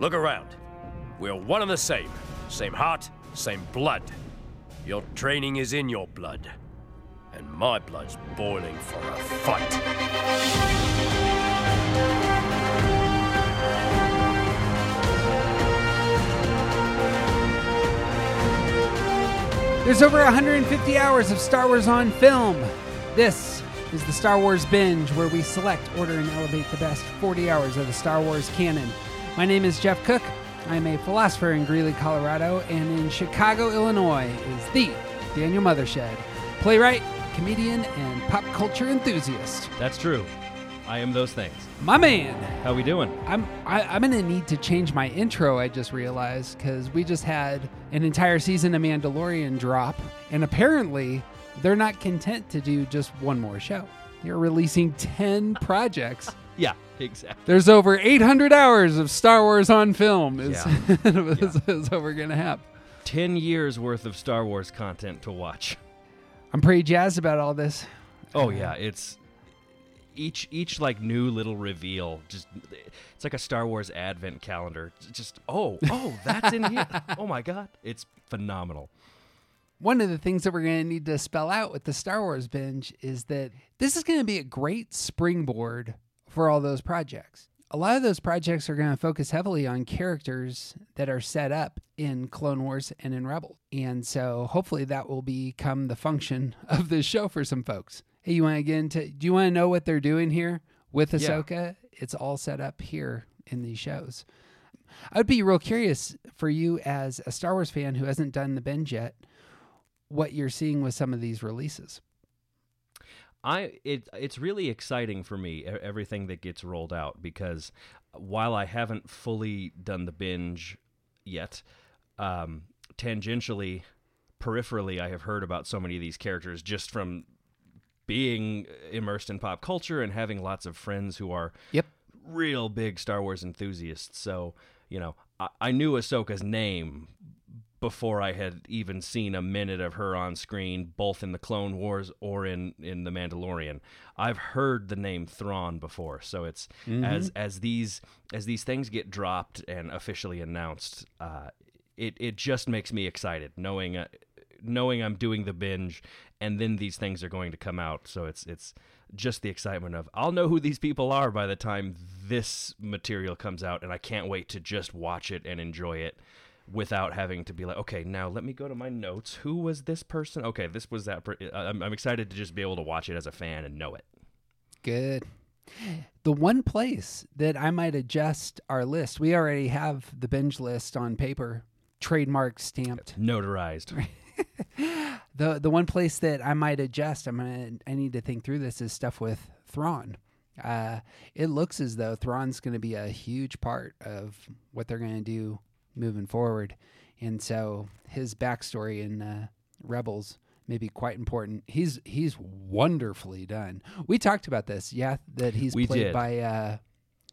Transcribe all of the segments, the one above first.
Look around. We're one and the same. Same heart, same blood. Your training is in your blood. And my blood's boiling for a fight. There's over 150 hours of Star Wars on film. This is the Star Wars Binge, where we select, order, and elevate the best 40 hours of the Star Wars canon. My name is Jeff Cook. I'm a philosopher in Greeley, Colorado, and in Chicago, Illinois is the Daniel Mothershed, playwright, comedian, and pop culture enthusiast. That's true. I am those things. My man. How we doing? I'm I, I'm gonna need to change my intro. I just realized because we just had an entire season of Mandalorian drop, and apparently they're not content to do just one more show. They're releasing ten projects. Yeah, exactly. There's over 800 hours of Star Wars on film. Is, Yeah. is, is what we're gonna have. 10 years worth of Star Wars content to watch. I'm pretty jazzed about all this. Oh uh, yeah, it's each each like new little reveal just it's like a Star Wars advent calendar. Just oh, oh, that's in here. Oh my god. It's phenomenal. One of the things that we're going to need to spell out with the Star Wars binge is that this is going to be a great springboard for all those projects. A lot of those projects are going to focus heavily on characters that are set up in Clone Wars and in Rebel. And so hopefully that will become the function of this show for some folks. Hey, you want to get into, do you want to know what they're doing here with Yeah. Ahsoka? It's all set up here in these shows. I'd be real curious for you as a Star Wars fan who hasn't done the binge yet, what you're seeing with some of these releases. I it it's really exciting for me everything that gets rolled out because while I haven't fully done the binge yet, um, tangentially, peripherally, I have heard about so many of these characters just from being immersed in pop culture and having lots of friends who are Yep. real big Star Wars enthusiasts. So you know, I, I knew Ahsoka's name before I had even seen a minute of her on screen, both in the Clone Wars or in in the Mandalorian. I've heard the name Thrawn before, so it's as as these as these things get dropped and officially announced, uh, it it just makes me excited knowing. Uh, knowing I'm doing the binge and then these things are going to come out so it's it's just the excitement of I'll know who these people are by the time this material comes out and I can't wait to just watch it and enjoy it without having to be like okay now let me go to my notes who was this person okay this was that per- I'm, I'm excited to just be able to watch it as a fan and know it Good. The one place that I might adjust our list, we already have the binge list on paper, trademark stamped. notarized The the one place that I might adjust, I'm gonna I need to think through this is stuff with Thrawn. Uh, it looks as though Thrawn's going to be a huge part of what they're going to do moving forward, and so his backstory in uh, Rebels may be quite important. He's he's wonderfully done. We talked about this, yeah, that he's We played did. by uh,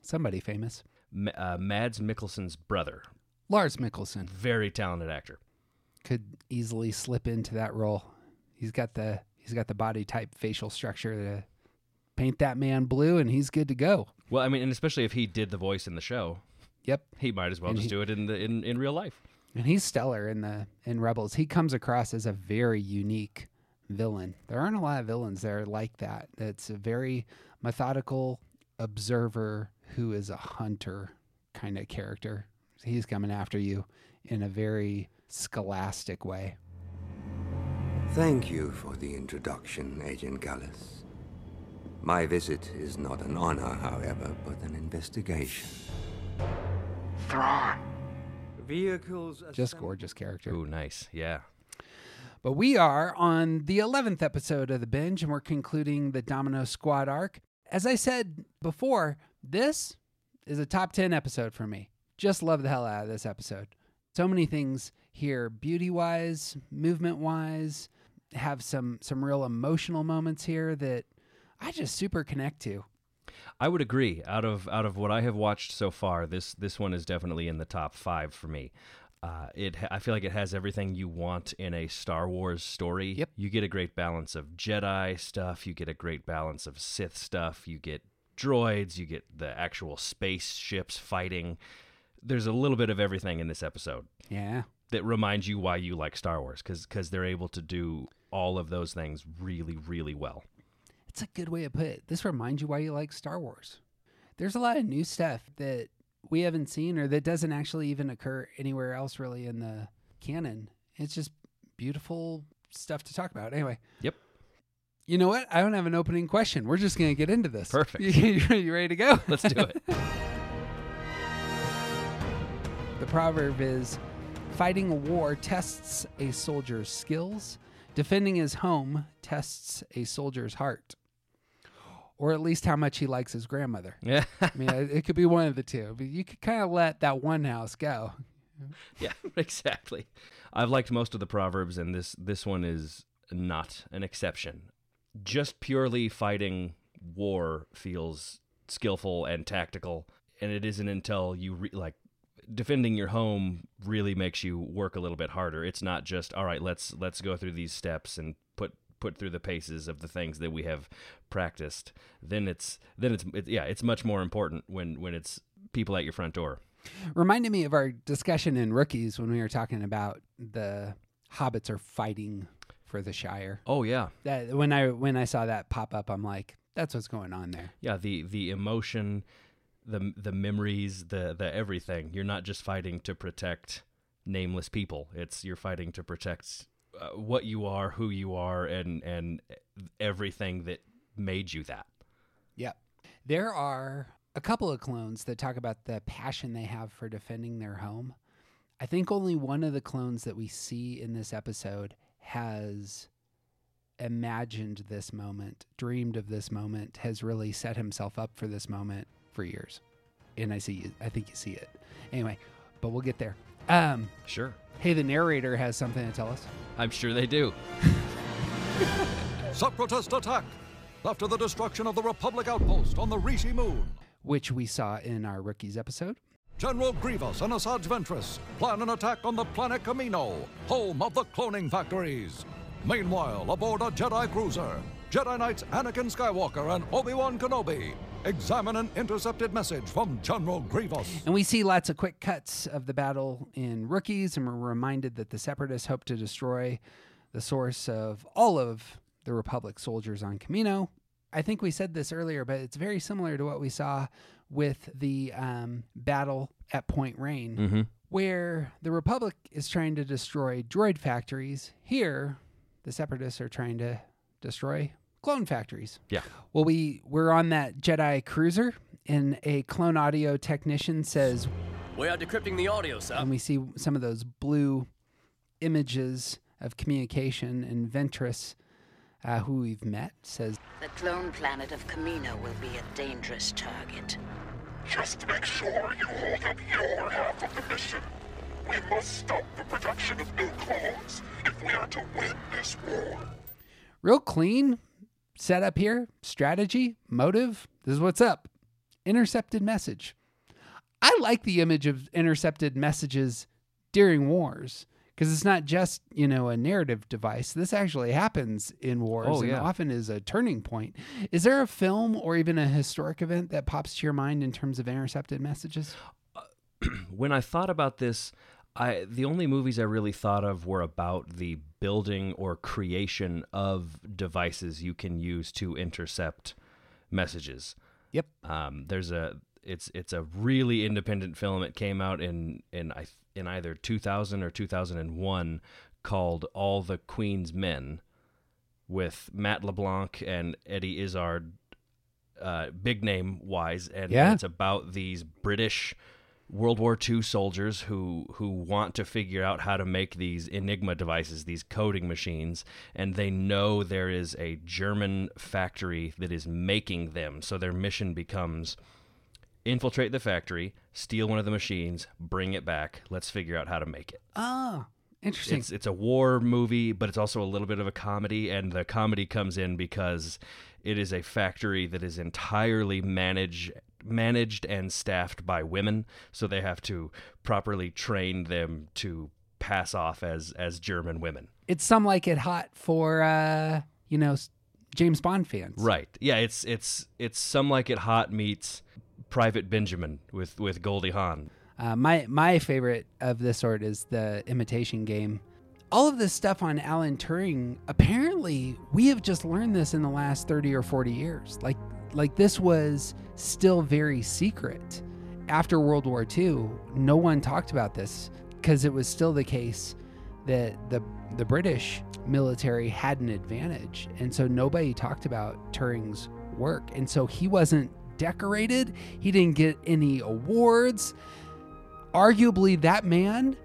somebody famous, M- uh, Mads Mikkelsen's brother Lars Mikkelsen. very talented actor could easily slip into that role. He's got the he's got the body type, facial structure to paint that man blue, and he's good to go. well I mean and especially if he did the voice in the show Yep, he might as well And just he- do it in the in, in real life and he's stellar in the in Rebels. He comes across as a very unique villain. There aren't a lot of villains that are like that. It's a very methodical observer who is a hunter kind of character. He's coming after you in a very scholastic way. Thank you for the introduction, Agent Kallus. My visit is not an honor, however, but an investigation. Thrawn. Vehicles Just gorgeous character. ooh nice yeah But we are on the 11th episode of the binge, and we're concluding the Domino Squad arc. As I said before, this is a top 10 episode for me. Just love the hell out of this episode. So many things here, beauty wise, movement wise, have some some real emotional moments here that I just super connect to. I would agree. Out of out of what I have watched so far, this this one is definitely in the top five for me. Uh, it I feel like it has everything you want in a Star Wars story. Yep. You get a great balance of Jedi stuff. You get a great balance of Sith stuff. You get droids. You get the actual spaceships fighting. there's a little bit of everything in this episode Yeah. that reminds you why you like Star Wars because because they're able to do all of those things really really well. It's a good way to put it. This reminds you why you like Star Wars. There's a lot of new stuff that we haven't seen or that doesn't actually even occur anywhere else really in the canon. It's just beautiful stuff to talk about. Anyway. Yep. You know what? I don't have an opening question. We're just going to get into this. Perfect. you ready to go? Let's do it. The proverb is fighting a war tests a soldier's skills, defending his home tests a soldier's heart. Or at least how much he likes his grandmother. yeah. I mean, it it could be one of the two, but you could kind of let that one house go. Yeah, exactly. I've liked most of the proverbs, and this this one is not an exception. Just purely fighting war feels skillful and tactical, and it isn't until you re- like defending your home really makes you work a little bit harder. It's not just all right. Let's let's go through these steps and put put through the paces of the things that we have practiced. Then it's then it's it, yeah, it's much more important when when it's people at your front door. Reminded me of our discussion in Rookies when we were talking about the hobbits are fighting for the Shire. Oh yeah, That when I when I saw that pop up, I'm like, that's what's going on there. yeah the the emotion the the memories the the everything you're not just fighting to protect nameless people it's you're fighting to protect uh, what you are who you are and and everything that made you that Yep. There are a couple of clones that talk about the passion they have for defending their home. I think only one of the clones that we see in this episode has imagined this moment, dreamed of this moment, has really set himself up for this moment for years. And I see I think you see it. Anyway, but we'll get there. Um, sure hey, the narrator has something to tell us. i'm sure they do Separatist attack! After the destruction of the Republic outpost on the Rishi Moon, which we saw in our rookies episode. General Grievous and Asajj Ventress plan an attack on the planet Kamino, home of the cloning factories. Meanwhile, aboard a Jedi cruiser, Jedi Knights Anakin Skywalker and Obi-Wan Kenobi examine an intercepted message from General Grievous. And we see lots of quick cuts of the battle in rookies, and we're reminded that the separatists hope to destroy the source of all of the Republic soldiers on Kamino. I think we said this earlier, but it's very similar to what we saw with the um, battle at Point Rain, mm-hmm. where the Republic is trying to destroy droid factories. Here, the separatists are trying to destroy clone factories. yeah Well, we we're on that Jedi cruiser, and a clone audio technician says, We are decrypting the audio, sir. and we see some of those blue images of communication, and Ventress, uh, who we've met, says, The clone planet of Kamino will be a dangerous target. Just make sure you hold up your half of the mission. We must stop the production of new clones if we are to win this war. real clean setup here, strategy, motive. This is what's up. Intercepted message. I like the image of intercepted messages during wars because it's not just, you know, a narrative device. This actually happens in wars Oh, and yeah. often is a turning point. Is there a film or even a historic event that pops to your mind in terms of intercepted messages? Uh, when I thought about this, I the only movies I really thought of were about the building or creation of devices you can use to intercept messages. Yep. Um, there's a it's it's a really independent film. It came out in in I in either 2000 or 2001 called All the Queen's Men with Matt LeBlanc and Eddie Izzard uh, big name wise and Yeah. it's about these British World War II soldiers who who want to figure out how to make these Enigma devices, these coding machines, and they know there is a German factory that is making them. So their mission becomes infiltrate the factory, steal one of the machines, bring it back. Let's figure out how to make it. Oh, interesting. It's it's a war movie, but it's also a little bit of a comedy, and the comedy comes in because it is a factory that is entirely managed managed and staffed by women, so they have to properly train them to pass off as as German women. it's some like it hot for, uh, you know, James Bond fans. Right. Yeah, it's it's it's some like it hot meets Private Benjamin with with Goldie Hawn. Uh, my my favorite of this sort is the imitation game. All of this stuff on Alan Turing, apparently, we have just learned this in the last 30 or 40 years. Like, like this was still very secret. After World War II, no one talked about this because it was still the case that the the British military had an advantage, and so nobody talked about Turing's work, and so he wasn't decorated. He didn't get any awards. Arguably, that man,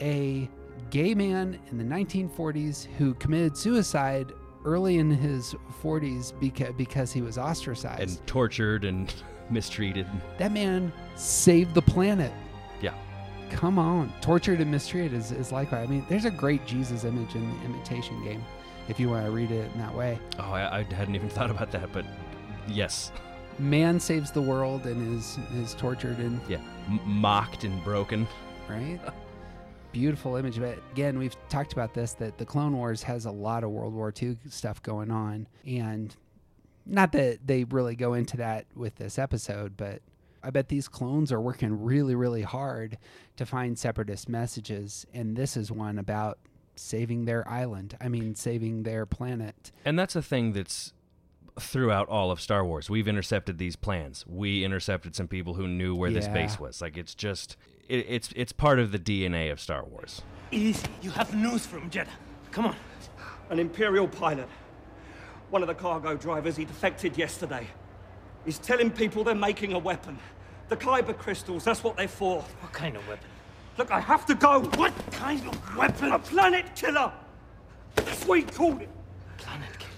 a gay man in the 1940s who committed suicide early in his 40s because because he was ostracized. And tortured and mistreated. that man saved the planet. Yeah. Come on. Tortured and mistreated is, is likewise. I mean, there's a great Jesus image in the imitation game if you want to read it in that way. Oh, I, I hadn't even thought about that, but yes. Man saves the world and is is tortured and Yeah. M- mocked and broken. right? Beautiful image. But again, we've talked about this that the Clone Wars has a lot of World War II stuff going on. And not that they really go into that with this episode, but I bet these clones are working really, really hard to find separatist messages. And this is one about saving their island. I mean, saving their planet. And that's a thing that's throughout all of Star Wars. We've intercepted these plans. We intercepted some people who knew where this base was. Like it's just it, it's it's part of the DNA of Star Wars. Easy. You have news from Jedha. Come on. An Imperial pilot. One of the cargo drivers, he defected yesterday. He's telling people they're making a weapon. The Kyber crystals, that's what they're for. What kind of weapon? Look, I have to go. What kind of weapon? A planet killer! That's what he called it. Planet killer.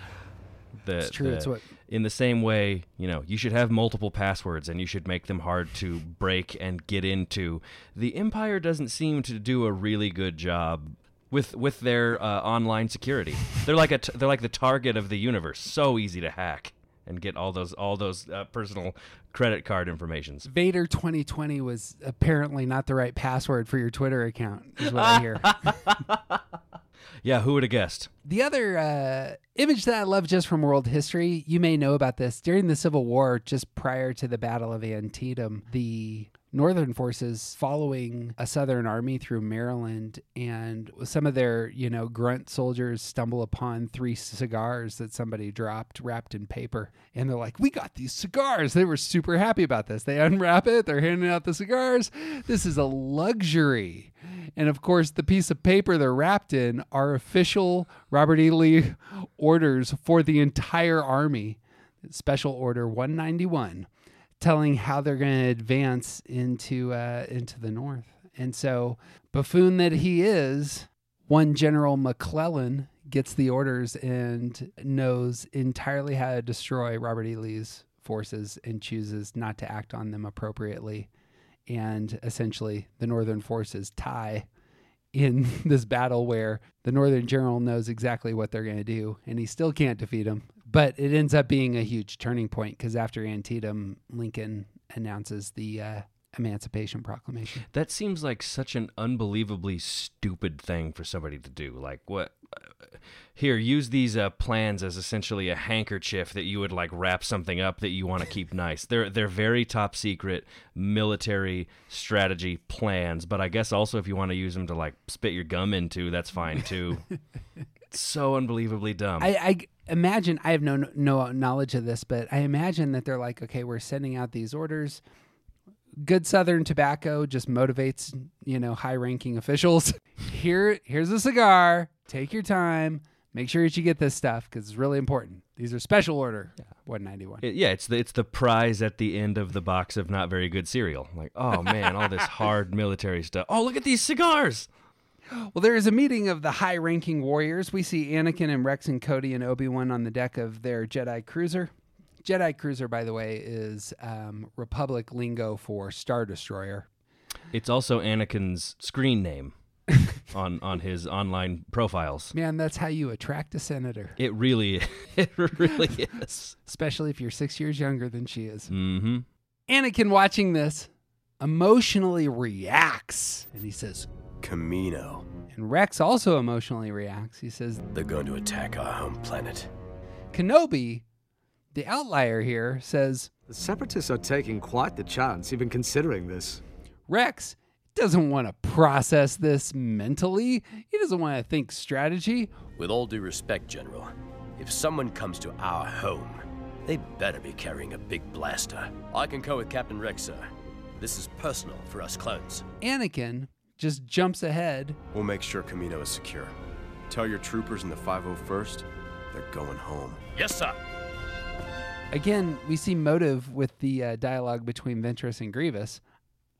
The, It's true, the- it's what- in the same way, you know, you should have multiple passwords and you should make them hard to break and get into. The Empire doesn't seem to do a really good job with with their uh, online security. They're like a t- they're like the target of the universe. So easy to hack and get all those all those uh, personal credit card informations. Vader 2020 was apparently not the right password for your Twitter account, is what I hear. Yeah, who would have guessed? The other uh, image that I love just from world history, you may know about this. During the Civil War, just prior to the Battle of Antietam, the Northern forces following a Southern army through Maryland, and some of their, you know, grunt soldiers stumble upon three cigars that somebody dropped wrapped in paper. And they're like, We got these cigars. They were super happy about this. They unwrap it, they're handing out the cigars. This is a luxury. And of course, the piece of paper they're wrapped in are official Robert E. Lee orders for the entire army. Special Order 191, telling how they're going to advance into uh, into the north. And so, buffoon that he is, one General McClellan gets the orders and knows entirely how to destroy Robert E. Lee's forces and chooses not to act on them appropriately and essentially the northern forces tie in this battle where the northern general knows exactly what they're going to do and he still can't defeat them but it ends up being a huge turning point because after antietam lincoln announces the uh, emancipation proclamation That seems like such an unbelievably stupid thing for somebody to do. Like what? uh, Here, use these uh, plans as essentially a handkerchief that you would like wrap something up that you want to keep nice. They're they're very top secret military strategy plans, but I guess also if you want to use them to like spit your gum into, that's fine too. so unbelievably dumb. I, I imagine I have no no knowledge of this, but I imagine that they're like, okay, we're sending out these orders. Good Southern tobacco just motivates, you know, high-ranking officials. Here, here's a cigar. Take your time. Make sure that you get this stuff because it's really important. These are special order Yeah. 191. It- yeah, it's the it's the prize at the end of the box of not very good cereal. Like, oh man, all this hard military stuff. Oh, look at these cigars. Well, there is a meeting of the high-ranking warriors. We see Anakin and Rex and Cody and Obi Wan on the deck of their Jedi cruiser. Jedi cruiser, by the way, is um, Republic lingo for Star Destroyer. It's also Anakin's screen name on on his online profiles. Man, that's how you attract a senator, It really, it really is. especially if you're six years younger than she is. Mm-hmm. Anakin, watching this, emotionally reacts and he says, Kamino. and Rex also emotionally reacts. He says, They're going to attack our home planet. Kenobi, the outlier here, says, The Separatists are taking quite the chance, even considering this. Rex doesn't want to process this mentally. He doesn't want to think strategy. With all due respect, General, if someone comes to our home, they better be carrying a big blaster. I concur with Captain Rex, sir. This is personal for us clones. Anakin just jumps ahead. We'll make sure Kamino is secure. Tell your troopers in the 501st they're going home. Yes, sir. Again, we see motive with the uh, dialogue between Ventress and Grievous.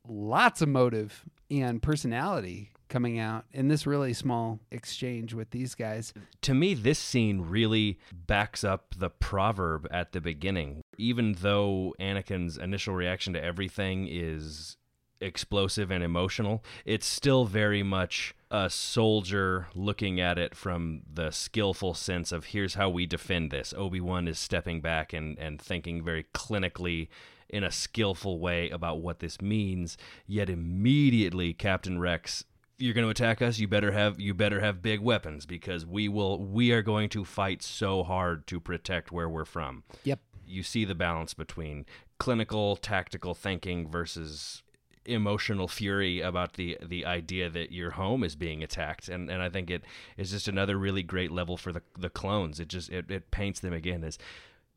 Lots of motive and personality coming out in this really small exchange with these guys. To me, this scene really backs up the proverb at the beginning. Even though Anakin's initial reaction to everything is explosive and emotional, it's still very much a soldier looking at it from the skillful sense of here's how we defend this. Obi Wan is stepping back and, and thinking very clinically in a skillful way about what this means, yet immediately Captain Rex you're going to attack us you better have you better have big weapons because we will we are going to fight so hard to protect where we're from Yep. you see the balance between clinical tactical thinking versus emotional fury about the the idea that your home is being attacked and and I think it is just another really great level for the the clones it just it, it paints them again as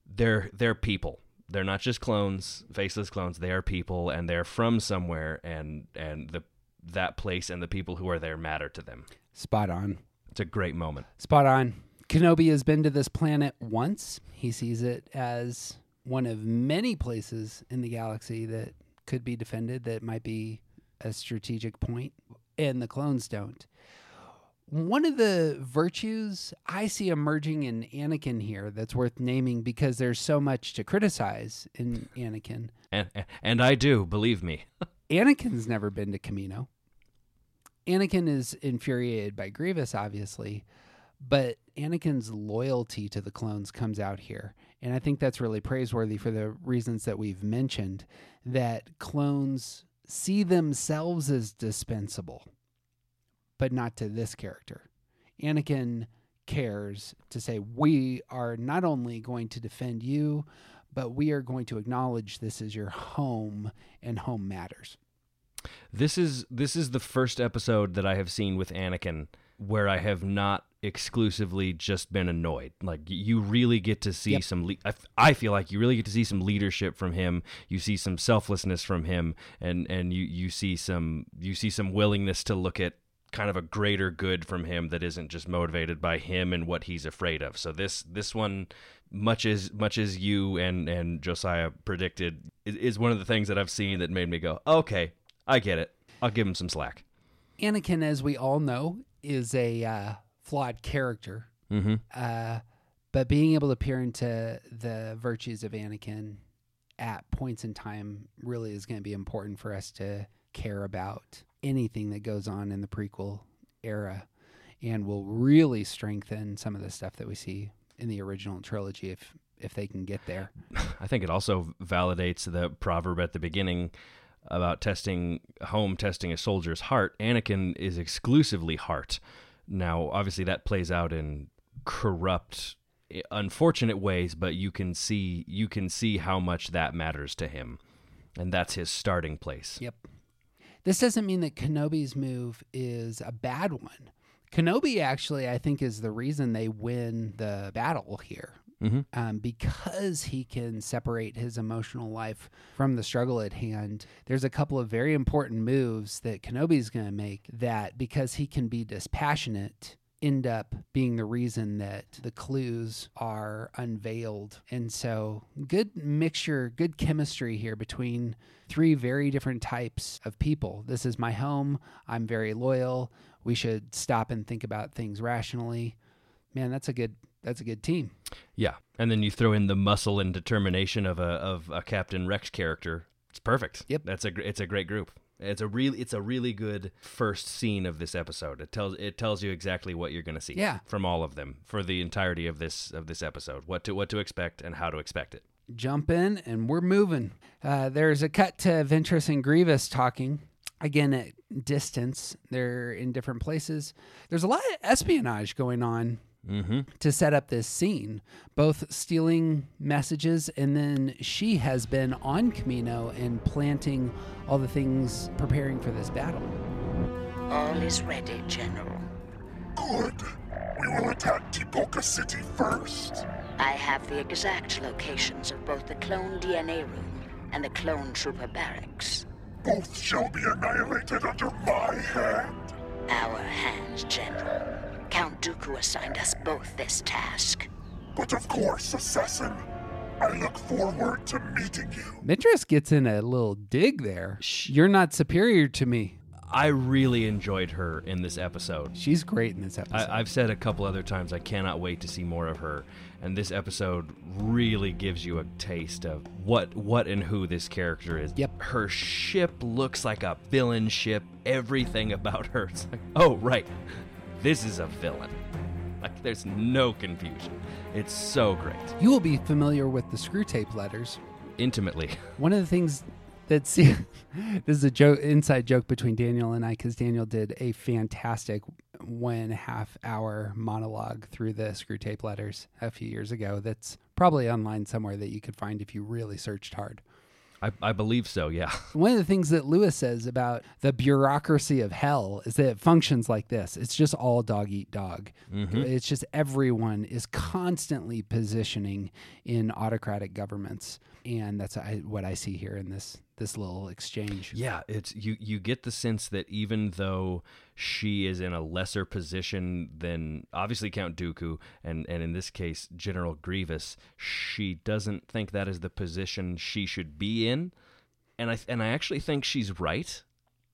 they're they're people they're not just clones faceless clones they are people and they're from somewhere and and the that place and the people who are there matter to them Spot on. it's a great moment Spot on. Kenobi has been to this planet once. He sees it as one of many places in the galaxy that could be defended, that might be a strategic point, and the clones don't. One of the virtues I see emerging in Anakin here that's worth naming because there's so much to criticize in Anakin. and and I do believe me Anakin's never been to Kamino. Anakin is infuriated by Grievous, obviously, but Anakin's loyalty to the clones comes out here. And I think that's really praiseworthy for the reasons that we've mentioned that clones see themselves as dispensable, but not to this character. Anakin cares to say, We are not only going to defend you, but we are going to acknowledge this is your home and home matters. This is this is the first episode that I have seen with Anakin where I have not exclusively just been annoyed. Like you really get to see Yep. some. Le- I, f- I feel like you really get to see some leadership from him. You see some selflessness from him, and and you you see some you see some willingness to look at kind of a greater good from him that isn't just motivated by him and what he's afraid of. So this this one much as much as you and and Josiah predicted is, is one of the things that I've seen that made me go, "Okay, I get it. I'll give him some slack." Anakin, as we all know, is a uh, flawed character. Mm-hmm. Uh, but being able to peer into the virtues of Anakin at points in time really is going to be important for us to care about anything that goes on in the prequel era and will really strengthen some of the stuff that we see in the original trilogy if if they can get there. I think it also validates the proverb at the beginning about testing home testing a soldier's heart. Anakin is exclusively heart. Now, obviously, that plays out in corrupt, unfortunate ways, but you can see you can see how much that matters to him, and that's his starting place. Yep. This doesn't mean that Kenobi's move is a bad one. Kenobi actually, I think, is the reason they win the battle here. Mhm. Um, because he can separate his emotional life from the struggle at hand. There's a couple of very important moves that Kenobi's going to make that, because he can be dispassionate, end up being the reason that the clues are unveiled. And so, good mixture, good chemistry here between three very different types of people. This is my home. I'm very loyal. We should stop and think about things rationally. Man, that's a good that's a good team. Yeah, and then you throw in the muscle and determination of a of a Captain Rex character. It's perfect. Yep. that's a it's a great group. It's a really it's a really good first scene of this episode. It tells it tells you exactly what you're going to see. Yeah. from all of them for the entirety of this of this episode. What to what to expect and how to expect it. Jump in and we're moving. Uh, there's a cut to Ventress and Grievous talking. Again, at distance, they're in different places. There's a lot of espionage going on Mm-hmm. to set up this scene, both stealing messages and then she has been on Kamino and planting all the things preparing for this battle. All is ready, General. Good. We will attack Tipoca City first. I have the exact locations of both the clone DNA room and the clone trooper barracks. Both shall be annihilated under my hand. Our hands, General. Count Dooku assigned us both this task. But of course, Assassin. I look forward to meeting you. Ventress gets in a little dig there. You're not superior to me. I really enjoyed her in this episode. She's great in this episode. I, I've said a couple other times I cannot wait to see more of her, and this episode really gives you a taste of what what and who this character is. Yep. Her ship looks like a villain ship. Everything about her, it's like, oh right, this is a villain. Like there's no confusion. It's so great. you will be familiar with the Screwtape letters. Intimately. One of the things that see this is a joke inside joke between Daniel and I because Daniel did a fantastic one and a half hour monologue through the Screwtape letters a few years ago. That's probably online somewhere that you could find if you really searched hard. I, I believe so, yeah. One of the things that Lewis says about the bureaucracy of hell is that it functions like this. It's just all dog eat dog. Mm-hmm. It's just everyone is constantly positioning in autocratic governments, and that's what I see here in this this little exchange. Yeah, it's you you get the sense that even though she is in a lesser position than obviously Count Dooku and and in this case General Grievous, she doesn't think that is the position she should be in. And I and I actually think she's right.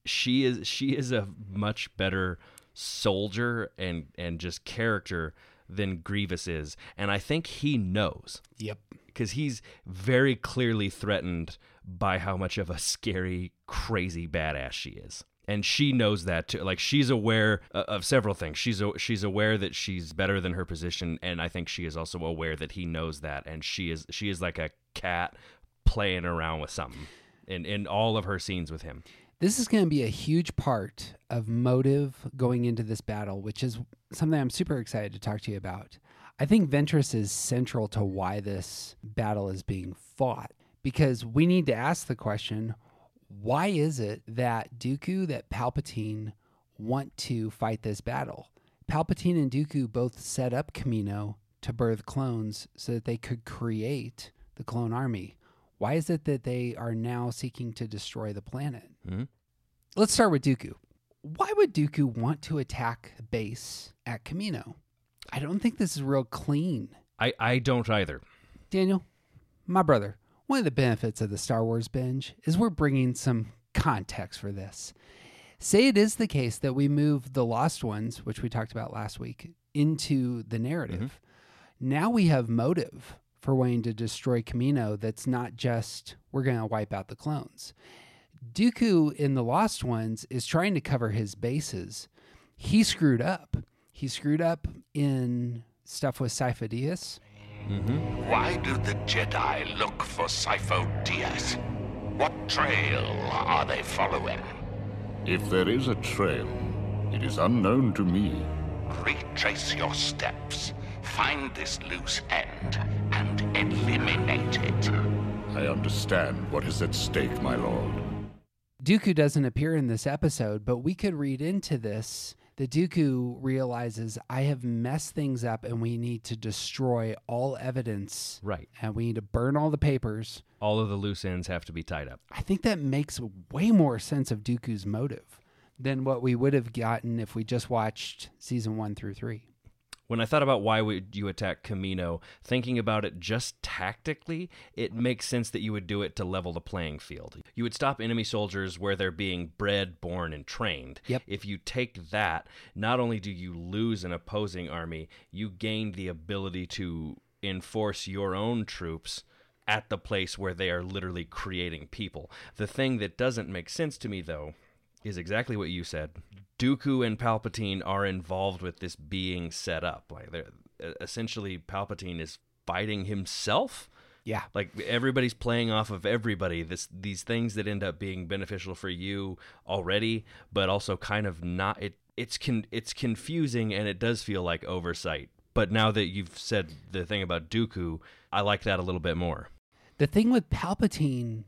She is she is a much better soldier and and just character than Grievous is. And I think he knows Yep. because he's very clearly threatened by how much of a scary, crazy badass she is. And she knows that too. Like she's aware uh, of several things. She's she's aware that she's better than her position, and I think she is also aware that he knows that. And she is she is like a cat playing around with something in in all of her scenes with him. This is going to be a huge part of motive going into this battle, which is something I'm super excited to talk to you about. I think Ventress is central to why this battle is being fought because we need to ask the question why is it that Dooku, that Palpatine want to fight this battle? Palpatine and Dooku both set up Kamino to birth clones so that they could create the clone army. Why is it that they are now seeking to destroy the planet? Mhm. Let's start with Dooku. Why would Dooku want to attack the base at Kamino? I don't think this is real clean. I I don't either. Daniel, my brother, one of the benefits of the Star Wars binge is we're bringing some context for this. Say it is the case that we move the Lost Ones, which we talked about last week, into the narrative. Mm-hmm. Now we have motive for wanting to destroy Kamino that's not just we're going to wipe out the clones. Dooku in the Lost Ones is trying to cover his bases. He screwed up. He screwed up in stuff with Sifo Dyas. Mm-hmm. Why do the Jedi look for Sifo Dyas? What trail are they following? If there is a trail, it is unknown to me. Retrace your steps, find this loose end, and eliminate it. I understand what is at stake, my lord. Dooku doesn't appear in this episode, but we could read into this that Dooku realizes I have messed things up and we need to destroy all evidence. Right. And we need to burn all the papers. All of the loose ends have to be tied up. I think that makes way more sense of Dooku's motive than what we would have gotten if we just watched season one through three. When I thought about why would you attack Kamino, thinking about it just tactically, it makes sense that you would do it to level the playing field. You would stop enemy soldiers where they're being bred, born, and trained. Yep. If you take that, not only do you lose an opposing army, you gain the ability to enforce your own troops at the place where they are literally creating people. The thing that doesn't make sense to me, though, is exactly what you said. Dooku and Palpatine are involved with this being set up. Like they're essentially Palpatine is fighting himself. Yeah. Like everybody's playing off of everybody. This these things that end up being beneficial for you already, but also kind of not it it's con, it's confusing and it does feel like oversight But now that you've said the thing about Dooku, I like that a little bit more. The thing with Palpatine,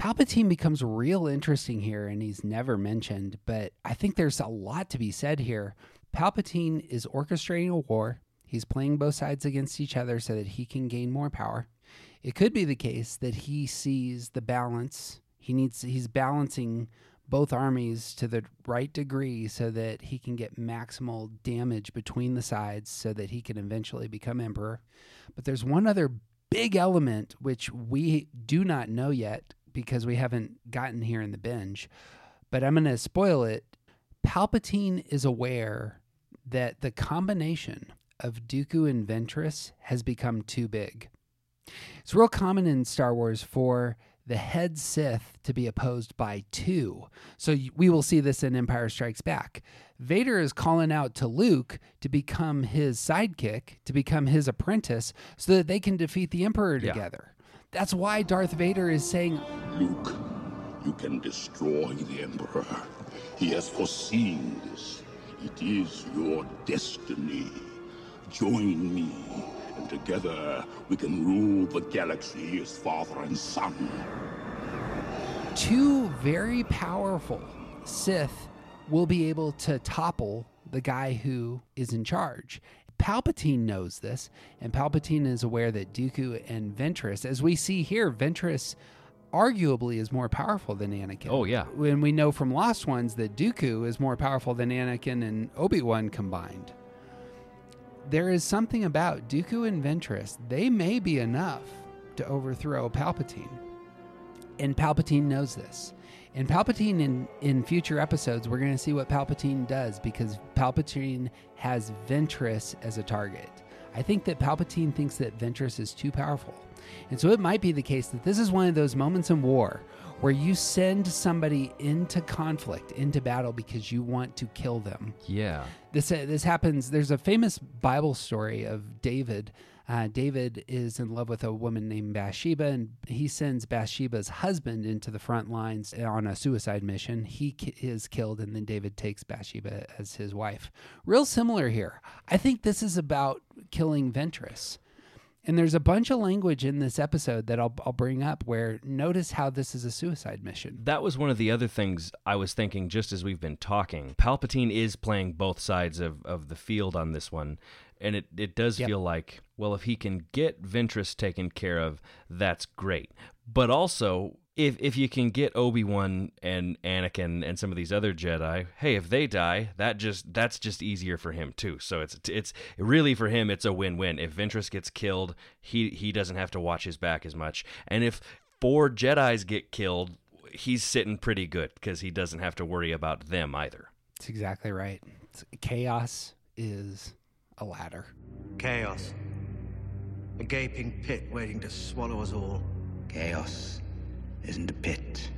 Palpatine becomes real interesting here, and he's never mentioned, but I think there's a lot to be said here. Palpatine is orchestrating a war. He's playing both sides against each other so that he can gain more power. It could be the case that he sees the balance. He needs he's balancing both armies to the right degree so that he can get maximal damage between the sides so that he can eventually become emperor. But there's one other big element which we do not know yet because we haven't gotten here in the binge, but I'm going to spoil it. Palpatine is aware that the combination of Dooku and Ventress has become too big. It's real common in Star Wars for the head Sith to be opposed by two. So we will see this in Empire Strikes Back. Vader is calling out to Luke to become his sidekick, to become his apprentice, so that they can defeat the Emperor Yeah. together. That's why Darth Vader is saying, Luke, you can destroy the Emperor. He has foreseen this. It is your destiny. Join me, and together we can rule the galaxy as father and son. two very powerful Sith will be able to topple the guy who is in charge. Palpatine knows this, and Palpatine is aware that Dooku and Ventress, as we see here, Ventress arguably is more powerful than Anakin. Oh, yeah. When we know from Lost Ones that Dooku is more powerful than Anakin and Obi Wan combined. There is something about Dooku and Ventress. They may be enough to overthrow Palpatine and Palpatine knows this. And Palpatine in in future episodes, we're going to see what Palpatine does because Palpatine has Ventress as a target. I think that Palpatine thinks that Ventress is too powerful. And so it might be the case that this is one of those moments in war where you send somebody into conflict, into battle because you want to kill them. Yeah. This uh, this happens. There's a famous Bible story of David. Uh, David is in love with a woman named Bathsheba, and he sends Bathsheba's husband into the front lines on a suicide mission. He ki- is killed, and then David takes Bathsheba as his wife. Real similar here. I think this is about killing Ventress. And there's a bunch of language in this episode that I'll, I'll bring up where notice how this is a suicide mission. That was one of the other things I was thinking just as we've been talking. Palpatine is playing both sides of, of the field on this one. And it, it does Yep. feel like, well, if he can get Ventress taken care of, that's great. But also, if if you can get Obi-Wan and Anakin and some of these other Jedi, hey, if they die, that just that's just easier for him too. So it's it's really for him it's a win-win. If Ventress gets killed, he he doesn't have to watch his back as much. And if four Jedi's get killed, he's sitting pretty good because he doesn't have to worry about them either. That's exactly right. It's- chaos is a ladder. Chaos. A gaping pit waiting to swallow us all. Chaos isn't a pit.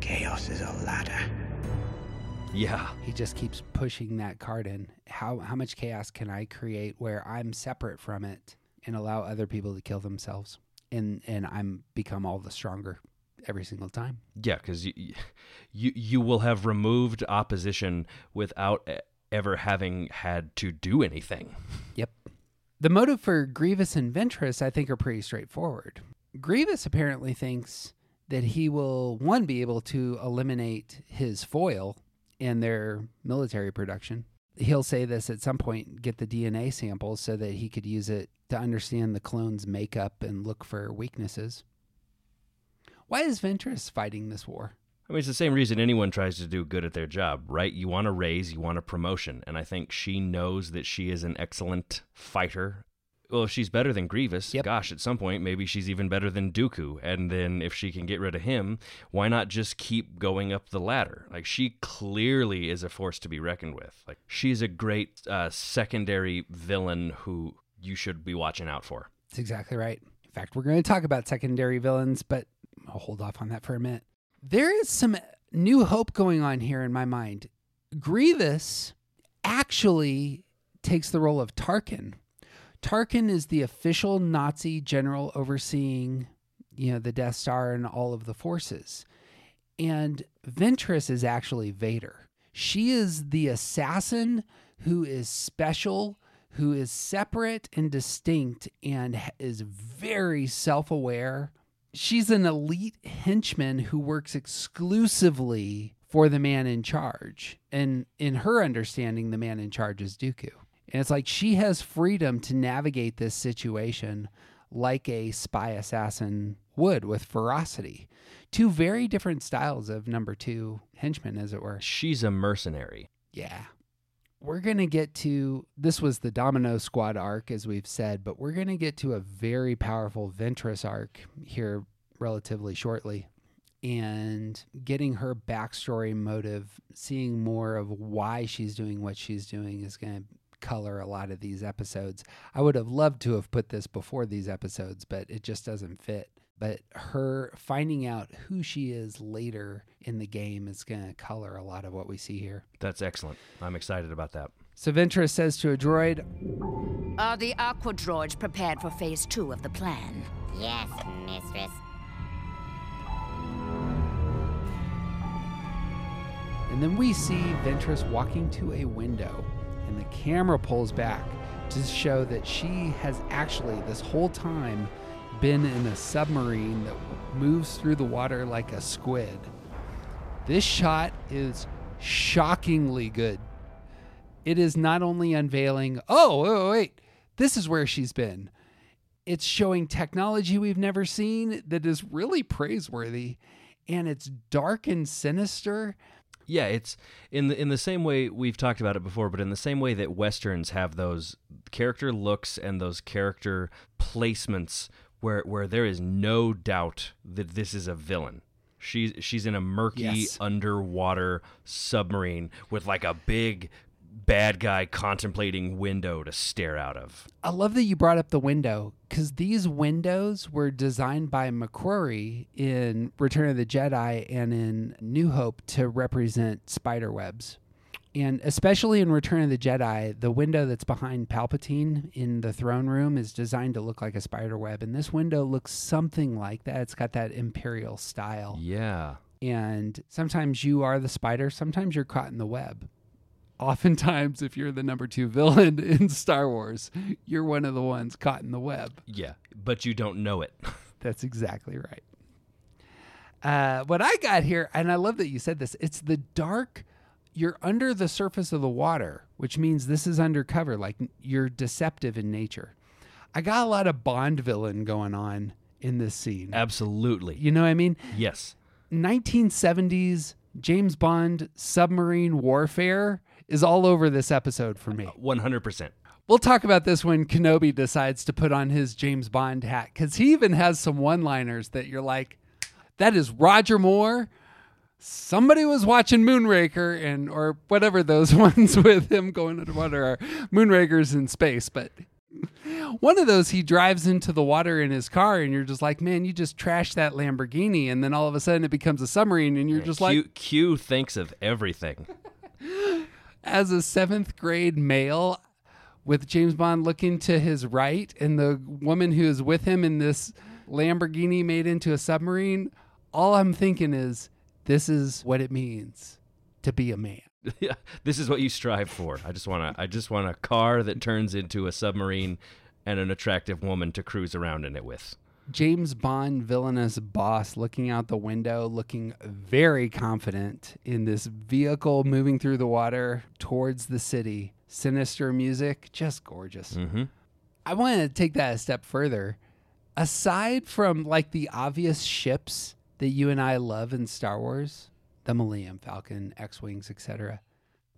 Chaos is a ladder. Yeah. He just keeps pushing that card in. How how much chaos can I create where I'm separate from it and allow other people to kill themselves? And and I'm become all the stronger every single time. Yeah, because you, you you will have removed opposition without e- ever having had to do anything. Yep. The motive for Grievous and Ventress, I think, are pretty straightforward. Grievous apparently thinks that he will, one, be able to eliminate his foil in their military production. He'll say this at some point get the DNA samples so that he could use it to understand the clone's makeup and look for weaknesses. Why is Ventress fighting this war? I mean, it's the same reason anyone tries to do good at their job, right? You want a raise, you want a promotion, and I think she knows that she is an excellent fighter. Well, if she's better than Grievous, gosh, at some point maybe she's even better than Dooku. And then if she can get rid of him, why not just keep going up the ladder? Like she clearly is a force to be reckoned with. Like she's a great uh, secondary villain who you should be watching out for. That's exactly right. In fact, we're going to talk about secondary villains, but I'll hold off on that for a minute. There is some new hope going on here in my mind. Grievous actually takes the role of Tarkin. Tarkin is the official Nazi general overseeing, you know, the Death Star and all of the forces. And Ventress is actually Vader. She is the assassin who is special, who is separate and distinct and is very self aware. She's an elite henchman who works exclusively for the man in charge. And in her understanding, the man in charge is Dooku. And it's like she has freedom to navigate this situation like a spy assassin would with ferocity. Two very different styles of number two henchmen, as it were. She's a mercenary. Yeah. We're going to get to this was the Domino Squad arc, as we've said, but we're going to get to a very powerful Ventress arc here relatively shortly. And getting her backstory motive, seeing more of why she's doing what she's doing is going to color a lot of these episodes. I would have loved to have put this before these episodes, but it just doesn't fit. But her finding out who she is later in the game is going to color a lot of what we see here. That's excellent. I'm excited about that. So Ventress says to a droid, Are the Aqua droids prepared for phase two of the plan? Yes, mistress. And then we see Ventress walking to a window, and the camera pulls back to show that she has actually, this whole time, been in a submarine that moves through the water like a squid. This shot is shockingly good. It is not only unveiling, oh, oh, wait, this is where she's been. It's showing technology we've never seen that is really praiseworthy, and it's dark and sinister. Yeah, it's in the in the same way we've talked about it before, but in the same way that westerns have those character looks and those character placements where where there is no doubt that this is a villain. She's she's in a murky Yes. underwater submarine with like a big bad guy contemplating window to stare out of. I love that you brought up the window because these windows were designed by McQuarrie in Return of the Jedi and in New Hope to represent spider webs. And especially in Return of the Jedi, the window that's behind Palpatine in the throne room is designed to look like a spider web. And this window looks something like that. It's got that Imperial style. Yeah. And sometimes you are the spider, sometimes you're caught in the web. Oftentimes, if you're the number two villain in Star Wars, you're one of the ones caught in the web. Yeah, but you don't know it. That's exactly right. Uh, what I got here, and I love that you said this, it's the dark, you're under the surface of the water, which means this is undercover, like you're deceptive in nature. I got a lot of Bond villain going on in this scene. Absolutely. You know what I mean? Yes. 1970s James Bond submarine warfare is all over this episode for me. 100%. We'll talk about this when Kenobi decides to put on his James Bond hat because he even has some one liners that you're like, that is Roger Moore. Somebody was watching Moonraker and or whatever those ones with him going underwater are Moonrakers in space, but one of those he drives into the water in his car and you're just like, man, you just trashed that Lamborghini and then all of a sudden it becomes a submarine and you're just Q, like Q thinks of everything. as a seventh grade male with James Bond looking to his right and the woman who is with him in this Lamborghini made into a submarine, all I'm thinking is this is what it means to be a man. yeah, this is what you strive for. I just want to I just want a car that turns into a submarine and an attractive woman to cruise around in it with. James Bond villainous boss looking out the window, looking very confident in this vehicle moving through the water towards the city. Sinister music, just gorgeous. Mhm. I want to take that a step further. Aside from like the obvious ships that you and I love in Star Wars, the Millennium Falcon, X-wings, etc.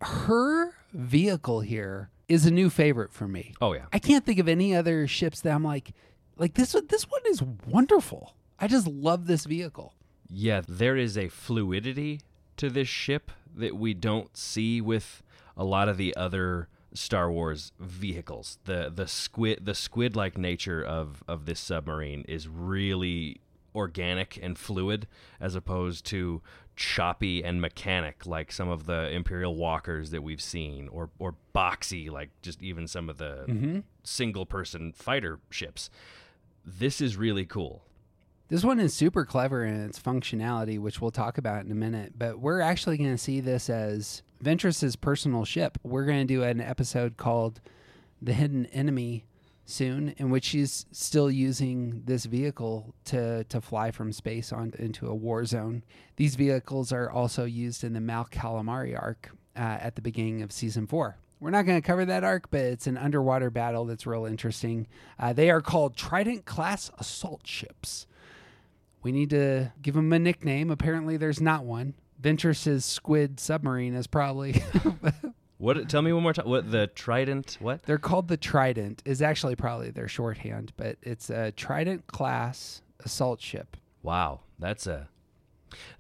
Her vehicle here is a new favorite for me. Oh yeah. I can't think of any other ships that I'm like, like this. one- This one is wonderful. I just love this vehicle. Yeah, there is a fluidity to this ship that we don't see with a lot of the other Star Wars vehicles. The the squid the squid like nature of of this submarine is really organic and fluid as opposed to choppy and mechanic like some of the Imperial walkers that we've seen or or boxy like just even some of the Mhm. single person fighter ships. This is really cool. This one is super clever in its functionality, which we'll talk about in a minute. But we're actually going to see this as Ventress's personal ship. We're going to do an episode called the hidden enemy soon, in which she's still using this vehicle to to fly from space on into a war zone. These vehicles are also used in the Mon Calamari arc uh, at the beginning of season four. We're not going to cover that arc, but it's an underwater battle that's real interesting. Uh, they are called Trident class assault ships. We need to give them a nickname. Apparently, there's not one. Ventress's squid submarine is probably. What? Tell me one more time. What the Trident? What? They're called the Trident. Is actually probably their shorthand, but it's a Trident class assault ship. Wow, that's a.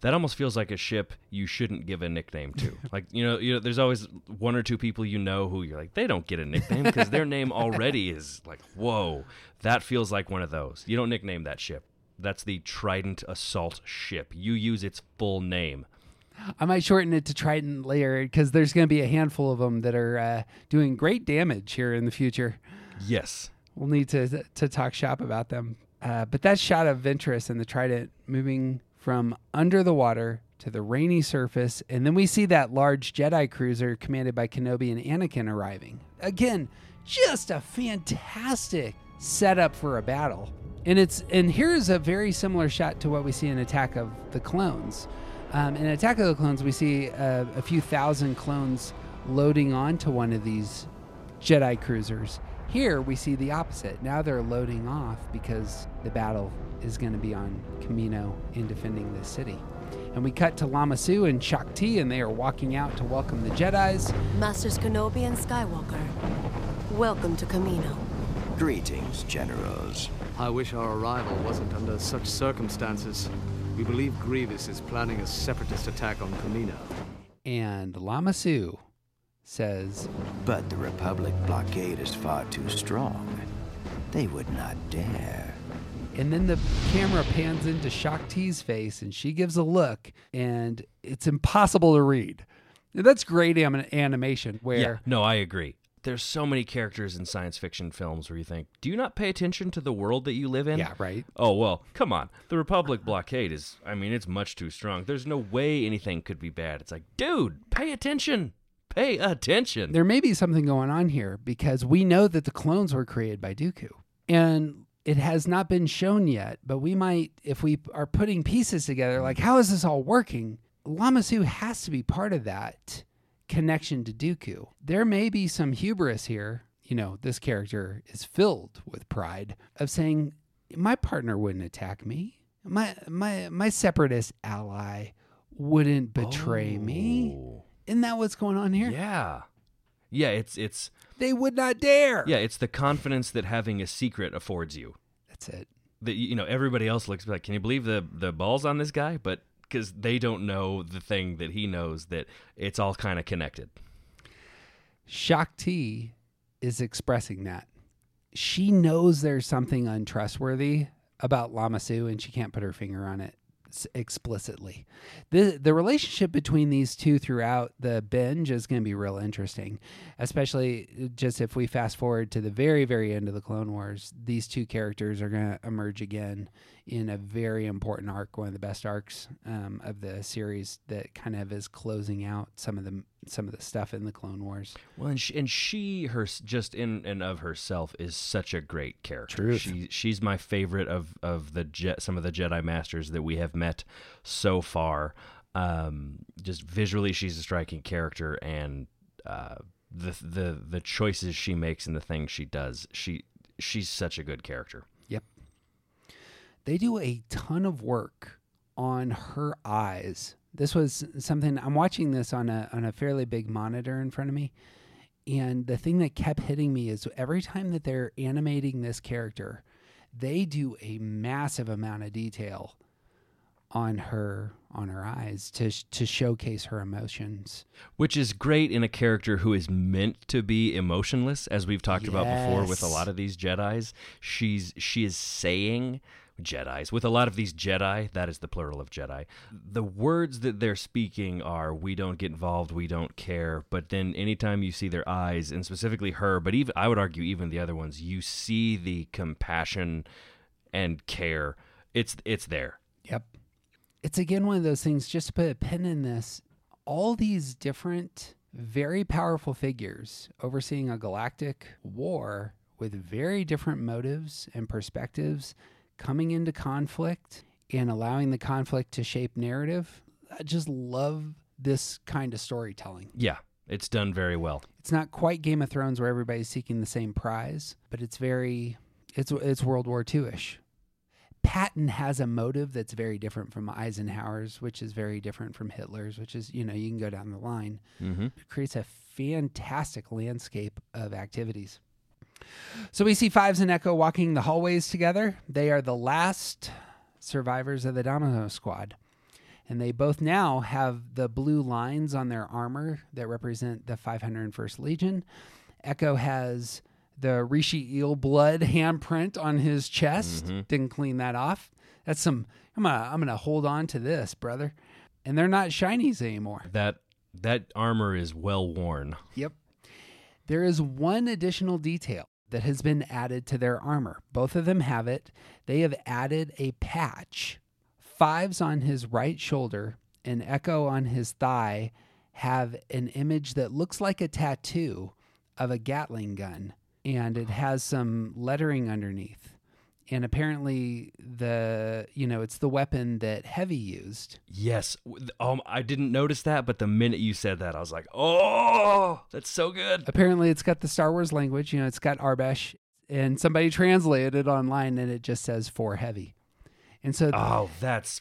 That almost feels like a ship you shouldn't give a nickname to. like you know, you know, there's always one or two people you know who you're like they don't get a nickname because their name already is like whoa. That feels like one of those. You don't nickname that ship. That's the Trident assault ship. You use its full name. I might shorten it to Trident later because there's going to be a handful of them that are uh, doing great damage here in the future. Yes. We'll need to to talk shop about them. Uh, but that shot of Ventress and the Trident moving from under the water to the rainy surface, and then we see that large Jedi cruiser commanded by Kenobi and Anakin arriving. Again, just a fantastic setup for a battle. And it's and here's a very similar shot to what we see in Attack of the Clones. Um, in Attack of the Clones, we see uh, a few thousand clones loading onto one of these Jedi cruisers. Here, we see the opposite. Now they're loading off because the battle is going to be on Kamino in defending this city. And we cut to Lama Su and Shaak Ti, and they are walking out to welcome the Jedi's. Masters Kenobi and Skywalker, welcome to Kamino. Greetings, generals. I wish our arrival wasn't under such circumstances. We believe Grievous is planning a separatist attack on Kamino. And Lama Su says, But the Republic blockade is far too strong. They would not dare. And then the camera pans into Shaak Ti's face, and she gives a look, and it's impossible to read. That's great anim- animation. Where Yeah. No, I agree. There's so many characters in science fiction films where you think, do you not pay attention to the world that you live in? Yeah, right. Oh, well, come on. The Republic blockade is, I mean, it's much too strong. There's no way anything could be bad. It's like, dude, pay attention. Pay attention. there may be something going on here because we know that the clones were created by Dooku. And it has not been shown yet, but we might, if we are putting pieces together, like how is this all working? Lama Su has to be part of that connection to Dooku. There may be some hubris here. You know, this character is filled with pride of saying, my partner wouldn't attack me. My my my separatist ally wouldn't betray me. Oh. Isn't that what's going on here? Yeah. Yeah, it's it's They would not dare. yeah, it's the confidence that having a secret affords you. That's it. That you know, everybody else looks like, can you believe the the balls on this guy? But because they don't know the thing that he knows, that it's all kind of connected. Shaak Ti is expressing that. She knows there's something untrustworthy about Lama Su and she can't put her finger on it explicitly. The the relationship between these two throughout the binge is going to be real interesting, especially just if we fast forward to the very very end of the Clone Wars. These two characters are going to emerge again in a very important arc, one of the best arcs um, of the series that kind of is closing out some of the some of the stuff in the Clone Wars. Well, and she, and she her just in and of herself is such a great character. Truth. She she's my favorite of of the jet some of the Jedi masters that we have met so far. Um, just visually, she's a striking character, and uh, the the the choices she makes and the things she does, she she's such a good character. Yep. They do a ton of work on her eyes. This was something I'm watching this on a on a fairly big monitor in front of me. And the thing that kept hitting me is every time that they're animating this character, they do a massive amount of detail on her on her eyes to to showcase her emotions. Which is great in a character who is meant to be emotionless, as we've talked about before with a lot of these Jedi's. She's she is saying Jedi's with a lot of these Jedi. That is the plural of Jedi. The words that they're speaking are "We don't get involved, we don't care." But then anytime you see their eyes, and specifically her, but even I would argue even the other ones, you see the compassion and care. It's it's there. Yep. It's again one of those things, just to put a pin in this, all these different very powerful figures overseeing a galactic war with very different motives and perspectives coming into conflict and allowing the conflict to shape narrative. I just love this kind of storytelling. Yeah, it's done very well. It's not quite Game of Thrones where everybody's seeking the same prize, but it's very it's it's World War II-ish. Patton has a motive that's very different from Eisenhower's, which is very different from Hitler's, which is, you know, you can go down the line. Mm-hmm. It creates a fantastic landscape of activities. So we see Fives and Echo walking the hallways together. They are the last survivors of the Domino Squad. And they both now have the blue lines on their armor that represent the 501st Legion. Echo has the Rishi eel blood handprint on his chest. Mhm. Didn't clean that off. That's some. I'm gonna. I'm gonna hold on to this, brother. And they're not shinies anymore. That that armor is well worn. Yep. There is one additional detail that has been added to their armor. Both of them have it. They have added a patch. Fives on his right shoulder and Echo on his thigh have an image that looks like a tattoo of a Gatling gun, and it has some lettering underneath. And apparently, the you know it's the weapon that Heavy used. Yes. Um, I didn't notice that, but the minute you said that, I was like, "Oh, that's so good." Apparently, it's got the Star Wars language. You know, it's got Aurebesh, and somebody translated it online, and it just says for heavy. And so, Oh, that's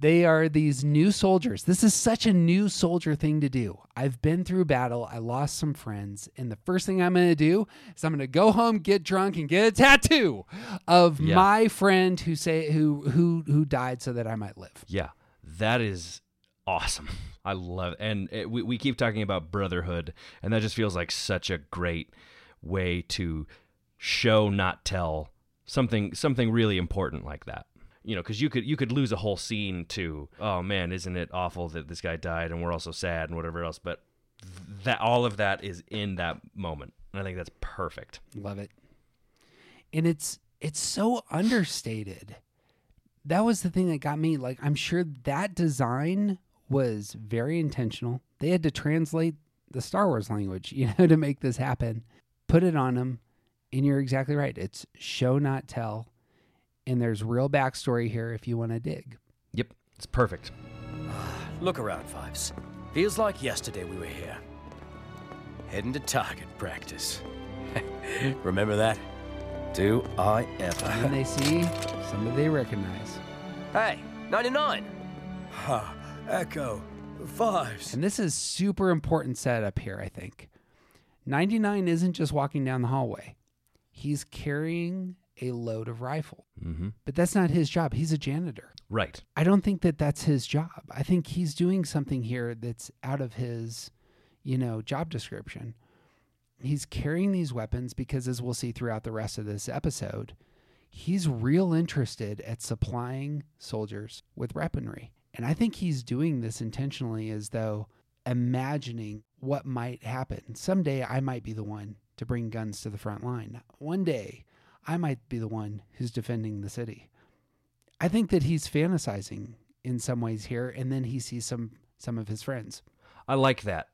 they are these new soldiers. This is such a new soldier thing to do. I've been through battle. I lost some friends, and the first thing I'm going to do is I'm going to go home, get drunk, and get a tattoo of Yeah. my friend who say who who who died so that I might live. Yeah, that is awesome. I love it. And it, we, we keep talking about brotherhood, and that just feels like such a great way to show, not tell something something really important like that. You know, because you could you could lose a whole scene to, oh man, isn't it awful that this guy died, and we're also sad and whatever else. But that all of that is in that moment, and I think that's perfect. Love it. And it's it's so understated. That was the thing that got me. Like I'm sure that design was very intentional. They had to translate the Star Wars language, you know, to make this happen. Put it on them, and you're exactly right. It's show not tell, and there's real backstory here if you want to dig. Yep, it's perfect. Look around, Fives. Feels like yesterday we were here. Heading to target practice. Remember that? Do I ever? When they see somebody they recognize. Hey, 99! Ha, Echo, Fives. And this is super important setup here, I think. 99 isn't just walking down the hallway. He's carrying a load of rifle. Mm-hmm. But that's not his job. He's a janitor. Right. I don't think that that's his job. I think he's doing something here that's out of his, you know, job description. He's carrying these weapons because as we'll see throughout the rest of this episode, he's real interested at supplying soldiers with weaponry. And I think he's doing this intentionally as though imagining what might happen. Someday I might be the one to bring guns to the front line. One day I might be the one who's defending the city. I think that he's fantasizing in some ways here, and then he sees some some of his friends. I like that.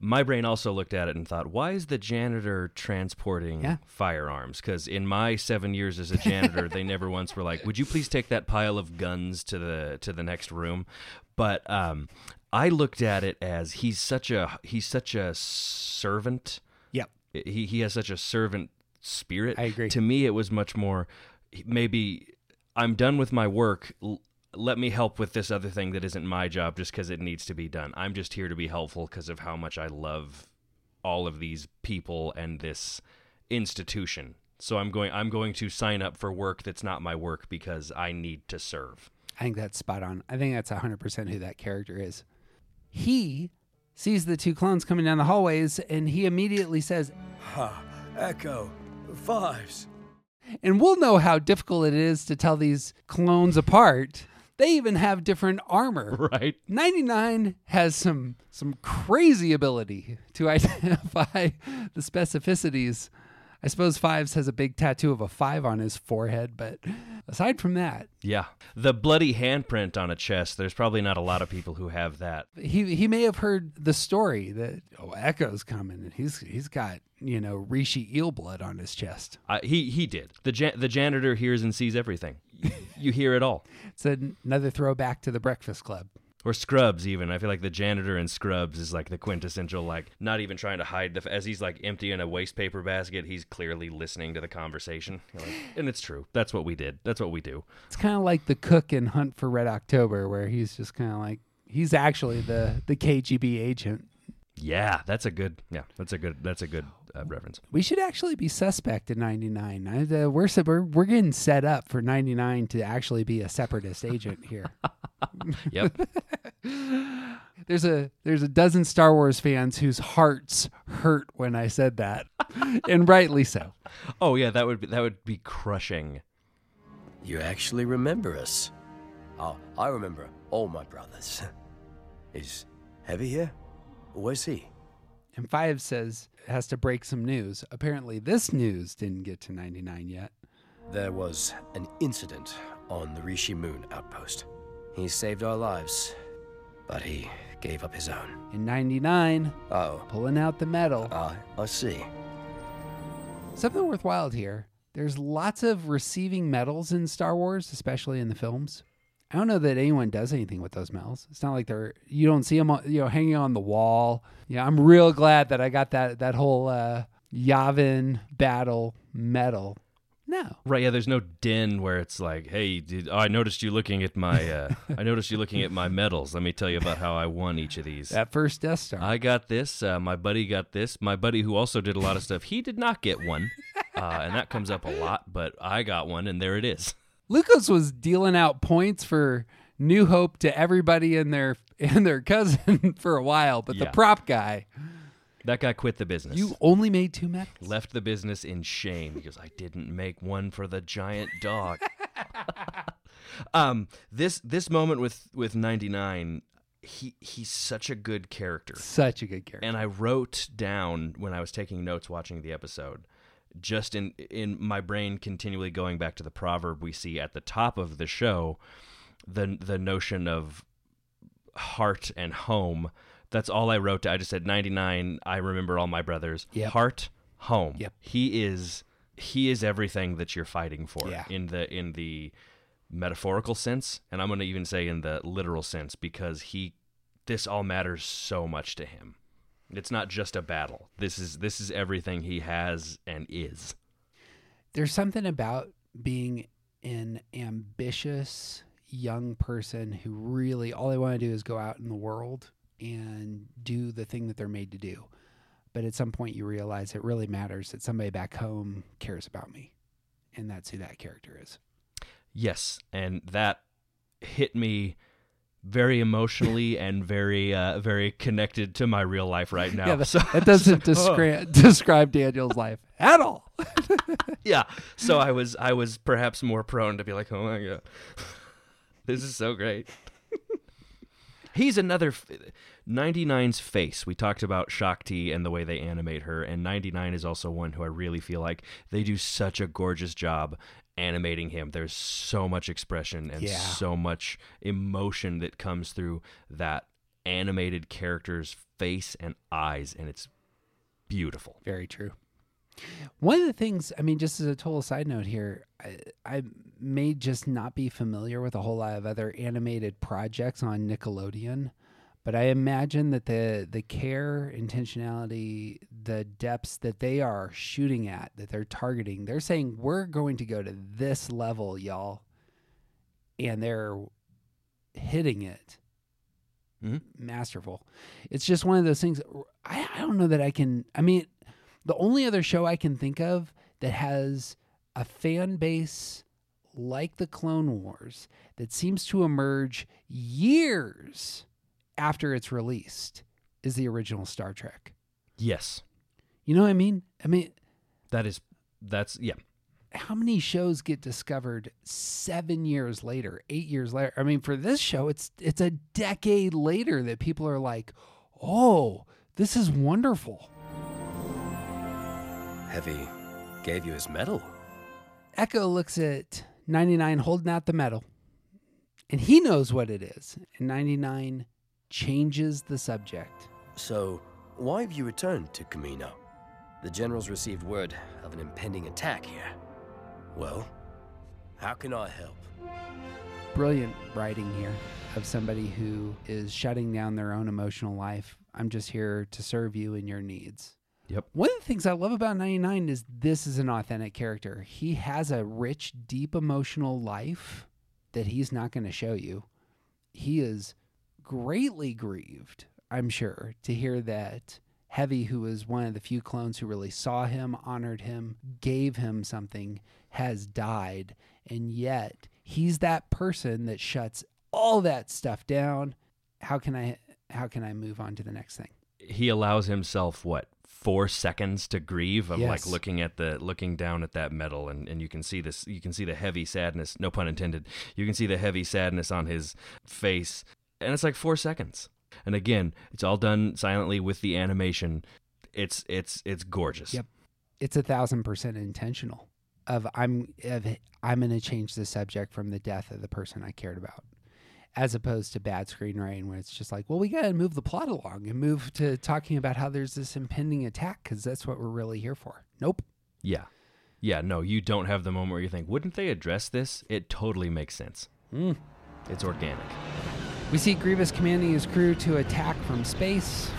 My brain also looked at it and thought, why is the janitor transporting Yeah. firearms? Because in my seven years as a janitor, they never once were like, "Would you please take that pile of guns to the to the next room?" But um, I looked at it as he's such a he's such a servant. Yep. He he has such a servant spirit. I agree. To me, it was much more maybe I'm done with my work. L- let me help with this other thing that isn't my job just because it needs to be done. I'm just here to be helpful because of how much I love all of these people and this institution. So I'm going I'm going to sign up for work that's not my work because I need to serve. I think that's spot on. I think that's 100% who that character is. He sees the two clones coming down the hallways and he immediately says, Ha, Echo, Fives. and we'll know how difficult it is to tell these clones apart. They even have different armor. Right. 99 has some some crazy ability to identify the specificities. I suppose Fives has a big tattoo of a five on his forehead, but aside from that, Yeah. The bloody handprint on a chest, there's probably not a lot of people who have that. he he may have heard the story that oh Echo's coming and he's he's got you know Rishi eel blood on his chest. I, he he did. The ja- the janitor hears and sees everything. you hear it all. It's another throwback to the Breakfast Club. Or Scrubs, even. I feel like the janitor in Scrubs is like the quintessential, like not even trying to hide the. As he's like emptying a waste paper basket, he's clearly listening to the conversation. Like- and it's true. That's what we did. That's what we do. It's kind of like the cook in Hunt for Red October, where he's just kind of like he's actually the the KGB agent. Yeah, that's a good. Yeah, that's a good. That's a good uh, reference. We should actually be suspect in '99. I- uh, We're we're we're getting set up for '99 to actually be a separatist agent here. Yep. there's a there's a dozen Star Wars fans whose hearts hurt when I said that, and rightly so. Oh yeah, that would be that would be crushing. You actually remember us. Oh, I remember all my brothers. Is Heavy here? Where's he? And Five says it has to break some news. Apparently, this news didn't get to 99 yet. There was an incident on the Rishi Moon outpost. He saved our lives, but he gave up his own. In 99, oh, pulling out the medal. Uh, I see. Something worthwhile here. There's lots of receiving medals in Star Wars, especially in the films. I don't know that anyone does anything with those medals. It's not like they're you don't see them, you know, hanging on the wall. Yeah, I'm real glad that I got that that whole uh, Yavin battle medal. No, Right, yeah. There's no din where it's like, "Hey, oh, I noticed you looking at my, uh, I noticed you looking at my medals. Let me tell you about how I won each of these." that first Death Star. I got this. Uh, my buddy got this. My buddy, who also did a lot of stuff, he did not get one, uh, and that comes up a lot. But I got one, and there it is. Lucas was dealing out points for New Hope to everybody and their and their cousin for a while, but the prop guy, That guy quit the business. you only made two medals. left the business in shame because I didn't make one for the giant dog. um, this this moment with with 99, he he's such a good character. Such a good character. And I wrote down when I was taking notes watching the episode, just in in my brain continually going back to the proverb we see at the top of the show, the the notion of heart and home. That's all I wrote. I just said 99. I remember all my brothers. Yep. Heart, home. Yep. He is he is everything that you're fighting for Yeah. in the in the metaphorical sense, and I'm going to even say in the literal sense because he this all matters so much to him. It's not just a battle. This is this is everything he has and is. There's something about being an ambitious young person who really all they want to do is go out in the world and do the thing that they're made to do. But at some point you realize it really matters that somebody back home cares about me. And that's who that character is. Yes, and that hit me very emotionally and very uh, very connected to my real life right now. yeah, that, So- that doesn't so- describe describe Daniel's life at all. yeah. So I was I was perhaps more prone to be like, oh my god, this is so great. He's another f- 99's face. We talked about Shaak Ti and the way they animate her, and 99 is also one who I really feel like they do such a gorgeous job animating him. There's so much expression and Yeah. so much emotion that comes through that animated character's face and eyes, and it's beautiful. Very true. One of the things, I mean, just as a total side note here, I, I may just not be familiar with a whole lot of other animated projects on Nickelodeon, but I imagine that the the care, intentionality, the depths that they are shooting at, that they're targeting, they're saying we're going to go to this level, y'all, and they're hitting it. Mhm. Masterful. It's just one of those things. I, I don't know that I can. I mean, the only other show I can think of that has a fan base like the Clone Wars that seems to emerge years after it's released is the original Star Trek. Yes. You know what I mean? I mean, That is that's yeah. how many shows get discovered 7 years later, 8 years later? I mean, for this show it's it's a decade later that people are like, "Oh, this is wonderful." Heavy gave you his medal. Echo looks at 99 holding out the medal. And he knows what it is. And 99 changes the subject. So, why have you returned to Camino? The generals received word of an impending attack here. Well, how can I help? Brilliant writing here of somebody who is shutting down their own emotional life. I'm just here to serve you and your needs. Yep. One of the things I love about 99 is this is an authentic character. He has a rich, deep emotional life that he's not going to show you. He is greatly grieved, I'm sure, to hear that Heavy, who was one of the few clones who really saw him, honored him, gave him something, has died. And yet he's that person that shuts all that stuff down. How can I how can I move on to the next thing? He allows himself what four seconds to grieve. I'm Yes. like looking at the looking down at that medal, and, and you can see this. You can see the heavy sadness. No pun intended. You can see the heavy sadness on his face, and it's like four seconds. And again, it's all done silently with the animation. It's it's it's gorgeous. Yep. It's a thousand percent intentional. Of I'm of I'm going to change the subject from the death of the person I cared about, as opposed to bad screenwriting when it's just like, well, we got to move the plot along and move to talking about how there's this impending attack because that's what we're really here for. Nope. Yeah. Yeah, no, you don't have the moment where you think, wouldn't they address this? It totally makes sense. Mm. It's organic. We see Grievous commanding his crew to attack from space.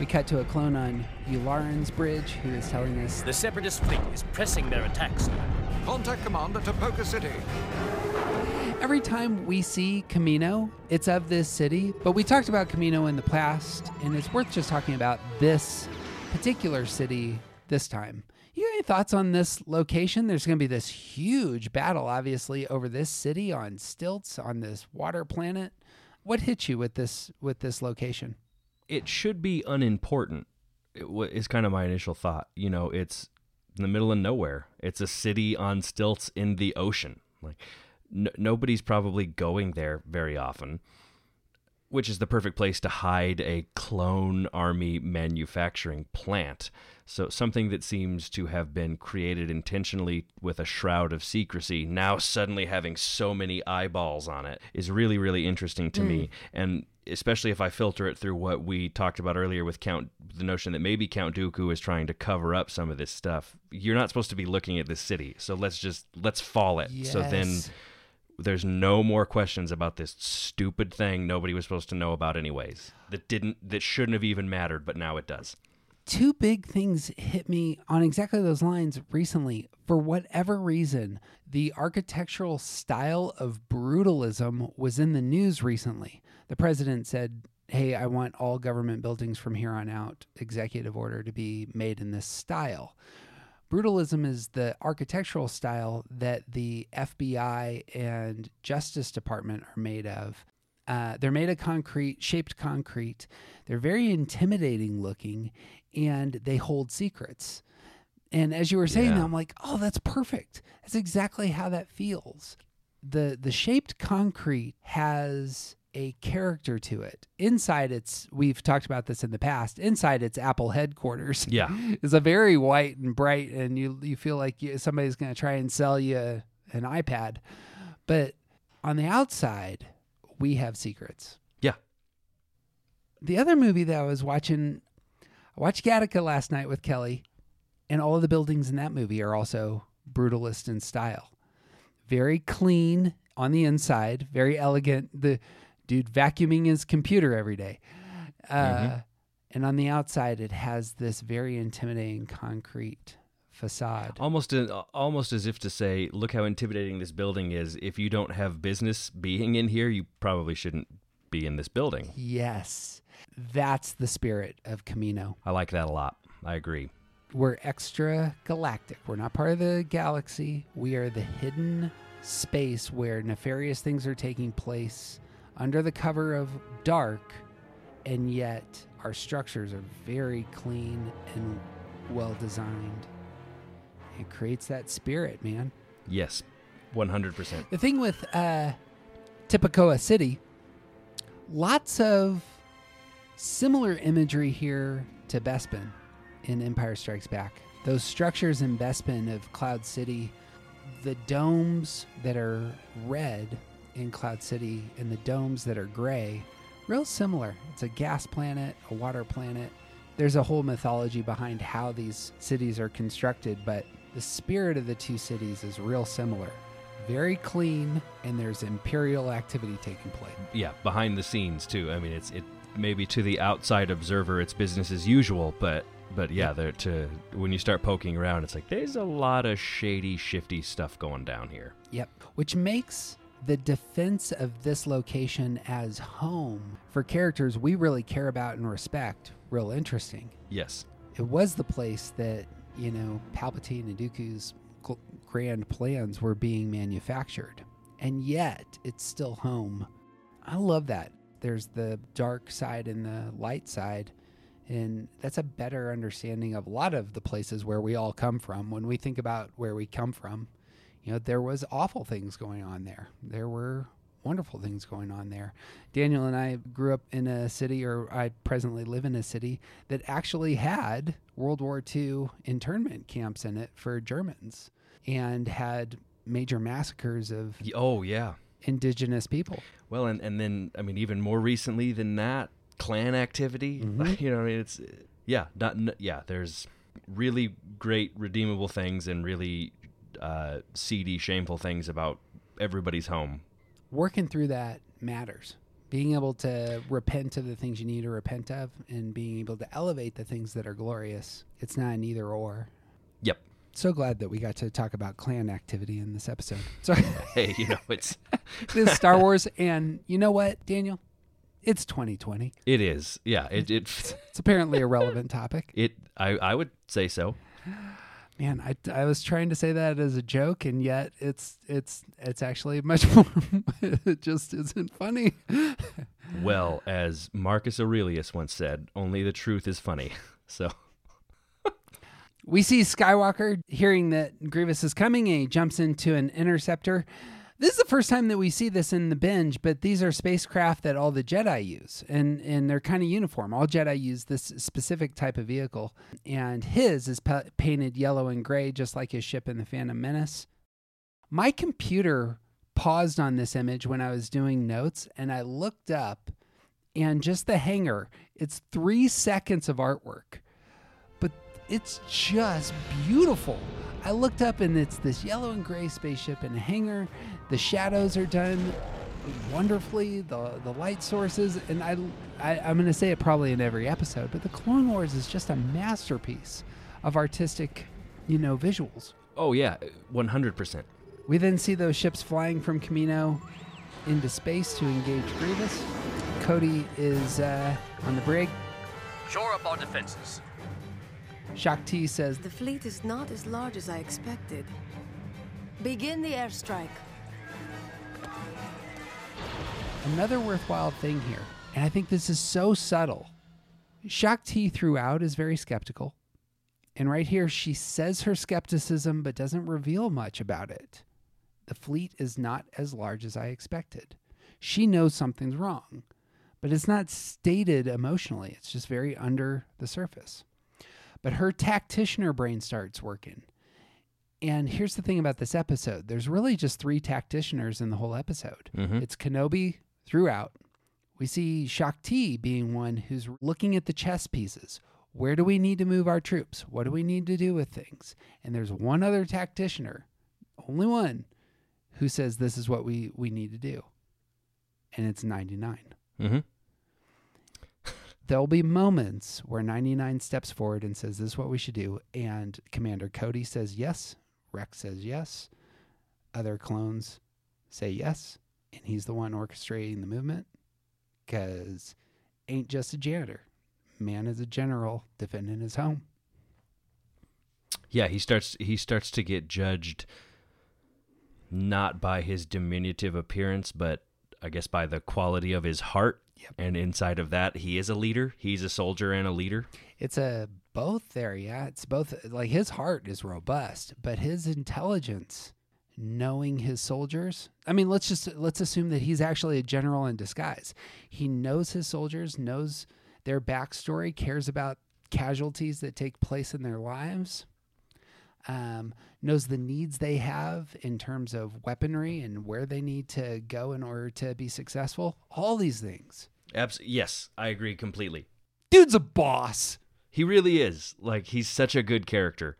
We cut to a clone on Yularin's bridge who is telling us The Separatist fleet is pressing their attacks. Contact command at Tipoca City. Every time we see Kamino, it's of this city, but we talked about Kamino in the past, and it's worth just talking about this particular city this time. You got any thoughts on this location? There's going to be this huge battle, obviously, over this city on stilts on this water planet. What hit you with this with this location? It should be unimportant. It is kind of my initial thought. You know, it's in the middle of nowhere. It's a city on stilts in the ocean. Like n- nobody's probably going there very often, which is the perfect place to hide a clone army manufacturing plant. So something that seems to have been created intentionally with a shroud of secrecy, now suddenly having so many eyeballs on it, is really really interesting to me. Mm. And especially if I filter it through what we talked about earlier with Count, the notion that maybe Count Dooku is trying to cover up some of this stuff. You're not supposed to be looking at this city, so let's just let's fall it. So then Yes. There's no more questions about this stupid thing nobody was supposed to know about anyways. That didn't that shouldn't have even mattered, but now it does. two big things hit me on exactly those lines recently. For whatever reason, the architectural style of brutalism was in the news recently. The president said, Hey, I want all government buildings from here on out, executive order, to be made in this style. Brutalism is the architectural style that the FBI and Justice Department are made of. Uh, they're made of concrete, shaped concrete. They're very intimidating looking, and they hold secrets. And as you were saying, Yeah. I'm like, oh, that's perfect. That's exactly how that feels. the The shaped concrete has a character to it. Inside, it's we've talked about this in the past. Inside, it's Apple headquarters. Yeah. is a very white and bright, and you you feel like you, somebody's going to try and sell you an iPad, but on the outside, we have secrets. Yeah. The other movie that I was watching, I watched Gattaca last night with Kelly, and all of the buildings in that movie are also brutalist in style. Very clean on the inside, very elegant. The dude vacuuming his computer every day. Uh, Mhm. And on the outside, it has this very intimidating concrete facade. Almost a, almost as if to say, look how intimidating this building is. If you don't have business being in here, you probably shouldn't be in this building. Yes, that's the spirit of Kamino. I like that a lot. I agree. We're extra galactic. We're not part of the galaxy. We are the hidden space where nefarious things are taking place under the cover of dark, and yet our structures are very clean and well designed. It creates that spirit, man. Yes, 100%. The thing with uh, Tipoca City, lots of similar imagery here to Bespin in Empire Strikes Back. Those structures in Bespin of Cloud City, the domes that are red in Cloud City and the domes that are gray, real similar. It's a gas planet, a water planet. There's a whole mythology behind how these cities are constructed, but the spirit of the two cities is real similar. Very clean, and there's imperial activity taking place. Yeah, behind the scenes too. I mean, it's it maybe to the outside observer, it's business as usual, but but yeah, there to when you start poking around, it's like there's a lot of shady, shifty stuff going down here. Yep. Which makes the defense of this location as home for characters we really care about and respect real interesting. Yes. It was the place that, you know, Palpatine and Dooku's gl- grand plans were being manufactured. And yet, it's still home. I love that. There's the dark side and the light side. And that's a better understanding of a lot of the places where we all come from. When we think about where we come from, you know, there was awful things going on there. There were wonderful things going on there. Daniel and I grew up in a city, or I presently live in a city that actually had World War II internment camps in it for Germans and had major massacres of Oh yeah. indigenous people. Well, and and then I mean, even more recently than that, Klan activity. Mm-hmm. You know, I mean, it's yeah, not yeah. There's really great redeemable things and really uh, seedy, shameful things about everybody's home. Working through that matters. Being able to repent of the things you need to repent of and being able to elevate the things that are glorious. It's not an either or. Yep. So glad that we got to talk about Klan activity in this episode. So Hey, you know, it's this Star Wars, and you know what, Daniel? It's 2020. it is yeah. It it It's apparently a relevant topic. it I I would say so. Man, I, I was trying to say that as a joke, and yet it's it's it's actually much more. it just isn't funny. Well, as Marcus Aurelius once said, only the truth is funny. So We see Skywalker hearing that Grievous is coming, and he jumps into an interceptor. This is the first time that we see this in the binge, but these are spacecraft that all the Jedi use, and and they're kind of uniform. All Jedi use this specific type of vehicle, and his is pa- painted yellow and gray, just like his ship in the Phantom Menace. My computer paused on this image when I was doing notes, and I looked up, and just the hangar. It's three seconds of artwork it's just beautiful. I looked up and it's this yellow and gray spaceship in a hangar. The shadows are done wonderfully. The the light sources, and I, I I'm going to say it probably in every episode, but the Clone Wars is just a masterpiece of artistic, you know, visuals. oh yeah, one hundred percent. We then see those ships flying from Kamino into space to engage Grievous. Cody is uh, on the brig. Shore up our defenses. Shaak Ti says, The fleet is not as large as I expected. Begin the airstrike. another worthwhile thing here, and I think this is so subtle. Shakti throughout is very skeptical. And right here, she says her skepticism but doesn't reveal much about it. The fleet is not as large as I expected. She knows something's wrong, but it's not stated emotionally. It's just very under the surface. But her tacticianer brain starts working. And here's the thing about this episode there's really just three tacticianers in the whole episode. Mhm. It's Kenobi throughout. We see Shaak Ti being one who's looking at the chess pieces. Where do we need to move our troops? What do we need to do with things? And there's one other tacticianer, only one, who says this is what we, we need to do. And it's 99. Mm-hmm. There'll be moments where 99 steps forward and says, This is what we should do. And Commander Cody says yes. Rex says yes. Other clones say yes. And he's the one orchestrating the movement because ain't just a janitor. Man is a general defending his home. Yeah, he starts he starts to get judged not by his diminutive appearance, but I guess by the quality of his heart. And inside of that, he is a leader. He's a soldier and a leader. It's a both there, yeah. It's both like his heart is robust, but his intelligence, knowing his soldiers. I mean, let's just let's assume that he's actually a general in disguise. He knows his soldiers, knows their backstory, cares about casualties that take place in their lives. um, knows the needs they have in terms of weaponry and where they need to go in order to be successful. All these things. Abs- yes, I agree completely. Dude's a boss. He really is. Like he's such a good character,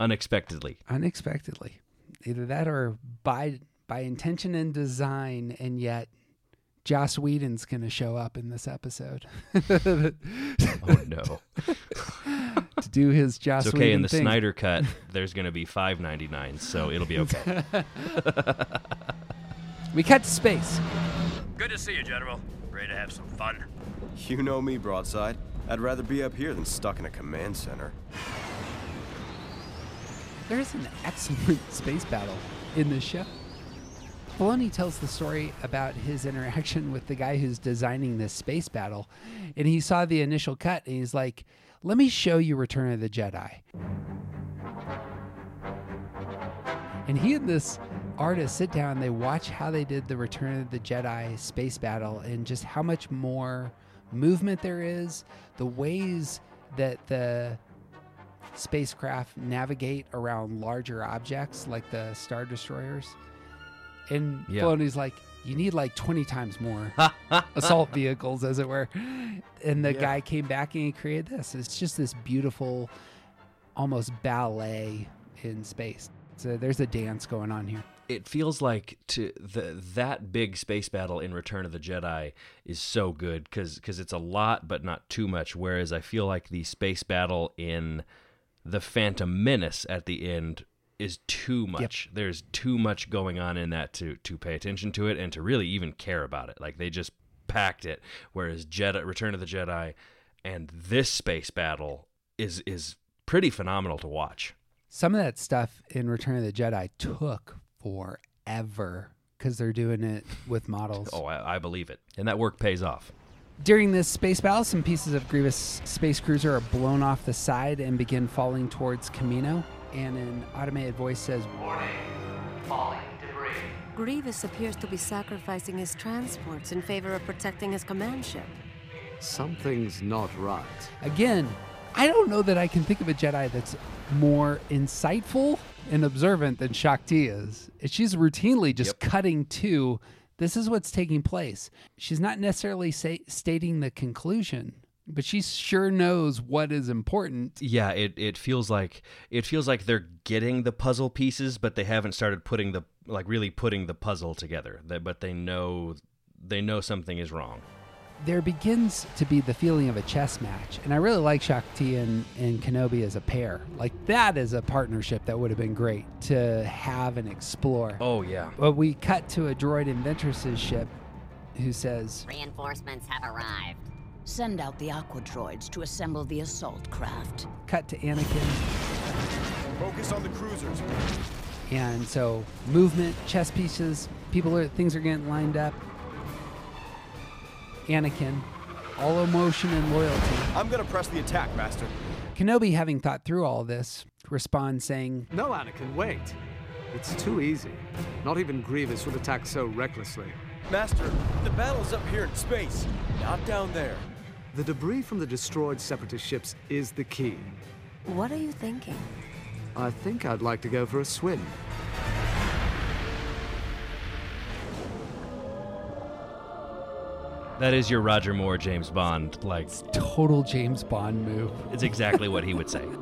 unexpectedly. Unexpectedly, either that or by by intention and design, and yet Joss Whedon's going to show up in this episode. oh no! to do his Joss It's okay. Whedon in the thing. Snyder cut, there's going to be five ninety nine, so it'll be okay. we cut to space. Good to see you, General. Ready to have some fun? You know me, Broadside. I'd rather be up here than stuck in a command center. There's an excellent space battle in this show. Filoni tells the story about his interaction with the guy who's designing this space battle, and he saw the initial cut, and he's like, "Let me show you Return of the Jedi." And he and this artist sit down and they watch how they did the Return of the Jedi space battle and just how much more movement there is, the ways that the spacecraft navigate around larger objects like the Star Destroyers. And Yeah. Filoni's like, you need like 20 times more assault vehicles, as it were. And the Yeah. guy came back and he created this. It's just this beautiful, almost ballet in space. So there's a dance going on here. It feels like to the that big space battle in Return of the Jedi is so good because it's a lot but not too much. Whereas I feel like the space battle in the Phantom Menace at the end is too much. There's too much going on in that to to pay attention to it and to really even care about it. Like they just packed it. Whereas Jedi Return of the Jedi and this space battle is is pretty phenomenal to watch. Some of that stuff in Return of the Jedi took forever because they're doing it with models. Oh, I, I believe it, and that work pays off. During this space battle, some pieces of Grievous space cruiser are blown off the side and begin falling towards Kamino. And an automated voice says, Warning, Falling debris. Grievous appears to be sacrificing his transports in favor of protecting his command ship. Something's not right. Again, I don't know that I can think of a Jedi that's more insightful and observant than Shaak Ti is. She's routinely just cutting to this is what's taking place. She's not necessarily say, stating the conclusion, but she sure knows what is important. Yeah, it, it feels like it feels like they're getting the puzzle pieces, but they haven't started putting the like really putting the puzzle together. That but they know they know something is wrong. There begins to be the feeling of a chess match, and I really like Shaak Ti and, and Kenobi as a pair. Like that is a partnership that would have been great to have and explore. Oh yeah. But we cut to a droid in Ventress's ship who says, Reinforcements have arrived. Send out the aqua droids to assemble the assault craft. cut to Anakin. Focus on the cruisers. And so movement, chess pieces, people are things are getting lined up. Anakin, all emotion and loyalty. I'm gonna press the attack, Master. Kenobi, having thought through all this, responds saying, No, Anakin, wait. It's too easy. Not even Grievous would attack so recklessly. Master, the battle's up here in space, not down there. The debris from the destroyed Separatist ships is the key. What are you thinking? I think I'd like to go for a swim. That is your Roger Moore James Bond like total James Bond move. It's exactly what he would say.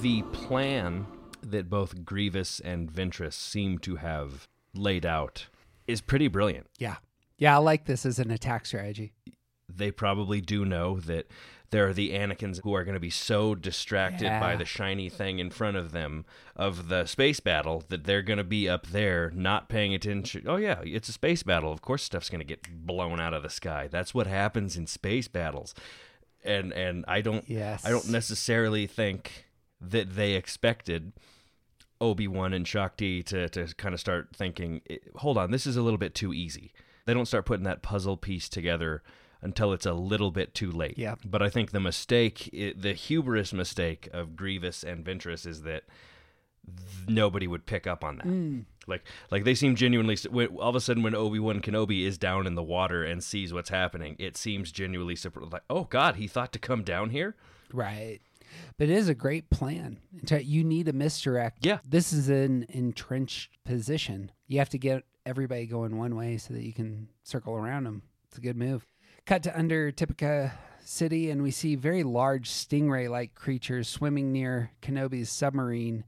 The plan that both Grievous and Ventress seem to have laid out is pretty brilliant. Yeah. Yeah, I like this as an attack strategy. They probably do know that there are the Anakins who are going to be so distracted by the shiny thing in front of them of the space battle that they're going to be up there not paying attention. Oh, yeah, it's a space battle. Of course, stuff's going to get blown out of the sky. That's what happens in space battles. And and I don't Yes. I don't necessarily think that they expected Obi Wan and Shaak Ti to to kind of start thinking, "Eh, hold on, this is a little bit too easy. They don't start putting that puzzle piece together until it's a little bit too late. Yeah. But I think the mistake, the hubris mistake of Grievous and Ventress is that nobody would pick up on that. Mm. Like, like they seem genuinely. All of a sudden, when Obi Wan Kenobi is down in the water and sees what's happening, it seems genuinely. Like, oh God, he thought to come down here. Right. But it is a great plan. You need a misdirect. Yeah. This is an entrenched position. You have to get everybody going one way so that you can circle around them. It's a good move. Cut to under Tipoca City, and we see very large stingray like creatures swimming near Kenobi's submarine.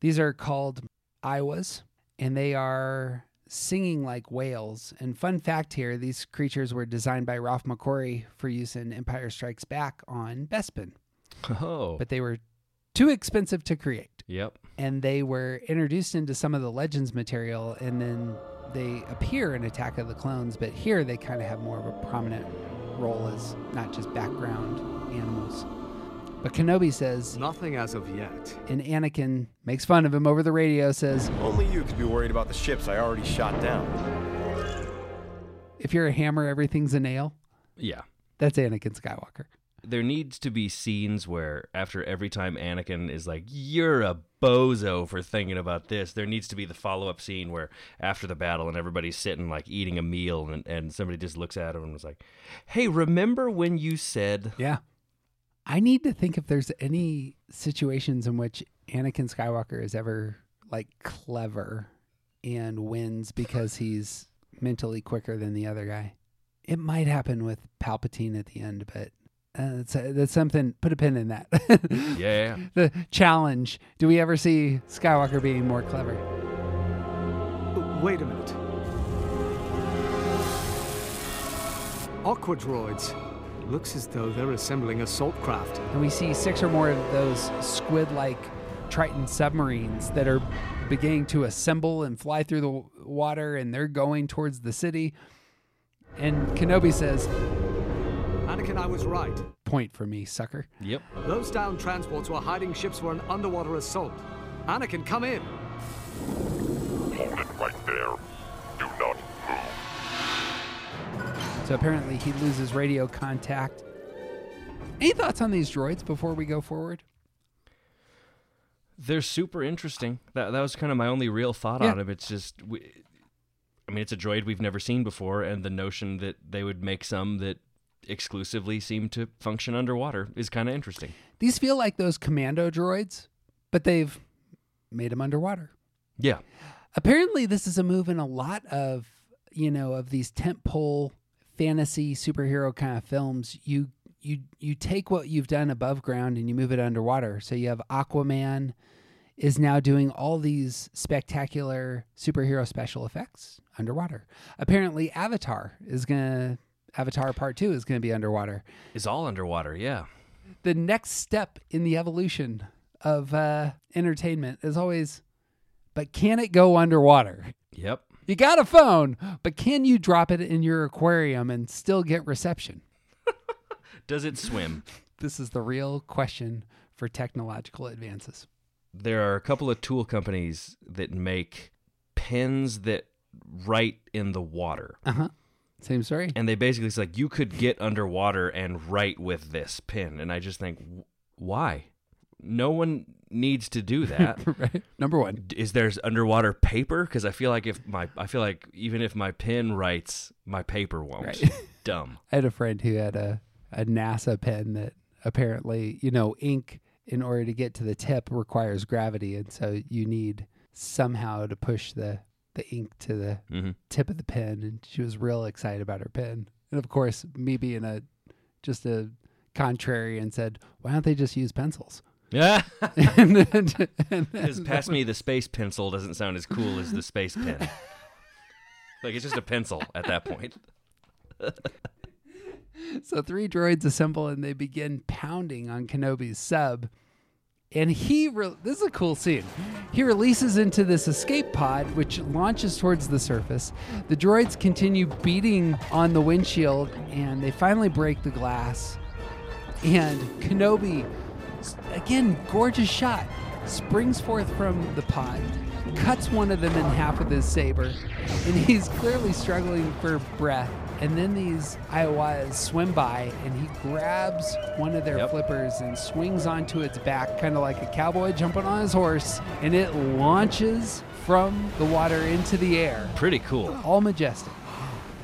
These are called Aiwhas, and they are singing like whales. And fun fact here these creatures were designed by Ralph McQuarrie for use in Empire Strikes Back on Bespin Oh. but they were too expensive to create. Yep. And they were introduced into some of the Legends material, and then they appear in Attack of the Clones, but here they kind of have more of a prominent role as not just background animals. But Kenobi says, Nothing as of yet. and Anakin makes fun of him over the radio, says, Only you could be worried about the ships I already shot down. If you're a hammer, everything's a nail. Yeah. That's Anakin Skywalker. There needs to be scenes where after every time Anakin is like, "You're a bozo for thinking about this," there needs to be the follow-up scene where after the battle and everybody's sitting like eating a meal and, and somebody just looks at him and was like, "Hey, remember when you said?" Yeah. I need to think if there's any situations in which Anakin Skywalker is ever like clever and wins because he's mentally quicker than the other guy. It might happen with Palpatine at the end, but uh, that's, that's something. Put a pin in that. Yeah. the challenge. Do we ever see Skywalker being more clever? Wait a minute. Aqua droids. Looks as though they're assembling assault craft. And we see six or more of those squid like Trident submarines that are beginning to assemble and fly through the water, and they're going towards the city. And Kenobi says, Anakin, I was right. Point for me, sucker. Yep. Those down transports were hiding ships for an underwater assault. Anakin, come in. Hold it right there. Do not move. So apparently he loses radio contact. Any thoughts on these droids before we go forward? They're super interesting. That that was kind of my only real thought Yeah. on them. It's just, we, I mean, it's a droid we've never seen before, and the notion that they would make some that exclusively seem to function underwater is kind of interesting. These feel like those commando droids, but they've made them underwater. Yeah. Apparently, this is a move in a lot of you know of these tentpole fantasy superhero kind of films. You you you take what you've done above ground and you move it underwater. So you have Aquaman is now doing all these spectacular superhero special effects underwater. Apparently, Avatar is gonna Avatar Part Two is gonna be underwater. Is all underwater. Yeah. The next step in the evolution of uh, entertainment is always, but can it go underwater? Yep. You got a phone, but can you drop it in your aquarium and still get reception? Does it swim? This is the real question for technological advances. there are a couple of tool companies that make pens that write in the water. Uh huh. Same story. And they basically it's like you could get underwater and write with this pen, and I just think, why? No one needs to do that. right. Number one. Is there's underwater paper? Because I feel like if my I feel like even if my pen writes, my paper won't. Right. Dumb. I had a friend who had a, a NASA pen that apparently, you know, ink in order to get to the tip requires gravity. And so you need somehow to push the, the ink to the Mhm. tip of the pen. And she was real excited about her pen. And of course, me being a just a contrary and said, why don't they just use pencils? Yeah. and then, and then Because pass me the space pencil doesn't sound as cool as the space pen. like it's just a pencil at that point. So three droids assemble and they begin pounding on Kenobi's sub. And he, re- this is a cool scene. He releases into this escape pod, which launches towards the surface. The droids continue beating on the windshield, and they finally break the glass. And Kenobi, again, gorgeous shot, springs forth from the pod, cuts one of them in half with his saber, and he's clearly struggling for breath. And then these Aiwhas swim by, and he grabs one of their flippers and swings onto its back, kind of like a cowboy jumping on his horse, and it launches from the water into the air. Pretty cool. All majestic.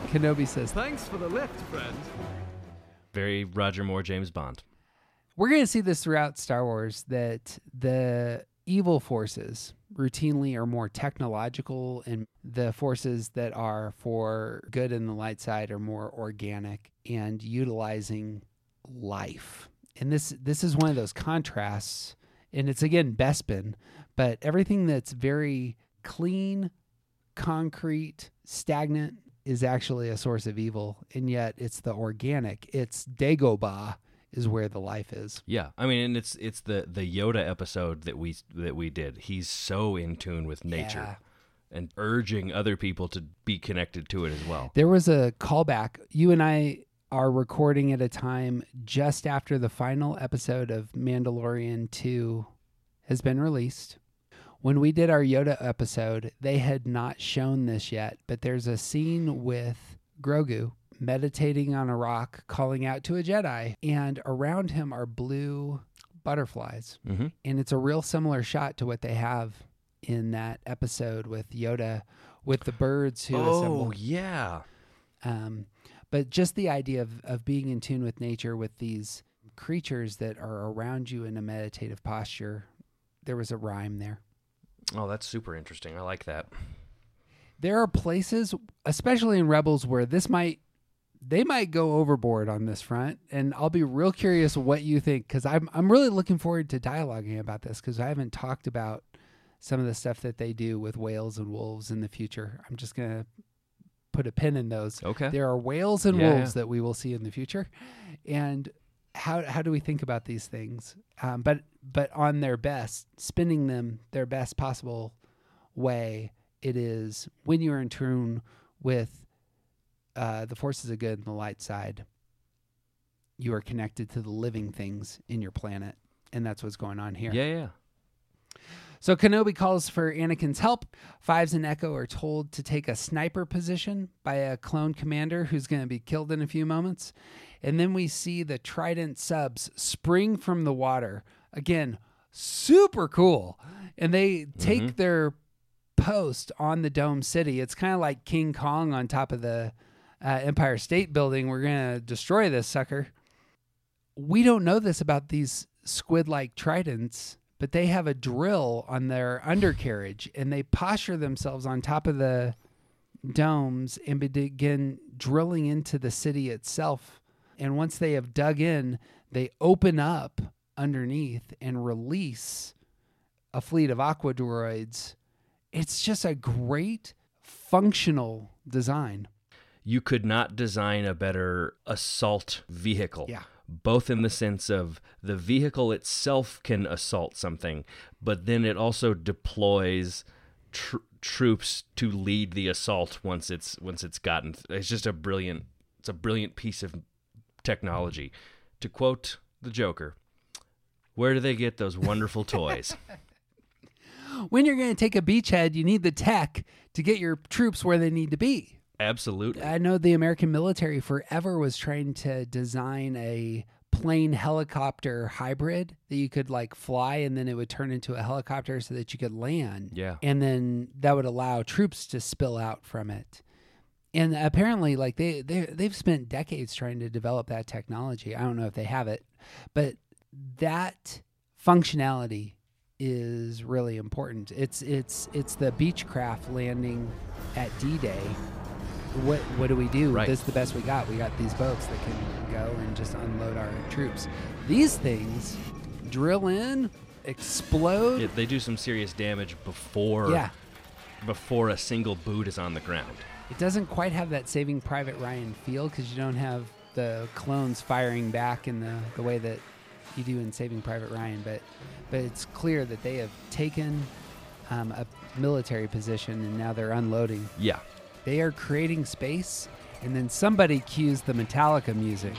Kenobi says, Thanks for the lift, friend. Very Roger Moore, James Bond. We're going to see this throughout Star Wars that the evil forces routinely are more technological and the forces that are for good in the light side are more organic and utilizing life. And this this is one of those contrasts and it's again Bespin, but everything that's very clean, concrete, stagnant is actually a source of evil and yet it's the organic. It's Dagobah is where the life is. Yeah, I mean, and it's it's the the Yoda episode that we that we did. He's so in tune with nature, Yeah. and urging other people to be connected to it as well. There was a callback. You and I are recording at a time just after the final episode of Mandalorian 2 has been released. When we did our Yoda episode, they had not shown this yet, but there's a scene with Grogu meditating on a rock, calling out to a Jedi, and around him are blue butterflies. Mhm. And it's a real similar shot to what they have in that episode with Yoda with the birds who Oh, assemble. yeah. Um, but just the idea of, of being in tune with nature with these creatures that are around you in a meditative posture, there was a rhyme there. Oh, that's super interesting. I like that. There are places, especially in Rebels, where this might they might go overboard on this front, and I'll be real curious what you think because I'm I'm really looking forward to dialoguing about this because I haven't talked about some of the stuff that they do with whales and wolves in the future. I'm just gonna put a pin in those. Okay. There are whales and Yeah, wolves yeah. that we will see in the future, and how how do we think about these things? Um, but but on their best, spinning them their best possible way, it is when you are in tune with uh, the forces of good and the light side. You are connected to the living things in your planet, and that's what's going on here. Yeah, yeah. So Kenobi calls for Anakin's help. Fives and Echo are told to take a sniper position by a clone commander who's going to be killed in a few moments. And then we see the Trident subs spring from the water. Again, super cool. And they take Mhm. their post on the dome city. It's kind of like King Kong on top of the uh, Empire State Building. We're going to destroy this sucker we don't know this about these squid like tridents, but they have a drill on their undercarriage and they posture themselves on top of the domes and begin drilling into the city itself. And once they have dug in, they open up underneath and release a fleet of aqua droids. It's just a great functional design. You could not design a better assault vehicle. Yeah. Both in the sense of the vehicle itself can assault something, but then it also deploys tr- troops to lead the assault once it's once it's gotten. It's just a brilliant. It's a brilliant piece of technology. To quote the Joker, "Where do they get those wonderful toys?" When you're going to take a beachhead, you need the tech to get your troops where they need to be. Absolutely. I know the American military forever was trying to design a plane helicopter hybrid that you could like fly and then it would turn into a helicopter so that you could land. Yeah. And then that would allow troops to spill out from it. And apparently like they they they've spent decades trying to develop that technology. I don't know if they have it, but that functionality is really important. It's it's it's the Beechcraft landing at D-Day what what do we do? Right. This is the best we got. We got these boats that can go and just unload our troops. These things drill in, explode. Yeah, they do some serious damage before Yeah. before a single boot is on the ground. It doesn't quite have that Saving Private Ryan feel because you don't have the clones firing back in the, the way that you do in Saving Private Ryan, but but it's clear that they have taken um, a military position and now they're unloading. Yeah. They are creating space, and then somebody cues the Metallica music.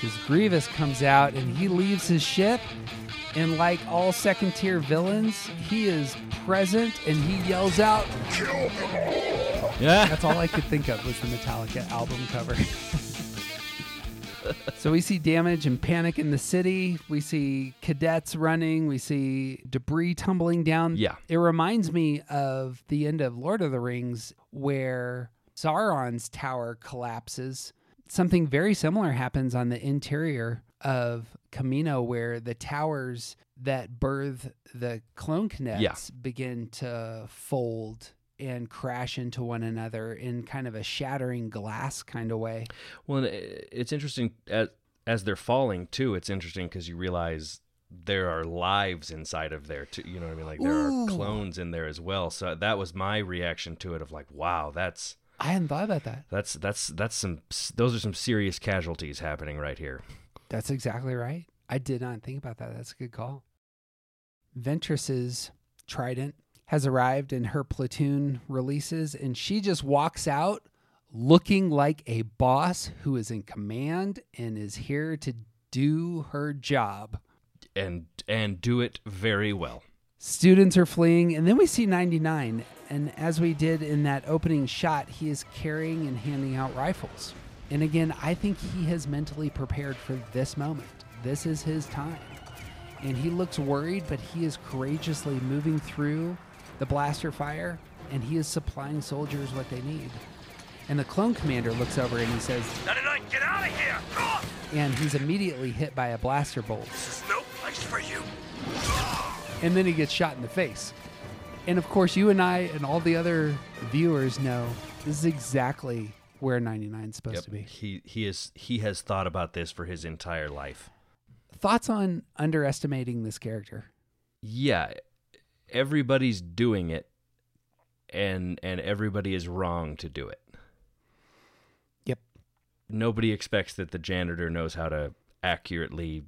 Because Grievous comes out and he leaves his ship, and like all second tier villains, he is present and he yells out, Kill them all! Yeah. That's all I could think of was the Metallica album cover. so we see damage and panic in the city. We see cadets running. We see debris tumbling down. Yeah. It reminds me of the end of Lord of the Rings where Sauron's tower collapses. Something very similar happens on the interior of Kamino where the towers that birth the clone connects Yeah. begin to fold and crash into one another in kind of a shattering glass kind of way. Well, uh, it's interesting as as they're falling too. It's interesting because you realize there are lives inside of there too. You know what I mean? Like there Ooh. are clones in there as well. So that was my reaction to it. Of like, wow, that's I hadn't thought about that. that's that's that's some those are some serious casualties happening right here. That's exactly right. I did not think about that. That's a good call. Ventress's trident has arrived and her platoon releases, and she just walks out looking like a boss who is in command and is here to do her job. and and do it very well. Students are fleeing, and then we see 99. And as we did in that opening shot, he is carrying and handing out rifles. And again, I think he has mentally prepared for this moment. This is his time. And he looks worried, but he is courageously moving through the blaster fire, and he is supplying soldiers what they need. And the clone commander looks over and he says, 99, get out of here! And he's immediately hit by a blaster bolt. This is no place for you. and then he gets shot in the face. And of course, you and I and all the other viewers know this is exactly where 99 is supposed Yep. to be. He he is he has thought about this for his entire life. Thoughts on underestimating this character? Yeah, everybody's doing it, and and everybody is wrong to do it. Yep. Nobody expects that the janitor knows how to accurately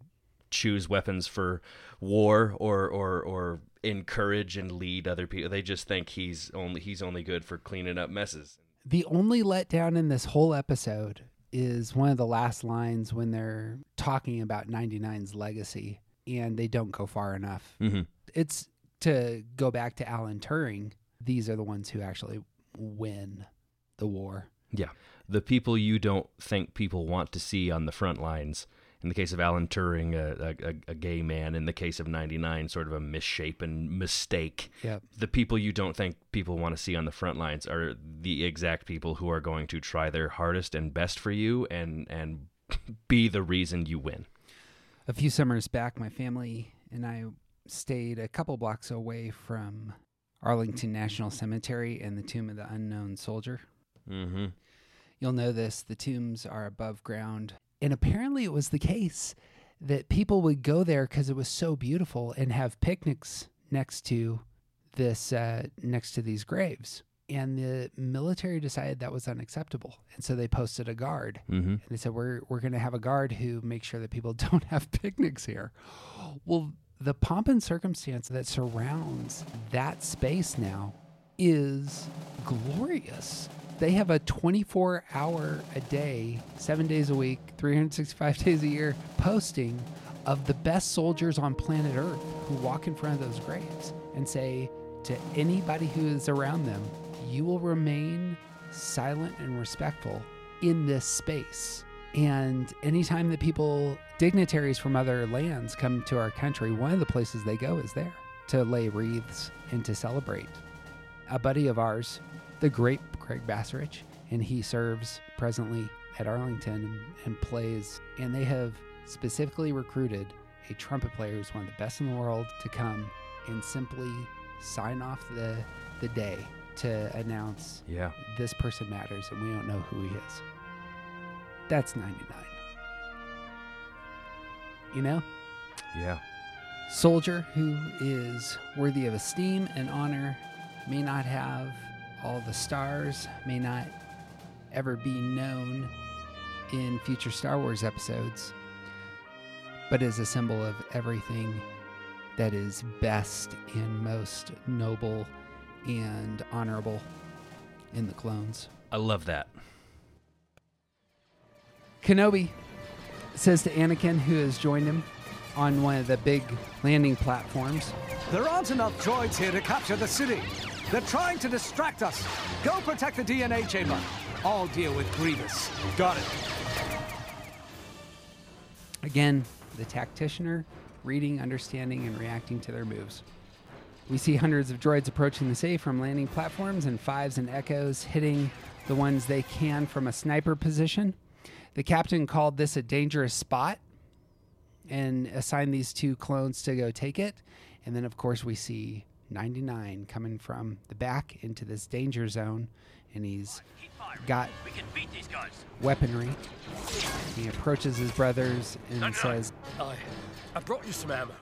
choose weapons for war or or or encourage and lead other people. They just think he's only he's only good for cleaning up messes. The only letdown in this whole episode is one of the last lines when they're talking about 99's legacy and they don't go far enough. Mhm. It's to go back to Alan Turing. These are the ones who actually win the war. Yeah. The people you don't think people want to see on the front lines. In the case of Alan Turing, a, a, a gay man. In the case of 99, sort of a misshapen mistake. Yep. The people you don't think people want to see on the front lines are the exact people who are going to try their hardest and best for you and, and be the reason you win. A few summers back, my family and I stayed a couple blocks away from Arlington National Cemetery and the Tomb of the Unknown Soldier. Mm-hmm. You'll know this the tombs are above ground. And apparently, it was the case that people would go there because it was so beautiful and have picnics next to this, uh, next to these graves. And the military decided that was unacceptable. And so they posted a guard. Mhm. And they said, We're, we're going to have a guard who makes sure that people don't have picnics here. Well, the pomp and circumstance that surrounds that space now is glorious. They have a 24 hour a day, seven days a week, 365 days a year posting of the best soldiers on planet Earth who walk in front of those graves and say to anybody who is around them, You will remain silent and respectful in this space. And anytime that people, dignitaries from other lands, come to our country, one of the places they go is there to lay wreaths and to celebrate. A buddy of ours, the great Craig Bassrich, and he serves presently at Arlington and, and plays. And they have specifically recruited a trumpet player who's one of the best in the world to come and simply sign off the, the day to announce Yeah. this person matters and we don't know who he is. That's 99. You know? Yeah. Soldier who is worthy of esteem and honor may not have all the stars, may not ever be known in future Star Wars episodes, but is a symbol of everything that is best and most noble and honorable in the clones. I love that. Kenobi says to Anakin, who has joined him on one of the big landing platforms, There aren't enough droids here to capture the city. They're trying to distract us. Go protect the DNA chamber. I'll deal with Grievous. Got it. Again, the tacticianer, reading, understanding, and reacting to their moves. We see hundreds of droids approaching the city from landing platforms and fives and echoes hitting the ones they can from a sniper position. The captain called this a dangerous spot. and assigned these two clones to go take it. And then, of course, we see 99 coming from the back into this danger zone, and he's got We can beat these guys. weaponry. He approaches his brothers and says, I, I brought you some ammo.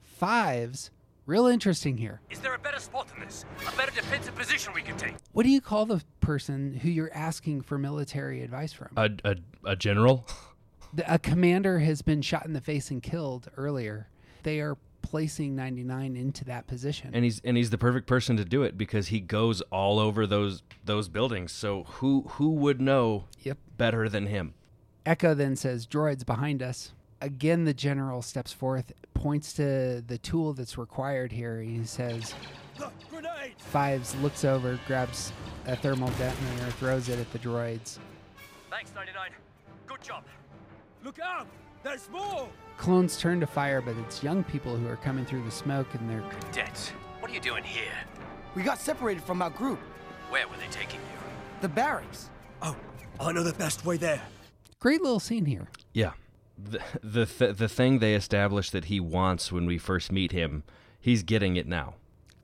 Fives, real interesting here. Is there a better spot than this? A better defensive position we can take? What do you call the person who you're asking for military advice from? A, a, a general? A commander has been shot in the face and killed earlier. They are placing 99 into that position. and he's and he's the perfect person to do it because he goes all over those those buildings. So who who would know Yep. better than him? Echo then says, Droids behind us. Again, the general steps forth, points to the tool that's required here. He says, Grenade! Fives looks over, grabs a thermal detonator, throws it at the droids. Thanks, 99. Good job. Look out! There's more! Clones turn to fire, but it's young people who are coming through the smoke and they're Cadets, what are you doing here? We got separated from our group. Where were they taking you? The barracks. Oh, I know the best way there. great little scene here. Yeah. The the th- the thing they established that he wants when we first meet him, he's getting it now.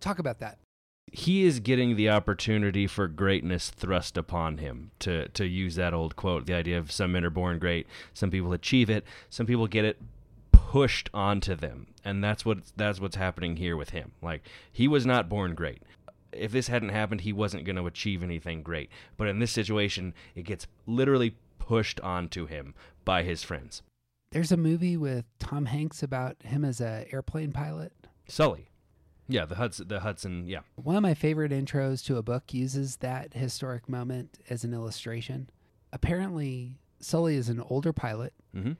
Talk about that. He is getting the opportunity for greatness thrust upon him. To to use that old quote, the idea of some men are born great, some people achieve it, some people get it pushed onto them, and that's what that's what's happening here with him. Like he was not born great. If this hadn't happened, he wasn't going to achieve anything great. But in this situation, it gets literally pushed onto him by his friends. There's a movie with Tom Hanks about him as a airplane pilot. Sully. Yeah, the Hudson, the Hudson, yeah. One of my favorite intros to a book uses that historic moment as an illustration. Apparently, Sully is an older pilot, Mhm.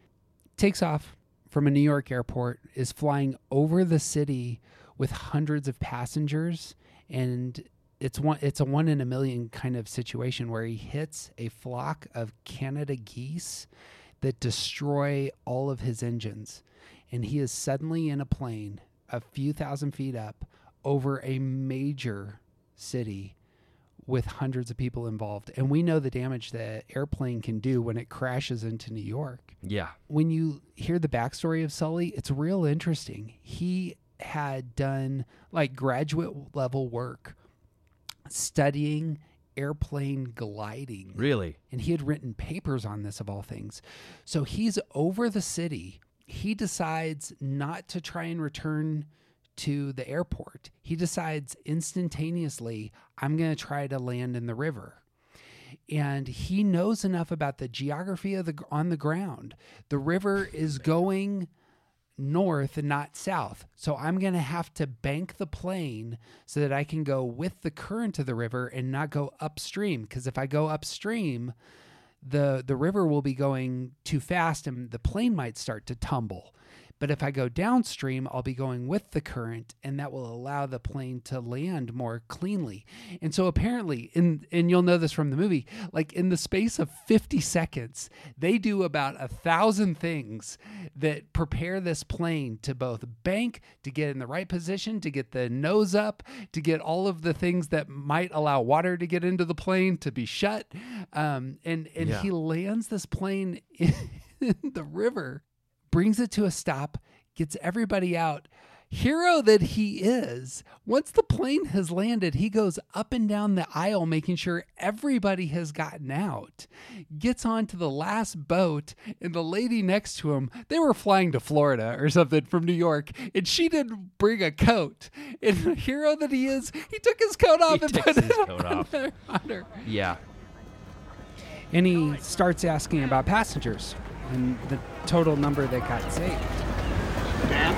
takes off from a New York airport, is flying over the city with hundreds of passengers, and it's one it's a one in a million kind of situation where he hits a flock of Canada geese that destroy all of his engines. And he is suddenly in a plane a few thousand feet up over a major city with hundreds of people involved. And we know the damage that airplane can do when it crashes into New York. Yeah. When you hear the backstory of Sully, it's real interesting. He had done like graduate level work studying airplane gliding. Really? And he had written papers on this, of all things. So he's over the city. He decides not to try and return to the airport. He decides instantaneously, I'm going to try to land in the river. And he knows enough about the geography of the on the ground. The river is going north and not south. So I'm going to have to bank the plane so that I can go with the current of the river and not go upstream because if I go upstream, the the river will be going too fast and the plane might start to tumble. But if I go downstream, I'll be going with the current and that will allow the plane to land more cleanly. And so apparently in and you'll know this from the movie, like in the space of 50 seconds, they do about a thousand things that prepare this plane to both bank, to get in the right position, to get the nose up, to get all of the things that might allow water to get into the plane to be shut. Um, and and Yeah. he lands this plane in the river, brings it to a stop, gets everybody out. Hero that he is, once the plane has landed, he goes up and down the aisle making sure everybody has gotten out. Gets onto the last boat, and the lady next to him, they were flying to Florida or something from New York, and she didn't bring a coat. And the hero that he is, he took his coat off He and put his it coat on off. her- on her. Yeah. And he starts asking about passengers and the total number that got saved. Dan,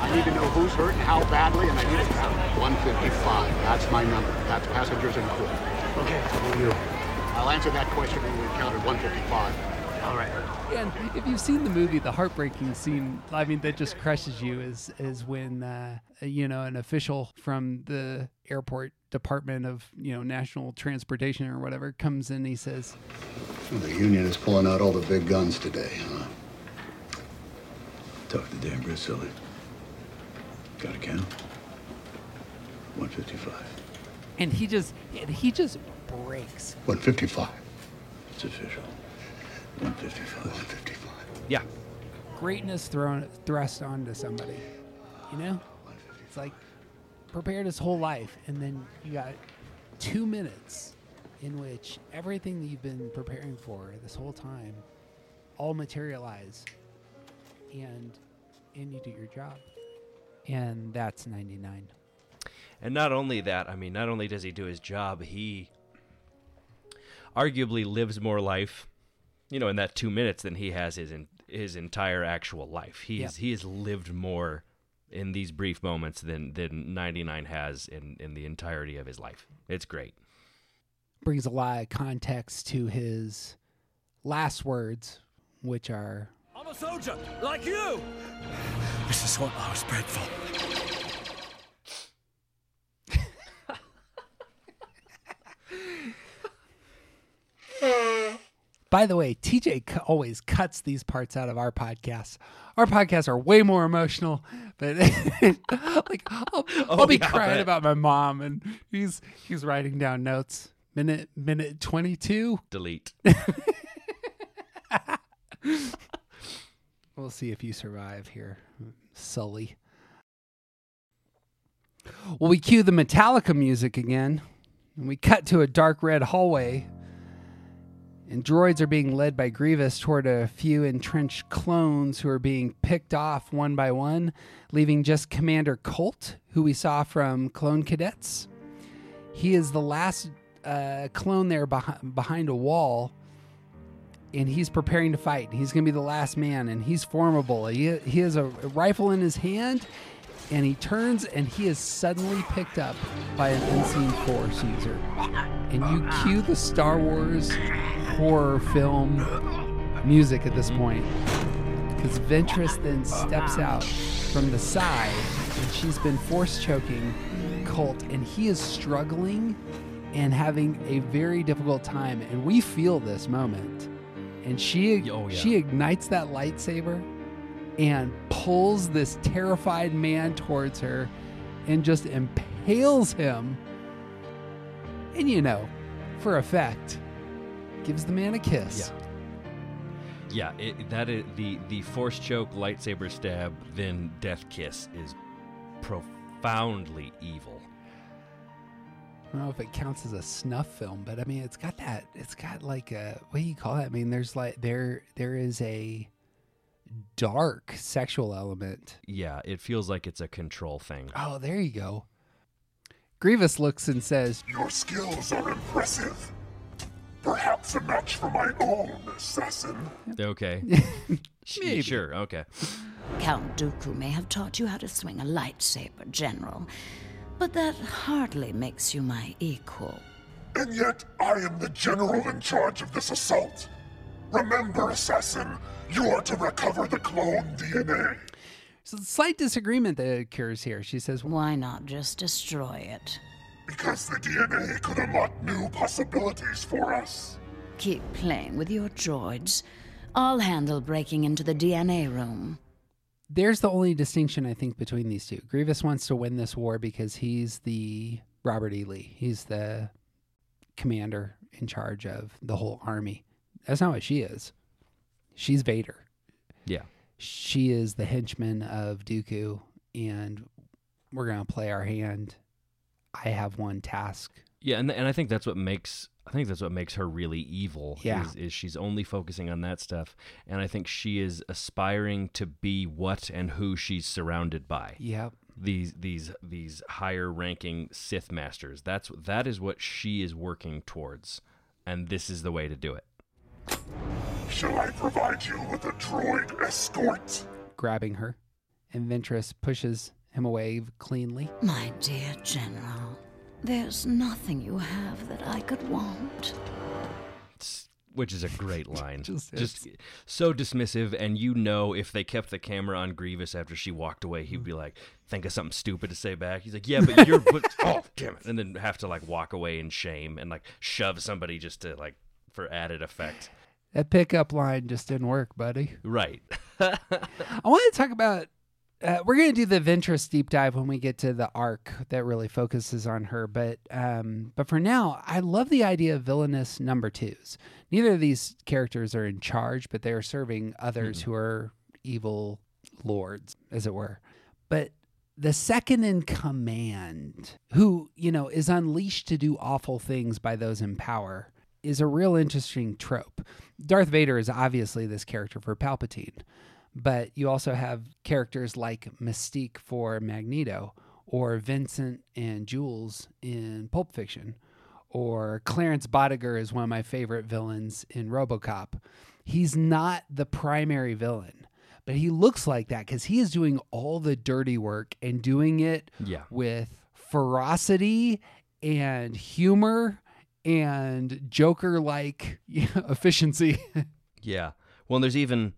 I need to know who's hurt and how badly, and I need it now. 155. That's my number. That's passengers and crew. Okay. Who are you? I'll answer that question when we counted 155. All right. And if you've seen the movie, the heartbreaking scene, I mean, that just crushes you is is when uh, you know an official from the airport department of you know national transportation or whatever comes in. He says, The union is pulling out all the big guns today, huh? Talk to Dan Brissilli. Got a count? 155. and he just he just breaks. 155. It's official. 155. 155. Yeah. greatness thrown thrust onto somebody. You know, it's like prepared his whole life, and then you got two minutes in which everything that you've been preparing for this whole time all materialize, and and you do your job, and that's ninety nine. And not only that, I mean, not only does he do his job, he arguably lives more life, you know, in that two minutes than he has his in, his entire actual life. He's Yeah. he has lived more in these brief moments than than 99 has in in the entirety of his life. It's great. Brings a lot of context to his last words, which are I'm a soldier, like you! This is what I was bred for. By the way, TJ always cuts these parts out of our podcasts. Our podcasts are way more emotional, but like I'll, oh, I'll Oh, be yeah, crying about my mom, and he's he's writing down notes. Minute minute twenty two. Delete. We'll see if you survive here, Sully. Well, we cue the Metallica music again, and we cut to a dark red hallway. And droids are being led by Grievous toward a few entrenched clones who are being picked off one by one, leaving just Commander Colt, who we saw from Clone Cadets. He is the last uh, clone there behind, behind a wall and he's preparing to fight. He's going to be the last man, and he's formidable. He, he has a rifle in his hand, and he turns, and he is suddenly picked up by an unseen force user. And you cue the Star Wars horror film music at this point. Because Ventress then steps out from the side, and she's been force choking Colt, and he is struggling and having a very difficult time. And we feel this moment and she Oh, yeah. she ignites that lightsaber and pulls this terrified man towards her and just impales him and you know for effect gives the man a kiss Yeah, it, that is the the force choke lightsaber stab then death kiss is profoundly evil. I don't know if it counts as a snuff film, but I mean, it's got that. It's got like a what do you call it? I mean, there's like there there is a dark sexual element. Yeah, it feels like it's a control thing. Oh, there you go. Grievous looks and says, Your skills are impressive. Perhaps a match for my own assassin. Okay. Maybe. Sure, okay. Count Dooku may have taught you how to swing a lightsaber, General, but that hardly makes you my equal. And yet, I am the general in charge of this assault. Remember, assassin, you are to recover the clone DNA. So, slight disagreement that occurs here. She says, Why not just destroy it? Because the DNA could unlock new possibilities for us. Keep playing with your droids. I'll handle breaking into the DNA room. There's the only distinction I think between these two. Grievous wants to win this war because he's the Robert E. Lee. He's the commander in charge of the whole army. That's not what she is. She's Vader. Yeah. She is the henchman of Dooku, and we're gonna play our hand. I have one task. Yeah, and and I think that's what makes I think that's what makes her really evil. Yeah. is, is she's only focusing on that stuff, and I think she is aspiring to be what and who she's surrounded by. Yep. These these these higher ranking Sith masters. That's that is what she is working towards, and this is the way to do it. Shall I provide you with a droid escort? Grabbing her, and Ventress pushes him away cleanly. My dear General, there's nothing you have that I could want. Which is a great line. Just- Just so dismissive, and you know if they kept the camera on Grievous after she walked away, he'd be like, "Think of something stupid to say back." He's like, "Yeah, but you're but, oh damn it," and then have to like walk away in shame and like shove somebody just to like for added effect. That pickup line just didn't work, buddy. Right. I want to talk about. Uh, we're going to do the Ventress deep dive when we get to the arc that really focuses on her. But um, but for now, I love the idea of villainous number twos. Neither of these characters are in charge, but they are serving others who are evil lords, as it were. But the second in command, who, you know, is unleashed to do awful things by those in power, is a real interesting trope. Darth Vader is obviously this character for Palpatine, but you also have characters like Mystique for Magneto, or Vincent and Jules in Pulp Fiction, or Clarence Boddicker is one of my favorite villains in Robocop. He's not the primary villain, but he looks like that because he is doing all the dirty work and doing it Yeah. with ferocity and humor and Joker like efficiency. Yeah. Well, there's even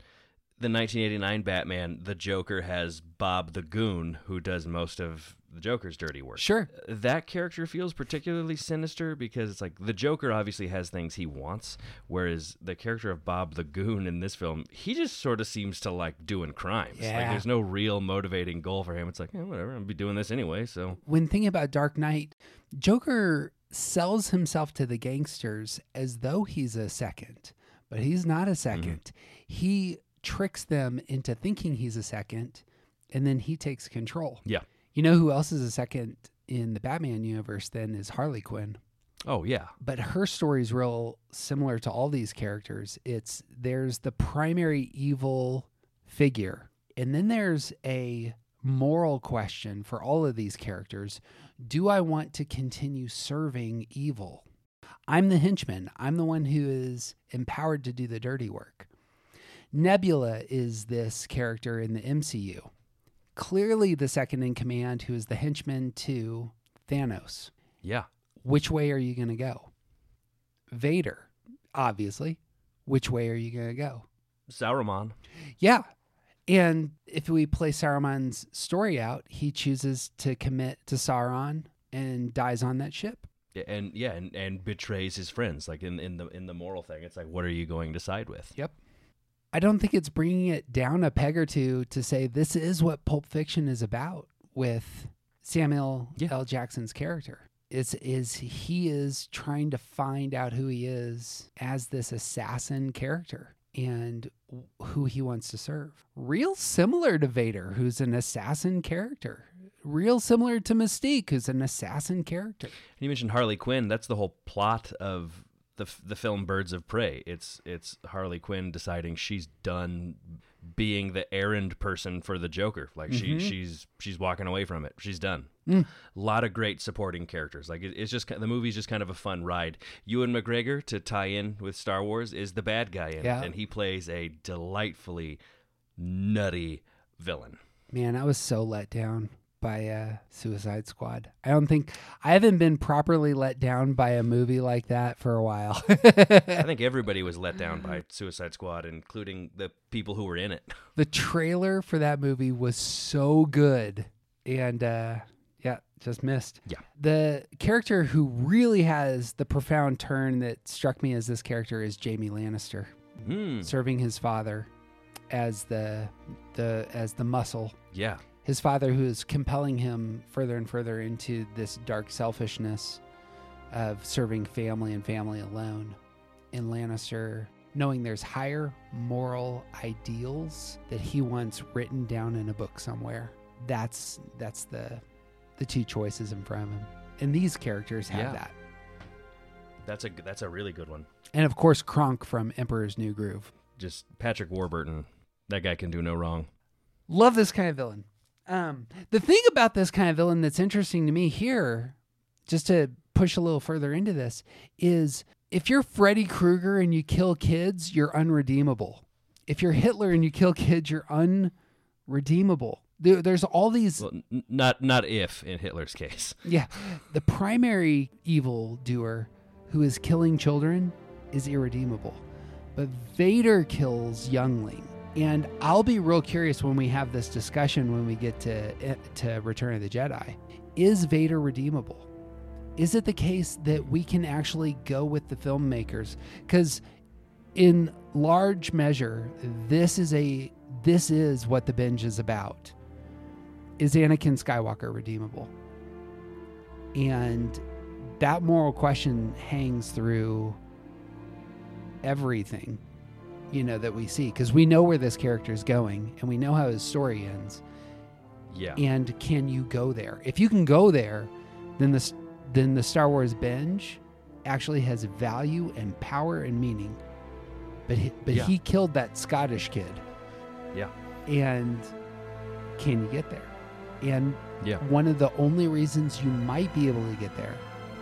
the 1989 Batman, the Joker has Bob the Goon, who does most of the Joker's dirty work. Sure. That character feels particularly sinister because it's like the Joker obviously has things he wants, whereas the character of Bob the Goon in this film, he just sort of seems to like doing crimes. Like Yeah. there's no real motivating goal for him. It's like, eh, whatever, I'm be doing this anyway, so when thinking about Dark Knight, Joker sells himself to the gangsters as though he's a second, but he's not a 2nd He tricks them into thinking he's a second, and then he takes control. Yeah. You know who else is a second in the Batman universe then is Harley Quinn. Oh yeah. But her story is real similar to all these characters. It's there's the primary evil figure, and then there's a moral question for all of these characters. Do I want to continue serving evil? I'm the henchman. I'm the one who is empowered to do the dirty work. Nebula is this character in the MCU. Clearly the second in command who is the henchman to Thanos Yeah. which way are you going to go? Vader, obviously. Which way are you going to go? Sauron. Yeah. And if we play Saruman's story out, he chooses to commit to Sauron and dies on that ship. And yeah, and, and betrays his friends. Like in, in the in the moral thing, it's like, what are you going to side with? Yep. I don't think it's bringing it down a peg or two to say this is what Pulp Fiction is about with Samuel L. Jackson's character. Is is he is trying to find out who he is as this assassin character and who he wants to serve. Real similar to Vader, who's an assassin character. Real similar to Mystique, who's an assassin character. And you mentioned Harley Quinn. That's the whole plot of the the film Birds of Prey. It's it's Harley Quinn deciding she's done being the errand person for the Joker. Like Mhm. she she's she's walking away from it. She's done. Mm. A lot of great supporting characters. Like it, it's just the movie's just kind of a fun ride. Ewan McGregor to tie in with Star Wars is the bad guy in Yeah. it, and he plays a delightfully nutty villain. Man, I was so let down by uh, Suicide Squad. I don't think I haven't been properly let down by a movie like that for a while. I think everybody was let down by Suicide Squad, including the people who were in it. the trailer for that movie was so good, and uh, yeah, just missed. Yeah. The character who really has the profound turn that struck me as this character is Jaime Lannister, Hmm. serving his father as the the as the muscle Yeah. His father who is compelling him further and further into this dark selfishness of serving family and family alone. And Lannister, knowing there's higher moral ideals that he wants written down in a book somewhere. That's that's the the two choices in front of him. And these characters have Yeah. that. That's a that's a really good one. And of course Kronk from Emperor's New Groove. Just Patrick Warburton. That guy can do no wrong. Love this kind of villain. Um, the thing about this kind of villain that's interesting to me here, just to push a little further into this, is if you're Freddy Krueger and you kill kids, you're unredeemable. If you're Hitler and you kill kids, you're unredeemable. There, there's all these. Well, n- not not if in Hitler's case. Yeah. The primary evil doer who is killing children is irredeemable. But Vader kills youngling. And I'll be real curious when we have this discussion when we get to eh, to Return of the Jedi. Is Vader redeemable? Is it the case that we can actually go with the filmmakers cuz in large measure this is a this is what the binge is about. Is Anakin Skywalker redeemable? And that moral question hangs through everything. You know, that we see because we know where this character is going and we know how his story ends. Yeah. And can you go there? If you can go there, then the then the Star Wars binge actually has value and power and meaning. But he, but Yeah. he killed that Scottish kid, Yeah. and can you get there? And Yeah. one of the only reasons you might be able to get there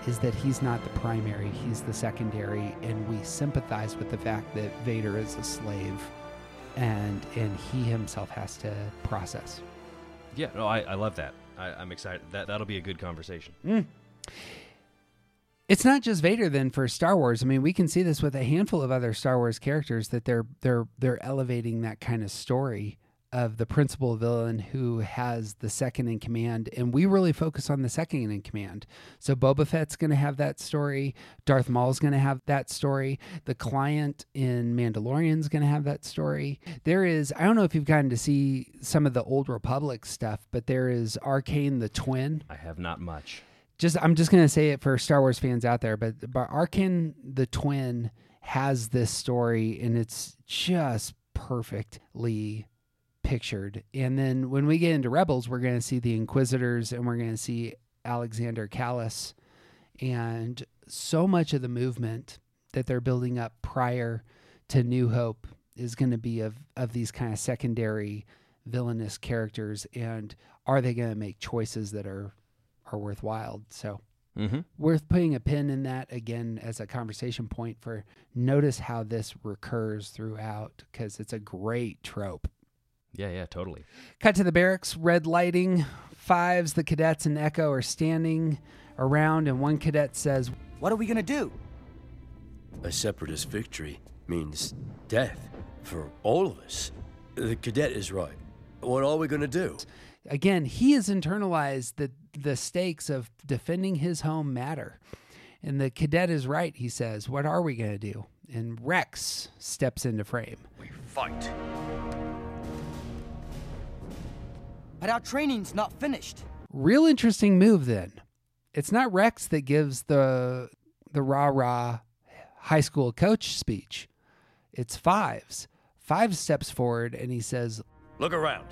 is that he's not the primary; he's the secondary, and we sympathize with the fact that Vader is a slave, and and he himself has to process. Yeah, no, I, I love that. I, I'm excited. That that'll be a good conversation. Mm. It's not just Vader then for Star Wars. I mean, we can see this with a handful of other Star Wars characters that they're they're they're elevating that kind of story of the principal villain who has the second in command, and we really focus on the second in command. So Boba Fett's going to have that story. Darth Maul's going to have that story. The client in Mandalorian's going to have that story. There is I don't know if you've gotten to see some of the old Republic stuff, but there is Arcane the Twin I have not much. just I'm just gonna say it for Star Wars fans out there, but but Arkin the twin has this story and it's just perfectly pictured. And then when we get into Rebels, we're gonna see the Inquisitors and we're gonna see Alexander Kallus and so much of the movement that they're building up prior to New Hope is going to be of of these kind of secondary villainous characters and are they going to make choices that are are worthwhile so Mhm. worth putting a pin in that again as a conversation point for notice how this recurs throughout because it's a great trope Yeah, yeah, totally. Cut to the barracks, red lighting. Fives, the cadets and Echo are standing around, and one cadet says, What are we gonna do? A separatist victory means death for all of us. The cadet is right. What are we going to do? again, he has internalized that the stakes of defending his home matter. And the cadet is right, he says. What are we going to do? And Rex steps into frame. We fight. But our training's not finished. Real interesting move then. It's not Rex that gives the the rah rah high school coach speech. It's Fives. Fives steps forward and he says, Look around.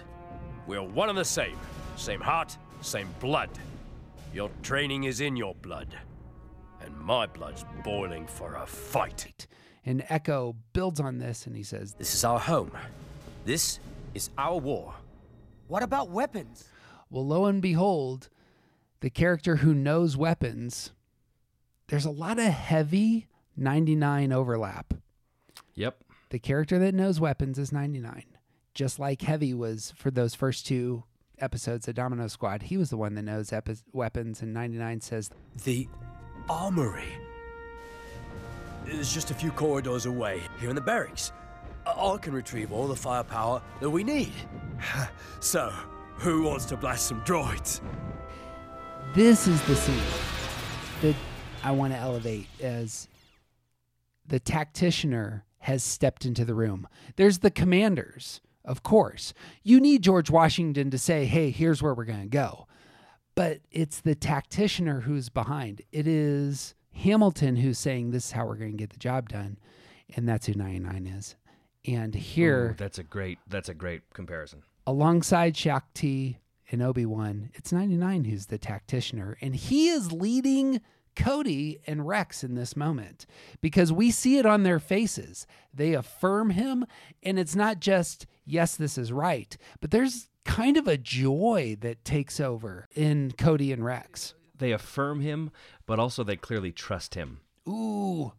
We're one and the same. Same heart, same blood. Your training is in your blood. And my blood's boiling for a fight. and Echo builds on this and he says, This is our home. This is our war. What about weapons? Well, lo and behold, the character who knows weapons, there's a lot of heavy 99 overlap. Yep. The character that knows weapons is 99. Just like Heavy was for those first two episodes of Domino Squad, he was the one that knows epi- weapons, and 99 says, The armory. It's just a few corridors away, here in the barracks. I can retrieve all the firepower that we need. so, who wants to blast some droids? This is the scene that I want to elevate as the tacticianer has stepped into the room. There's the commanders, of course. You need George Washington to say, hey, here's where we're going to go. But it's the tacticianer who's behind. It is Hamilton who's saying, this is how we're going to get the job done. And that's who 99 is. And here, Ooh, that's a great that's a great comparison. alongside Shaak Ti and Obi Wan, it's 99 who's the tacticianer. And he is leading Cody and Rex in this moment because we see it on their faces. They affirm him, and it's not just, yes, this is right, but there's kind of a joy that takes over in Cody and Rex. They affirm him, but also they clearly trust him. Ooh,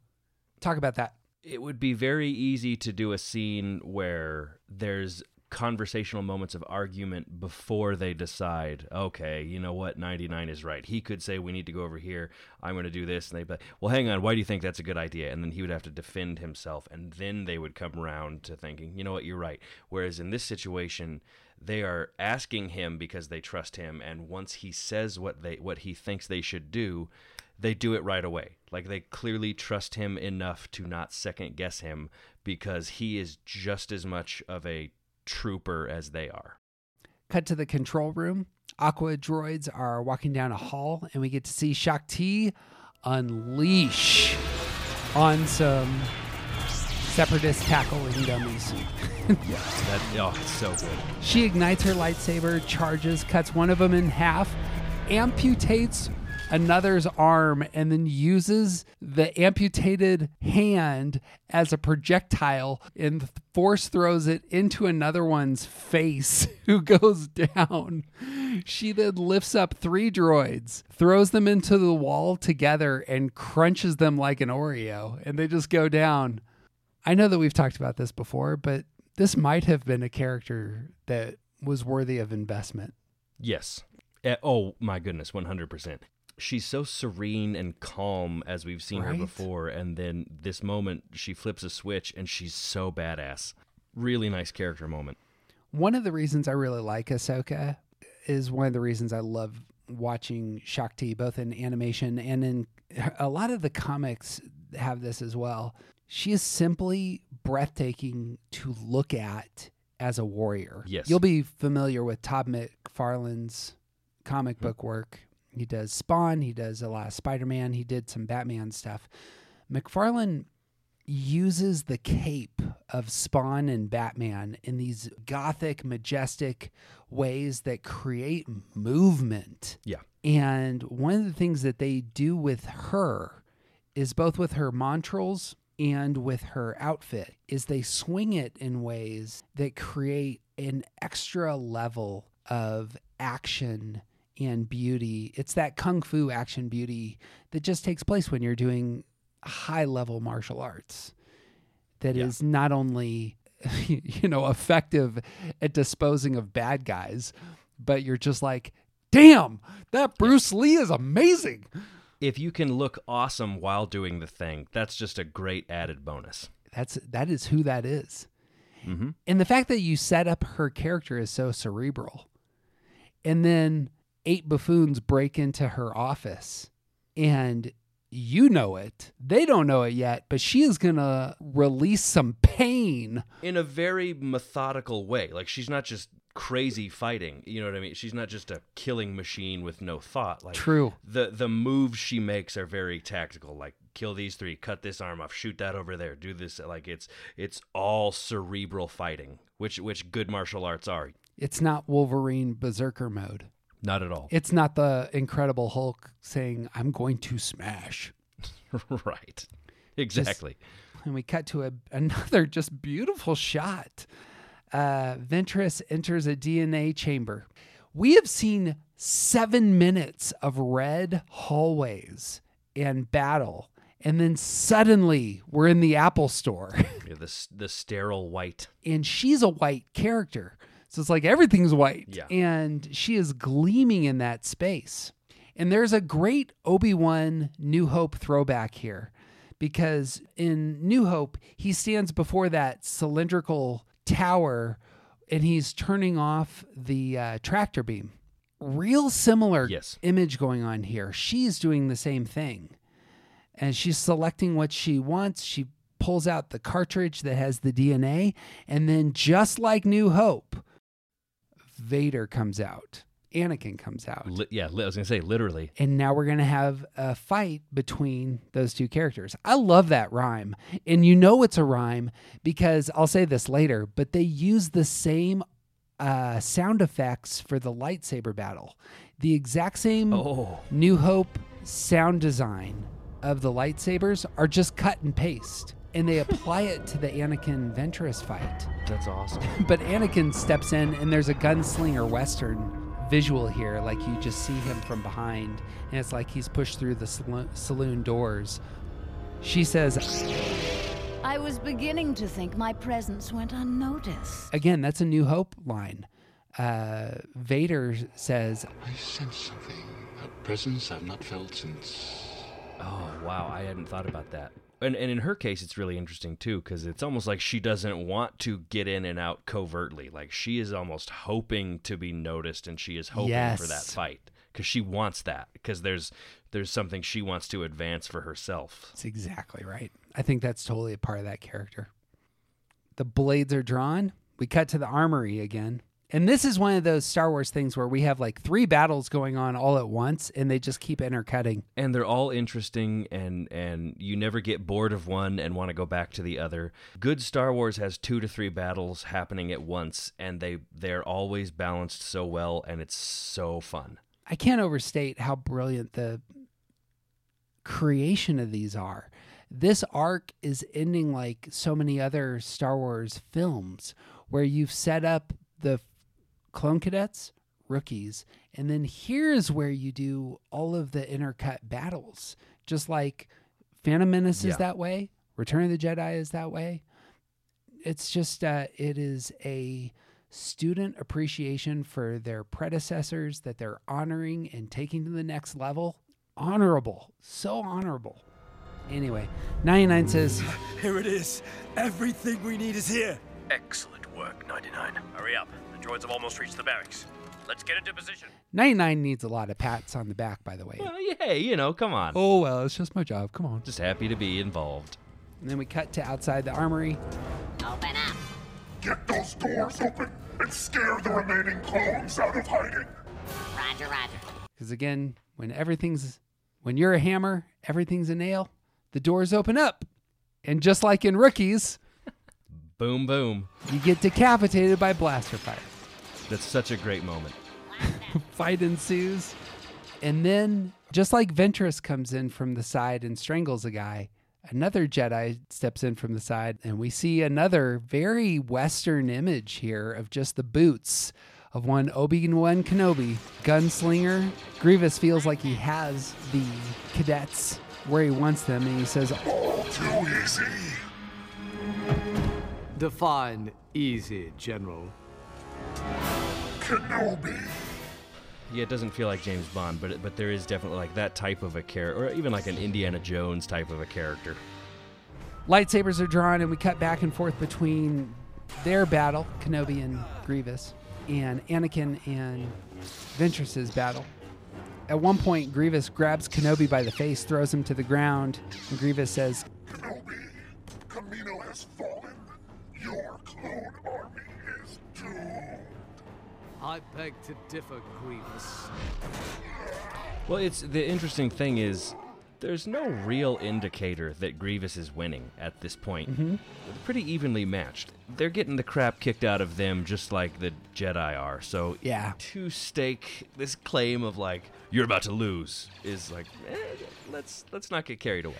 talk about that. It would be very easy to do a scene where there's conversational moments of argument before they decide, okay, you know what, 99 is right. He could say, we need to go over here. I'm going to do this. And they'd be like, well, hang on. Why do you think that's a good idea? And then he would have to defend himself. And then they would come around to thinking, you know what, you're right. Whereas in this situation, they are asking him because they trust him. And once he says what they what he thinks they should do, they do it right away. Like they clearly trust him enough to not second guess him because he is just as much of a trooper as they are. Cut to the control room. Aqua droids are walking down a hall, and we get to see Shaak Ti unleash on some Separatist tackling dummies. yes, that oh, it's so good. She ignites her lightsaber, charges, cuts one of them in half, amputates another's arm, and then uses the amputated hand as a projectile and force throws it into another one's face who goes down. She then lifts up three droids, throws them into the wall together, and crunches them like an Oreo, and they just go down. I know that we've talked about this before, but this might have been a character that was worthy of investment. Yes. Eh, oh my goodness, one hundred percent. She's so serene and calm as we've seen her before, and then this moment she flips a switch and she's so badass. Really nice character moment. One of the reasons I really like Ahsoka is one of the reasons I love watching Shaak Ti, both in animation and in a lot of the comics have this as well. She is simply breathtaking to look at as a warrior. Yes. You'll be familiar with Todd McFarlane's comic hmm. book work. He does Spawn, he does a lot of Spider Man, he did some Batman stuff. McFarlane uses the cape of Spawn and Batman in these gothic, majestic ways that create movement. Yeah. And one of the things that they do with her is both with her montrals and with her outfit is they swing it in ways that create an extra level of action and beauty. It's that kung fu action beauty that just takes place when you're doing high level martial arts that is not only you know effective at disposing of bad guys but you're just like damn that Bruce Lee is amazing If you can look awesome while doing the thing, that's just a great added bonus. that's that is who that is Mm-hmm. and the fact that you set up her character is so cerebral and then eight buffoons break into her office and you know it they don't know it yet but she is gonna release some pain in a very methodical way. Like she's not just crazy fighting. You know what I mean? She's not just a killing machine with no thought. Like True. The the moves she makes are very tactical. Like kill these three, cut this arm off, shoot that over there, do this. Like it's it's all cerebral fighting, which which good martial arts are. it's not wolverine berserker mode Not at all. It's not the Incredible Hulk saying, I'm going to smash. right. Exactly. and we cut to a, another just beautiful shot. Uh, Ventress enters a DNA chamber. We have seen seven minutes of red hallways and battle. And then suddenly we're in the Apple store. Yeah, the the sterile white. and she's a white character. So it's like everything's white. Yeah. And she is gleaming in that space. And there's a great Obi Wan New Hope throwback here because in New Hope, he stands before that cylindrical tower and he's turning off the uh, tractor beam. Real similar Yes. image going on here. She's doing the same thing and she's selecting what she wants. She pulls out the cartridge that has the DNA, and then just like New Hope, Vader comes out. Anakin comes out. Li- yeah, li- I was gonna say literally. And now we're going to have a fight between those two characters. I love that rhyme. And you know it's a rhyme because I'll say this later, but they use the same uh, sound effects for the lightsaber battle. The exact same Oh. New Hope sound design of the lightsabers are just cut and paste. And they apply it to the Anakin Ventress fight. That's awesome. But Anakin steps in, and there's a gunslinger western visual here. Like you just see him from behind, and it's like he's pushed through the salo- saloon doors. She says, I was beginning to think my presence went unnoticed. again, that's a New Hope line. Uh, Vader says, I sense something. A presence I've not felt since. Oh wow, I hadn't thought about that. And and in her case, it's really interesting too because it's almost like she doesn't want to get in and out covertly. Like she is almost hoping to be noticed, and she is hoping for that fight because she wants that because there's there's something she wants to advance for herself. That's exactly right. I think that's totally a part of that character. The blades are drawn. We cut to the armory again. And this is one of those Star Wars things where we have like three battles going on all at once and they just keep intercutting. and they're all interesting and and you never get bored of one and want to go back to the other good star wars has two to three battles happening at once and they they're always balanced so well and it's so fun I can't overstate how brilliant the creation of these are. This arc is ending like so many other Star Wars films where you've set up the clone cadets, rookies, and then here's where you do all of the intercut battles. Just like Phantom Menace is that way, Return of the Jedi is that way. It's just uh, it is a student appreciation for their predecessors that they're honoring and taking to the next level. Honorable, so honorable. Anyway, 99 says, Here it is. Everything we need is here. Excellent work, 99. Hurry up. The droids have almost reached the barracks. Let's get into position. 99 needs a lot of pats on the back, by the way. well, hey you know come on Oh, well, it's just my job. Come on. just happy to be involved And then we cut to outside the armory. Open up. Get those doors open and scare the remaining clones out of hiding. Roger, roger. Because again, when everything's, when you're a hammer, everything's a nail, the doors open up. And just like in Rookies, boom boom you get decapitated by blaster fire. that's such a great moment fight ensues. And then, just like Ventress comes in from the side and strangles a guy, another Jedi steps in from the side, and we see another very Western image here of just the boots of one Obi Wan Kenobi, gunslinger. Grievous feels like he has the cadets where he wants them, and he says, All too easy. Define easy, General. Kenobi. yeah it doesn't feel like james bond but it, but there is definitely like that type of a character or even like an indiana jones type of a character lightsabers are drawn and we cut back and forth between their battle, Kenobi and Grievous, and Anakin and Ventress's battle. At one point, Grievous grabs Kenobi by the face, throws him to the ground, and Grievous says, Kenobi, Kamino has fallen. Your clone army is doomed. I beg to differ, Grievous. Well, it's the interesting thing is there's no real indicator that Grievous is winning at this point. Mhm. They're pretty evenly matched. They're getting the crap kicked out of them just like the Jedi are. So Yeah. to stake this claim of like you're about to lose is like eh, let's let's not get carried away.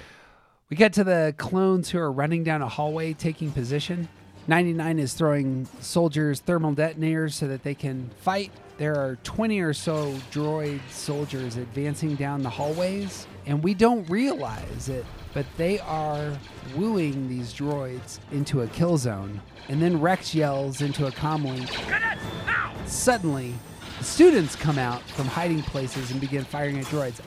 We get to the clones who are running down a hallway taking position. 99 is throwing soldiers thermal detonators so that they can fight. There are 20 or so droid soldiers advancing down the hallways, and we don't realize it, but they are wooing these droids into a kill zone. And then Rex yells into a comlink. Suddenly, students come out from hiding places and begin firing at droids.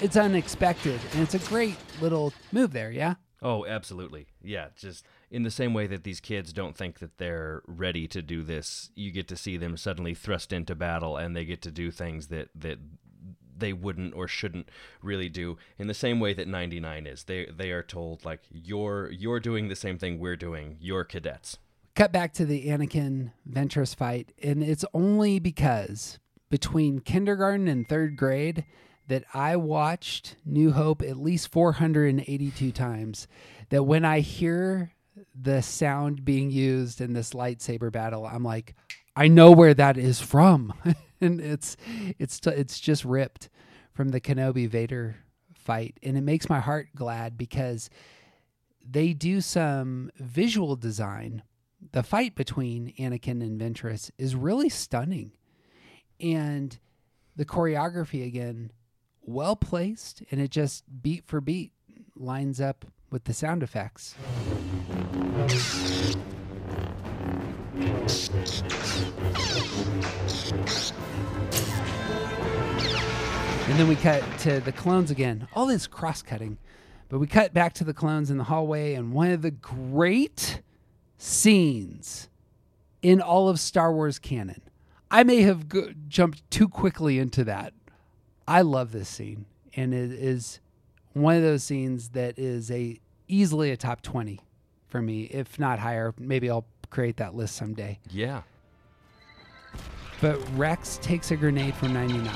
It's unexpected, and it's a great little move there, yeah? Oh, absolutely. Yeah, just in the same way that these kids don't think that they're ready to do this, you get to see them suddenly thrust into battle and they get to do things that that they wouldn't or shouldn't really do in the same way that 99 is. They they are told like you're you're doing the same thing we're doing. You're cadets. cut back to the Anakin Ventress fight, and it's only because between kindergarten and third grade that I watched New Hope at least 482 times. That when I hear the sound being used in this lightsaber battle, I'm like, I know where that is from, and it's it's it's just ripped from the Kenobi Vader fight, and it makes my heart glad because they do some visual design. The fight between Anakin and Ventress is really stunning. And the choreography, again, well placed, and it just beat for beat lines up with the sound effects. And then we cut to the clones again. All this cross cutting. But we cut back to the clones in the hallway, and one of the great scenes in all of Star Wars canon. I may have jumped too quickly into that. I love this scene, and it is one of those scenes that is a easily a top 20 for me, if not higher. Maybe I'll create that list someday. Yeah. But Rex takes a grenade from 99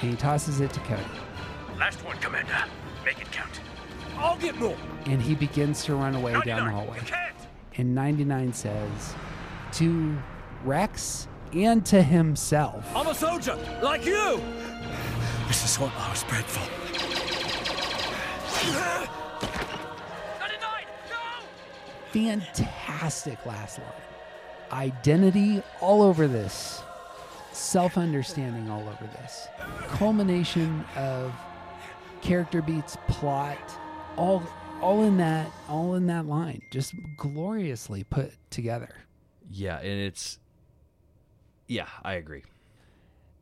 and he tosses it to Cody. Last one, Commander. Make it count. I'll get more. And he begins to run away down the hallway. And 99 says to Rex and to himself, I'm a soldier, like you! This is what I was bred for. fantastic last line. Identity all over this. Self understanding all over this. Culmination of character beats, plot, all all in that all in that line. Just gloriously put together. Yeah, and it's yeah, I agree.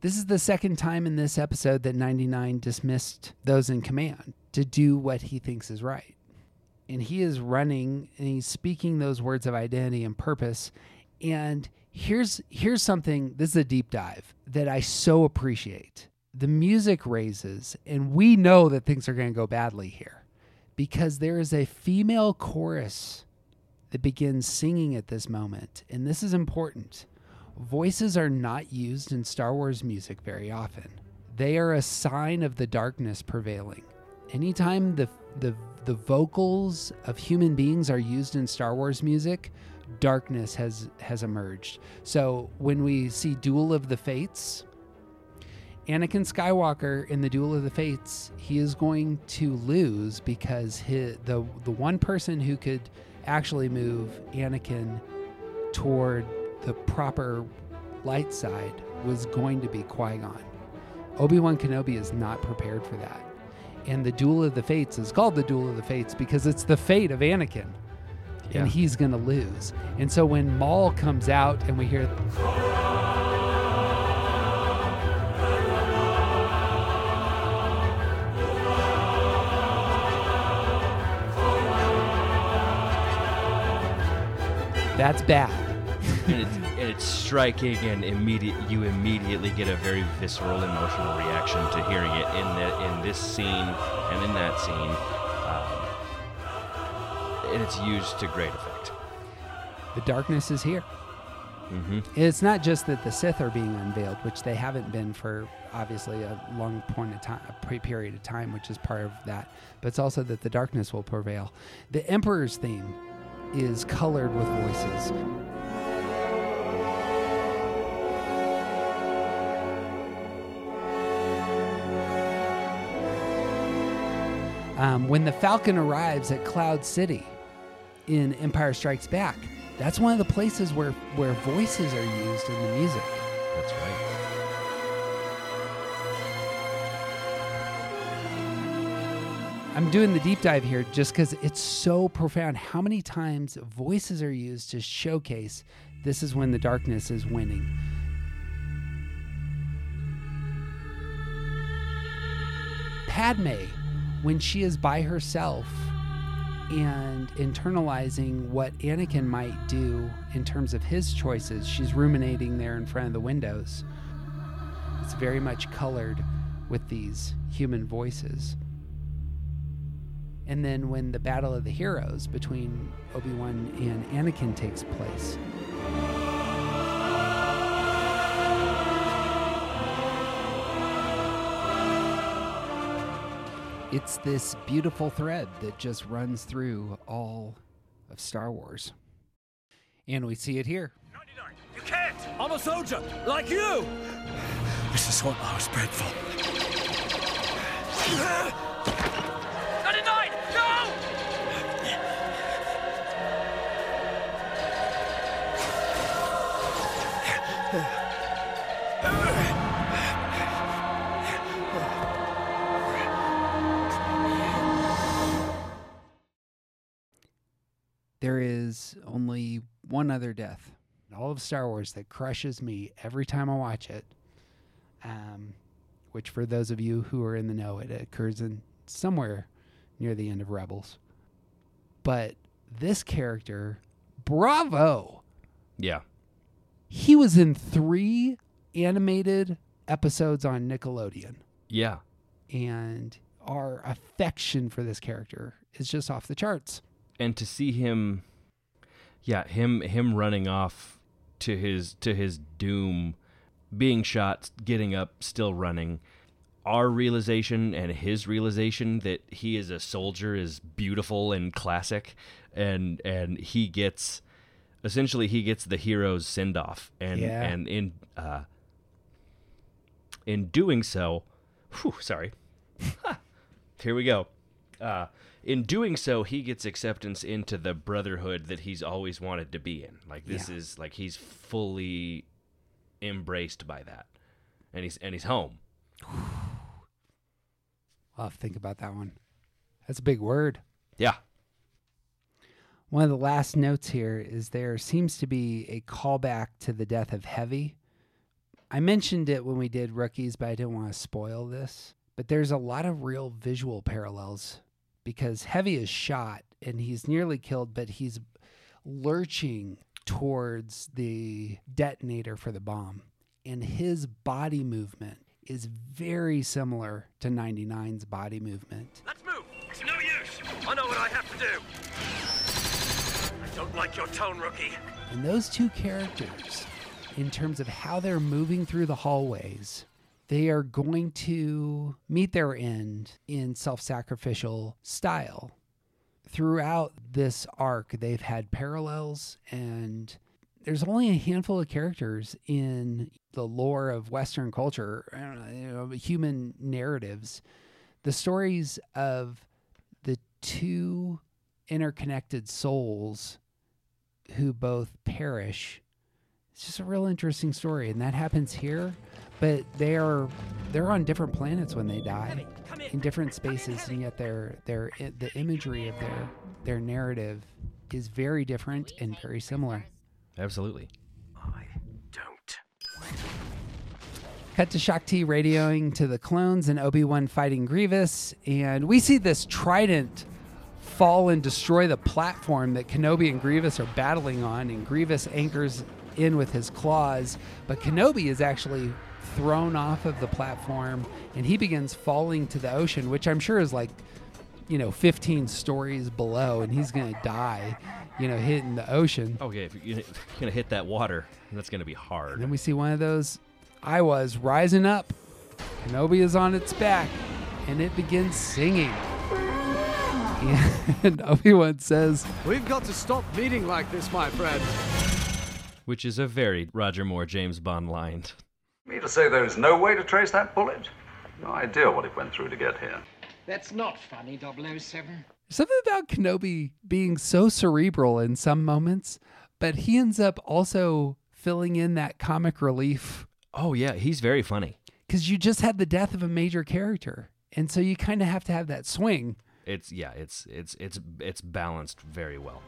This is the second time in this episode that 99 dismissed those in command to do what he thinks is right. And he is running and he's speaking those words of identity and purpose. And here's here's something, this is a deep dive that I so appreciate. The music raises, and we know that things are going to go badly here because there is a female chorus that begins singing at this moment. And this is important. Voices are not used in Star Wars music very often. They are a sign of the darkness prevailing. Anytime the the the vocals of human beings are used in Star Wars music, darkness has has emerged. So when we see Duel of the Fates, Anakin Skywalker in the Duel of the Fates, he is going to lose because the the one person who could actually move Anakin toward the proper light side was going to be Qui Gon. Obi Wan Kenobi is not prepared for that. And the Duel of the Fates is called the Duel of the Fates because it's the fate of Anakin. Yeah. And he's going to lose. And so when Maul comes out and we hear. That's bad. And, it's, and it's striking, and immediate you immediately get a very visceral, emotional reaction to hearing it in the, in this scene and in that scene, um, and it's used to great effect. The darkness is here. Mm-hmm. It's not just that the Sith are being unveiled, which they haven't been for obviously a long point of time, a pre- period of time, which is part of that. But it's also that the darkness will prevail. The Emperor's theme is colored with voices. Um, when the Falcon arrives at Cloud City in Empire Strikes Back, that's one of the places where, where voices are used in the music. That's right. I'm doing the deep dive here just because it's so profound. How many times voices are used to showcase this is when the darkness is winning? Padme, when she is by herself and internalizing what Anakin might do in terms of his choices, she's ruminating there in front of the windows. It's very much colored with these human voices. And then when the battle of the heroes between Obi Wan and Anakin takes place, it's this beautiful thread that just runs through all of Star Wars. And we see it here. You can't! I'm a soldier, like you! This is what I was bred for. One other death in all of Star Wars that crushes me every time I watch it. Um, which, for those of you who are in the know, it occurs in somewhere near the end of Rebels. But this character, bravo! Yeah. He was in three animated episodes on Nickelodeon. Yeah. And our affection for this character is just off the charts. and to see him yeah him him running off to his to his doom being shot, getting up, still running. Our realization and his realization that he is a soldier is beautiful and classic, and and he gets essentially he gets the hero's send off, and Yeah. and in uh, in doing so, whew, sorry, here we go. Uh, in doing so, he gets acceptance into the brotherhood that he's always wanted to be in. Like this Yeah. is like he's fully embraced by that, and he's and he's home. I'll think about that one. That's a big word. Yeah. One of the last notes here is there seems to be a callback to the death of Heavy. I mentioned it when we did rookies, but I didn't want to spoil this. But there's a lot of real visual parallels because Heavy is shot and he's nearly killed, but he's lurching towards the detonator for the bomb. And his body movement is very similar to 99's body movement. Let's move. It's no use. I know what I have to do. I don't like your tone, rookie. And those two characters, in terms of how they're moving through the hallways, they are going to meet their end in self sacrificial style. Throughout this arc, they've had parallels, and there's only a handful of characters in the lore of Western culture, know, you know, human narratives. The stories of the two interconnected souls who both perish. It's just a real interesting story, and that happens here. But they are they're on different planets when they die, in different spaces, and yet their their the imagery of their their narrative is very different and very similar. Absolutely. I don't. Cut to Shaak Ti radioing to the clones and Obi Wan fighting Grievous, and we see this trident fall and destroy the platform that Kenobi and Grievous are battling on, and Grievous anchors in with his claws, but Kenobi is actually thrown off of the platform and he begins falling to the ocean, which I'm sure is like, you know, 15 stories below, and he's gonna die, you know, hitting the ocean. Oh, okay, if you're gonna hit that water, that's gonna be hard. And then we see one of those Aiwhas rising up. Kenobi is on its back, and it begins singing. And Obi Wan says, We've got to stop meeting like this, my friend. Which is a very Roger Moore James Bond line. Me to say there is no way to trace that bullet? No idea what it went through to get here. That's not funny, 007. Something about Kenobi being so cerebral in some moments, but he ends up also filling in that comic relief. Oh yeah, he's very funny. Because you just had the death of a major character. And so you kind of have to have that swing. It's yeah, it's it's it's it's balanced very well.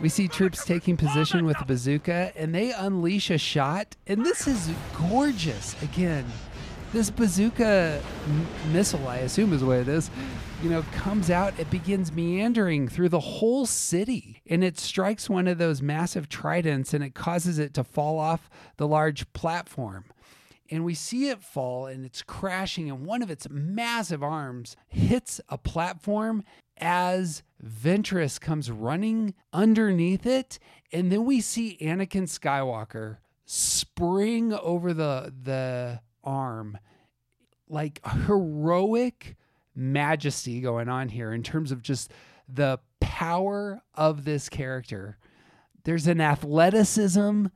We see troops taking position with a bazooka and they unleash a shot. And this is gorgeous. Again, this bazooka m- missile, I assume is what it is, you know, comes out. It begins meandering through the whole city and it strikes one of those massive tridents and it causes it to fall off the large platform. And we see it fall and it's crashing, and one of its massive arms hits a platform as Ventress comes running underneath it. And then we see Anakin Skywalker spring over the, the arm like heroic majesty going on here in terms of just the power of this character. There's an athleticism,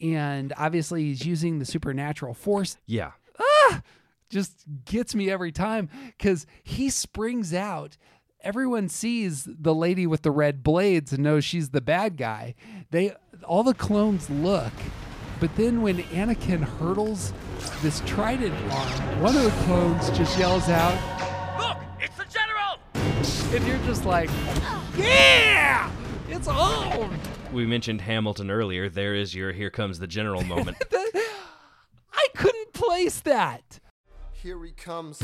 and obviously he's using the supernatural force. Yeah. Ah, just gets me every time because he springs out. Everyone sees the lady with the red blades and knows she's the bad guy. They all the clones look, but then when Anakin hurdles this trident arm, one of the clones just yells out, Look, it's the general. and you're just like, yeah, it's on. We mentioned Hamilton earlier. There is your "Here comes the general" moment. I couldn't place that. Here he comes.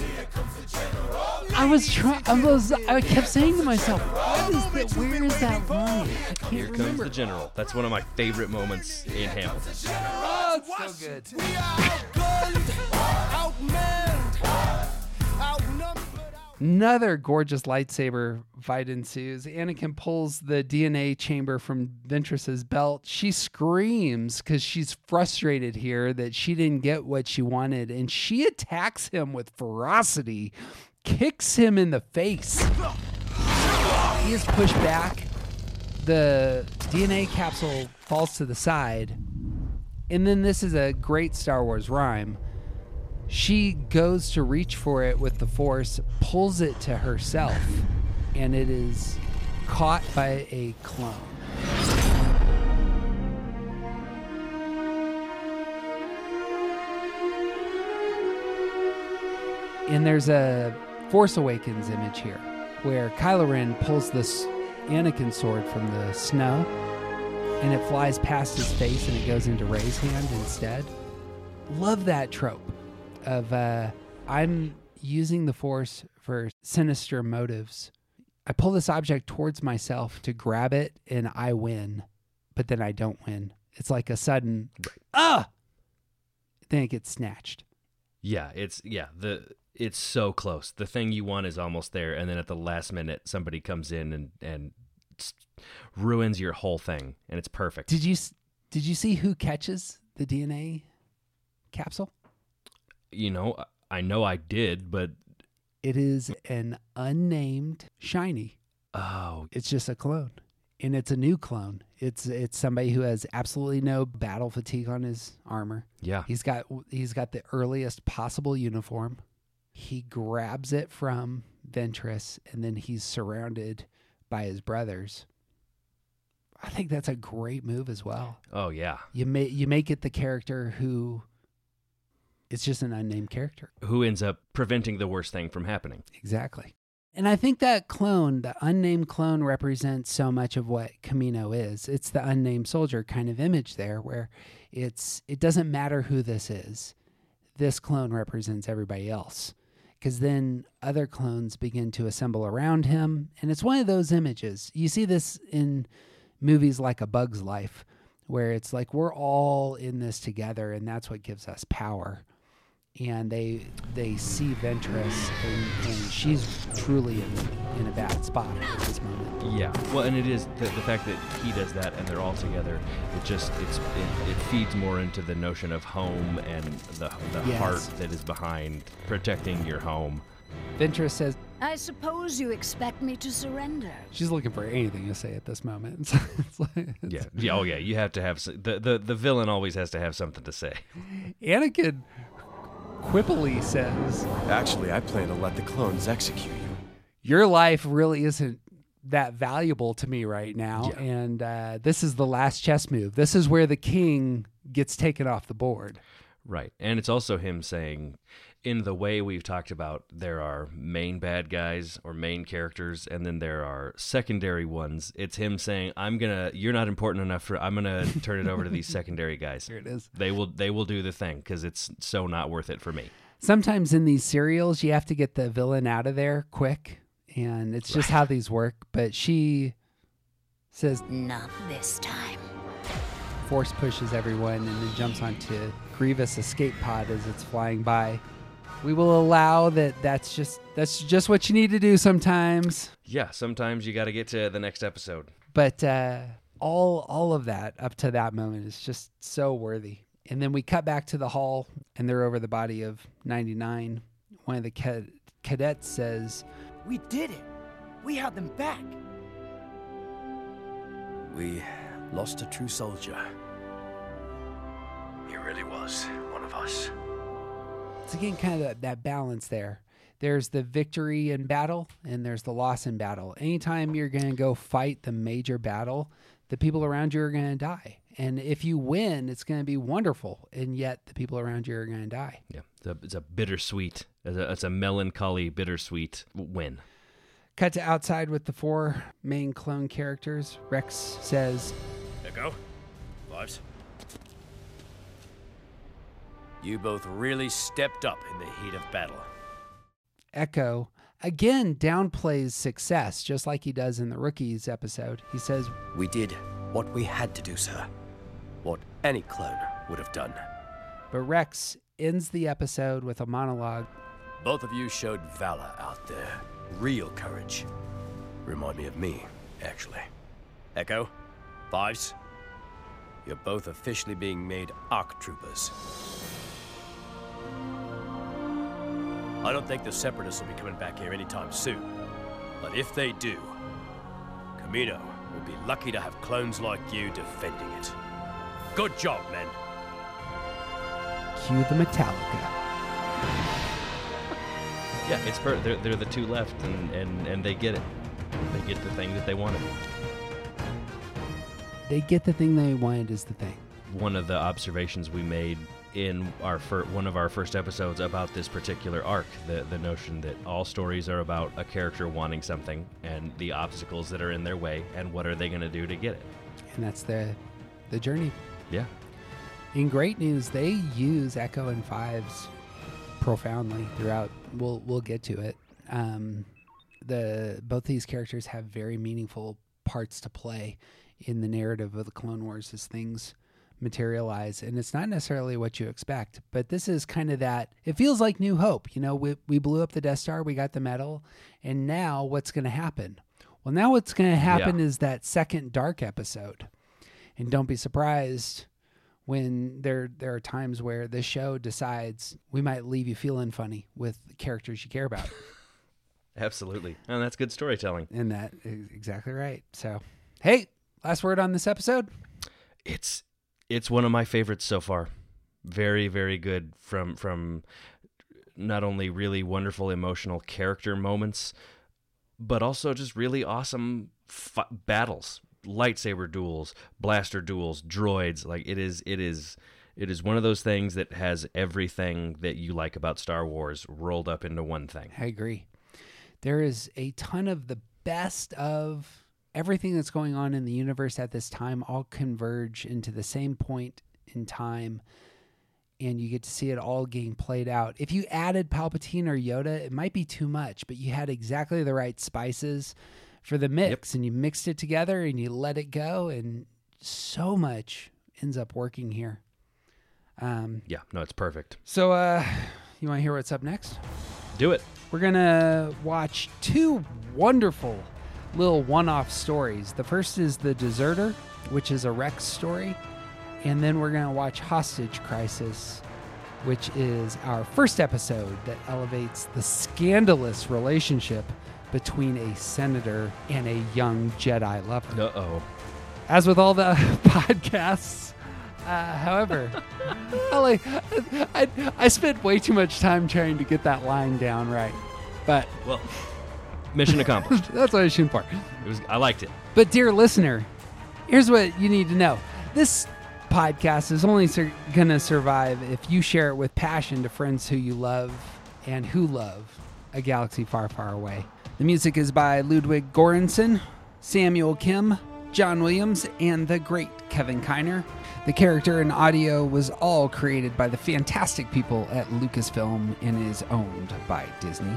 I was trying. I was. I kept saying to myself, "What is that? Where is that line? I can't Here comes remember." the general. That's one of my favorite moments in Hamilton. Oh, it's so good. Another gorgeous lightsaber fight ensues. Anakin pulls the DNA chamber from Ventress's belt. She screams because she's frustrated here that she didn't get what she wanted, and she attacks him with ferocity, kicks him in the face. He is pushed back. The DNA capsule falls to the side. And then this is a great Star Wars rhyme. She goes to reach for it with the Force, pulls it to herself, and it is caught by a clone. And there's a Force Awakens image here where Kylo Ren pulls this Anakin sword from the snow and it flies past his face and it goes into Rey's hand instead. Love that trope of uh, I'm using the Force for sinister motives. I pull this object towards myself to grab it and I win, but then I don't win. It's like a sudden, ah! Then it gets snatched. Yeah, it's yeah, the it's so close. The thing you want is almost there and then at the last minute somebody comes in and and ruins your whole thing and it's perfect. Did you s- did you see who catches the DNA capsule? You know, I know I did, but It is an unnamed shiny. Oh, it's just a clone, and it's a new clone. It's it's somebody who has absolutely no battle fatigue on his armor. Yeah. he's got he's got the earliest possible uniform. He grabs it from Ventress, and then he's surrounded by his brothers. I think that's a great move as well. oh yeah. You make you make it the character who it's just an unnamed character. Who ends up preventing the worst thing from happening? Exactly. And I think that clone, the unnamed clone, represents so much of what Kamino is. It's the unnamed soldier kind of image there, where it's it doesn't matter who this is. This clone represents everybody else, because then other clones begin to assemble around him, and it's one of those images. You see this in movies like A Bug's Life, where it's like we're all in this together, and that's what gives us power and they they see Ventress and, and she's truly in, in a bad spot at this moment. Yeah. Well, and it is the, the fact that he does that and they're all together. It just it's it, it feeds more into the notion of home and the the Yes. heart that is behind protecting your home. Ventress says I suppose you expect me to surrender. she's looking for anything to say at this moment. It's like- it's- Yeah. Yeah. Oh yeah. You have to have the the the villain always has to have something to say. Anakin quippily says, Actually, I plan to let the clones execute you. "Your life really isn't that valuable to me right now, and uh, this is the last chess move. This is where the king gets taken off the board." Right. And it's also him saying, in the way we've talked about, there are main bad guys or main characters, and then there are secondary ones. It's him saying, I'm gonna you're not important enough for I'm gonna turn it over to these secondary guys. Here it is. They will they will do the thing because it's so not worth it for me. Sometimes in these serials, you have to get the villain out of there quick, and it's just how these work. But she says, Not this time. Force pushes everyone and then jumps onto Grievous escape pod as it's flying by. We will allow that. That's just that's just what you need to do sometimes. Yeah, sometimes you got to get to the next episode. But uh, all all of that up to that moment is just so worthy. And then we cut back to the hall, and they're over the body of 99. One of the ca- cadets says, We did it. We had them back. We lost a true soldier. He really was one of us. It's again kind of that, that balance there. There's the victory in battle and there's the loss in battle. Anytime you're going to go fight the major battle, the people around you are going to die. And if you win, it's going to be wonderful. And yet the people around you are going to die. Yeah, it's a, it's a bittersweet, it's a, it's a melancholy, bittersweet win. Cut to outside with the four main clone characters. Rex says, Echo, Fives. You both really stepped up in the heat of battle. Echo again downplays success, just like he does in the Rookies episode. He says, We did what we had to do, sir. What any clone would have done. But Rex ends the episode with a monologue. Both of you showed valor out there. Real courage. Remind me of me, actually. Echo, Fives, you're both officially being made ARC troopers. I don't think the Separatists will be coming back here anytime soon. But if they do, Kamino will be lucky to have clones like you defending it. Good job, men. Cue the Metallica. Yeah, it's per- they're, they're the two left, and, and, and they get it. They get the thing that they wanted. They get the thing they wanted is the thing. One of the observations we made in our fir- one of our first episodes about this particular arc, the the notion that all stories are about a character wanting something and the obstacles that are in their way, and what are they going to do to get it. And that's the the journey. Yeah. In great news, they use Echo and Fives profoundly throughout. We'll we'll get to it. Um, the both these characters have very meaningful parts to play in the narrative of the Clone Wars as things materialize, and it's not necessarily what you expect. But this is kind of that. It feels like New Hope. You know, we we blew up the Death Star, we got the medal, and now what's going to happen? Well, now what's going to happen Yeah. is that second Dark episode, and don't be surprised when there there are times where the show decides we might leave you feeling funny with characters you care about. Absolutely, and that's good storytelling. and that is exactly right. So, hey, last word on this episode. It's it's one of my favorites so far. Very very good from from not only really wonderful emotional character moments, but also just really awesome f- battles, lightsaber duels, blaster duels, droids. Like it is it is it is one of those things that has everything that you like about Star Wars rolled up into one thing. I agree. There is a ton of the best of everything that's going on in the universe at this time all converge into the same point in time and you get to see it all getting played out. If you added Palpatine or Yoda, it might be too much, but you had exactly the right spices for the mix and you mixed it together and you let it go and so much ends up working here. Um, Yeah, no, it's perfect. so uh you want to hear what's up next? Do it. We're going to watch two wonderful little one off stories. The first is The Deserter, which is a Rex story. And then we're going to watch Hostage Crisis, which is our first episode that elevates the scandalous relationship between a senator and a young Jedi lover. Uh oh. As with all the podcasts, uh, however, I, like, I, I spent way too much time trying to get that line down right. But Well, mission accomplished. that's what I shooting for. It was I liked it. But, dear listener, here's what you need to know this podcast is only sur- going to survive if you share it with passion to friends who you love and who love a galaxy far, far away. The music is by Ludwig Göransson, Samuel Kim, John Williams, and the great Kevin Kiner. The character and audio was all created by the fantastic people at Lucasfilm and is owned by Disney.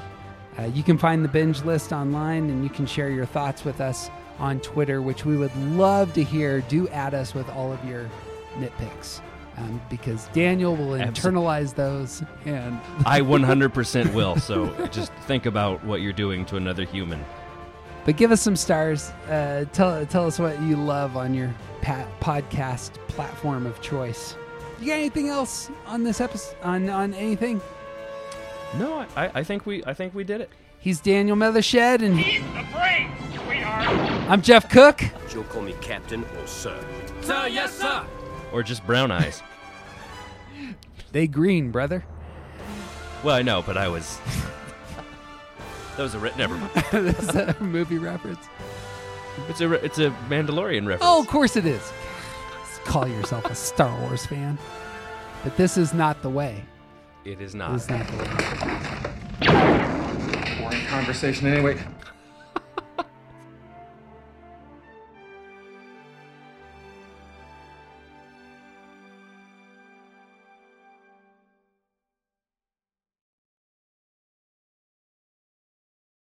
Uh, you can find the binge list online and you can share your thoughts with us on Twitter, which we would love to hear. Do add us with all of your nitpicks um, because Daniel will internalize those and I 100% will. So just think about what you're doing to another human. But give us some stars. Uh, tell tell us what you love on your pa- podcast platform of choice. You got anything else on this episode? On on anything? No, I, I think we I think we did it. He's Daniel Methershed, and He's The brains, sweetheart. I'm Jeff Cook. You'll call me Captain or Sir. Sir, yes, sir. Or just brown eyes. They green, brother. well, I know, but I was. that was a re- never mind. That's a movie reference. It's a re- it's a Mandalorian reference. Oh, of course it is. Call yourself a Star Wars fan, but this is not the way. It is not. is not. Boring conversation anyway.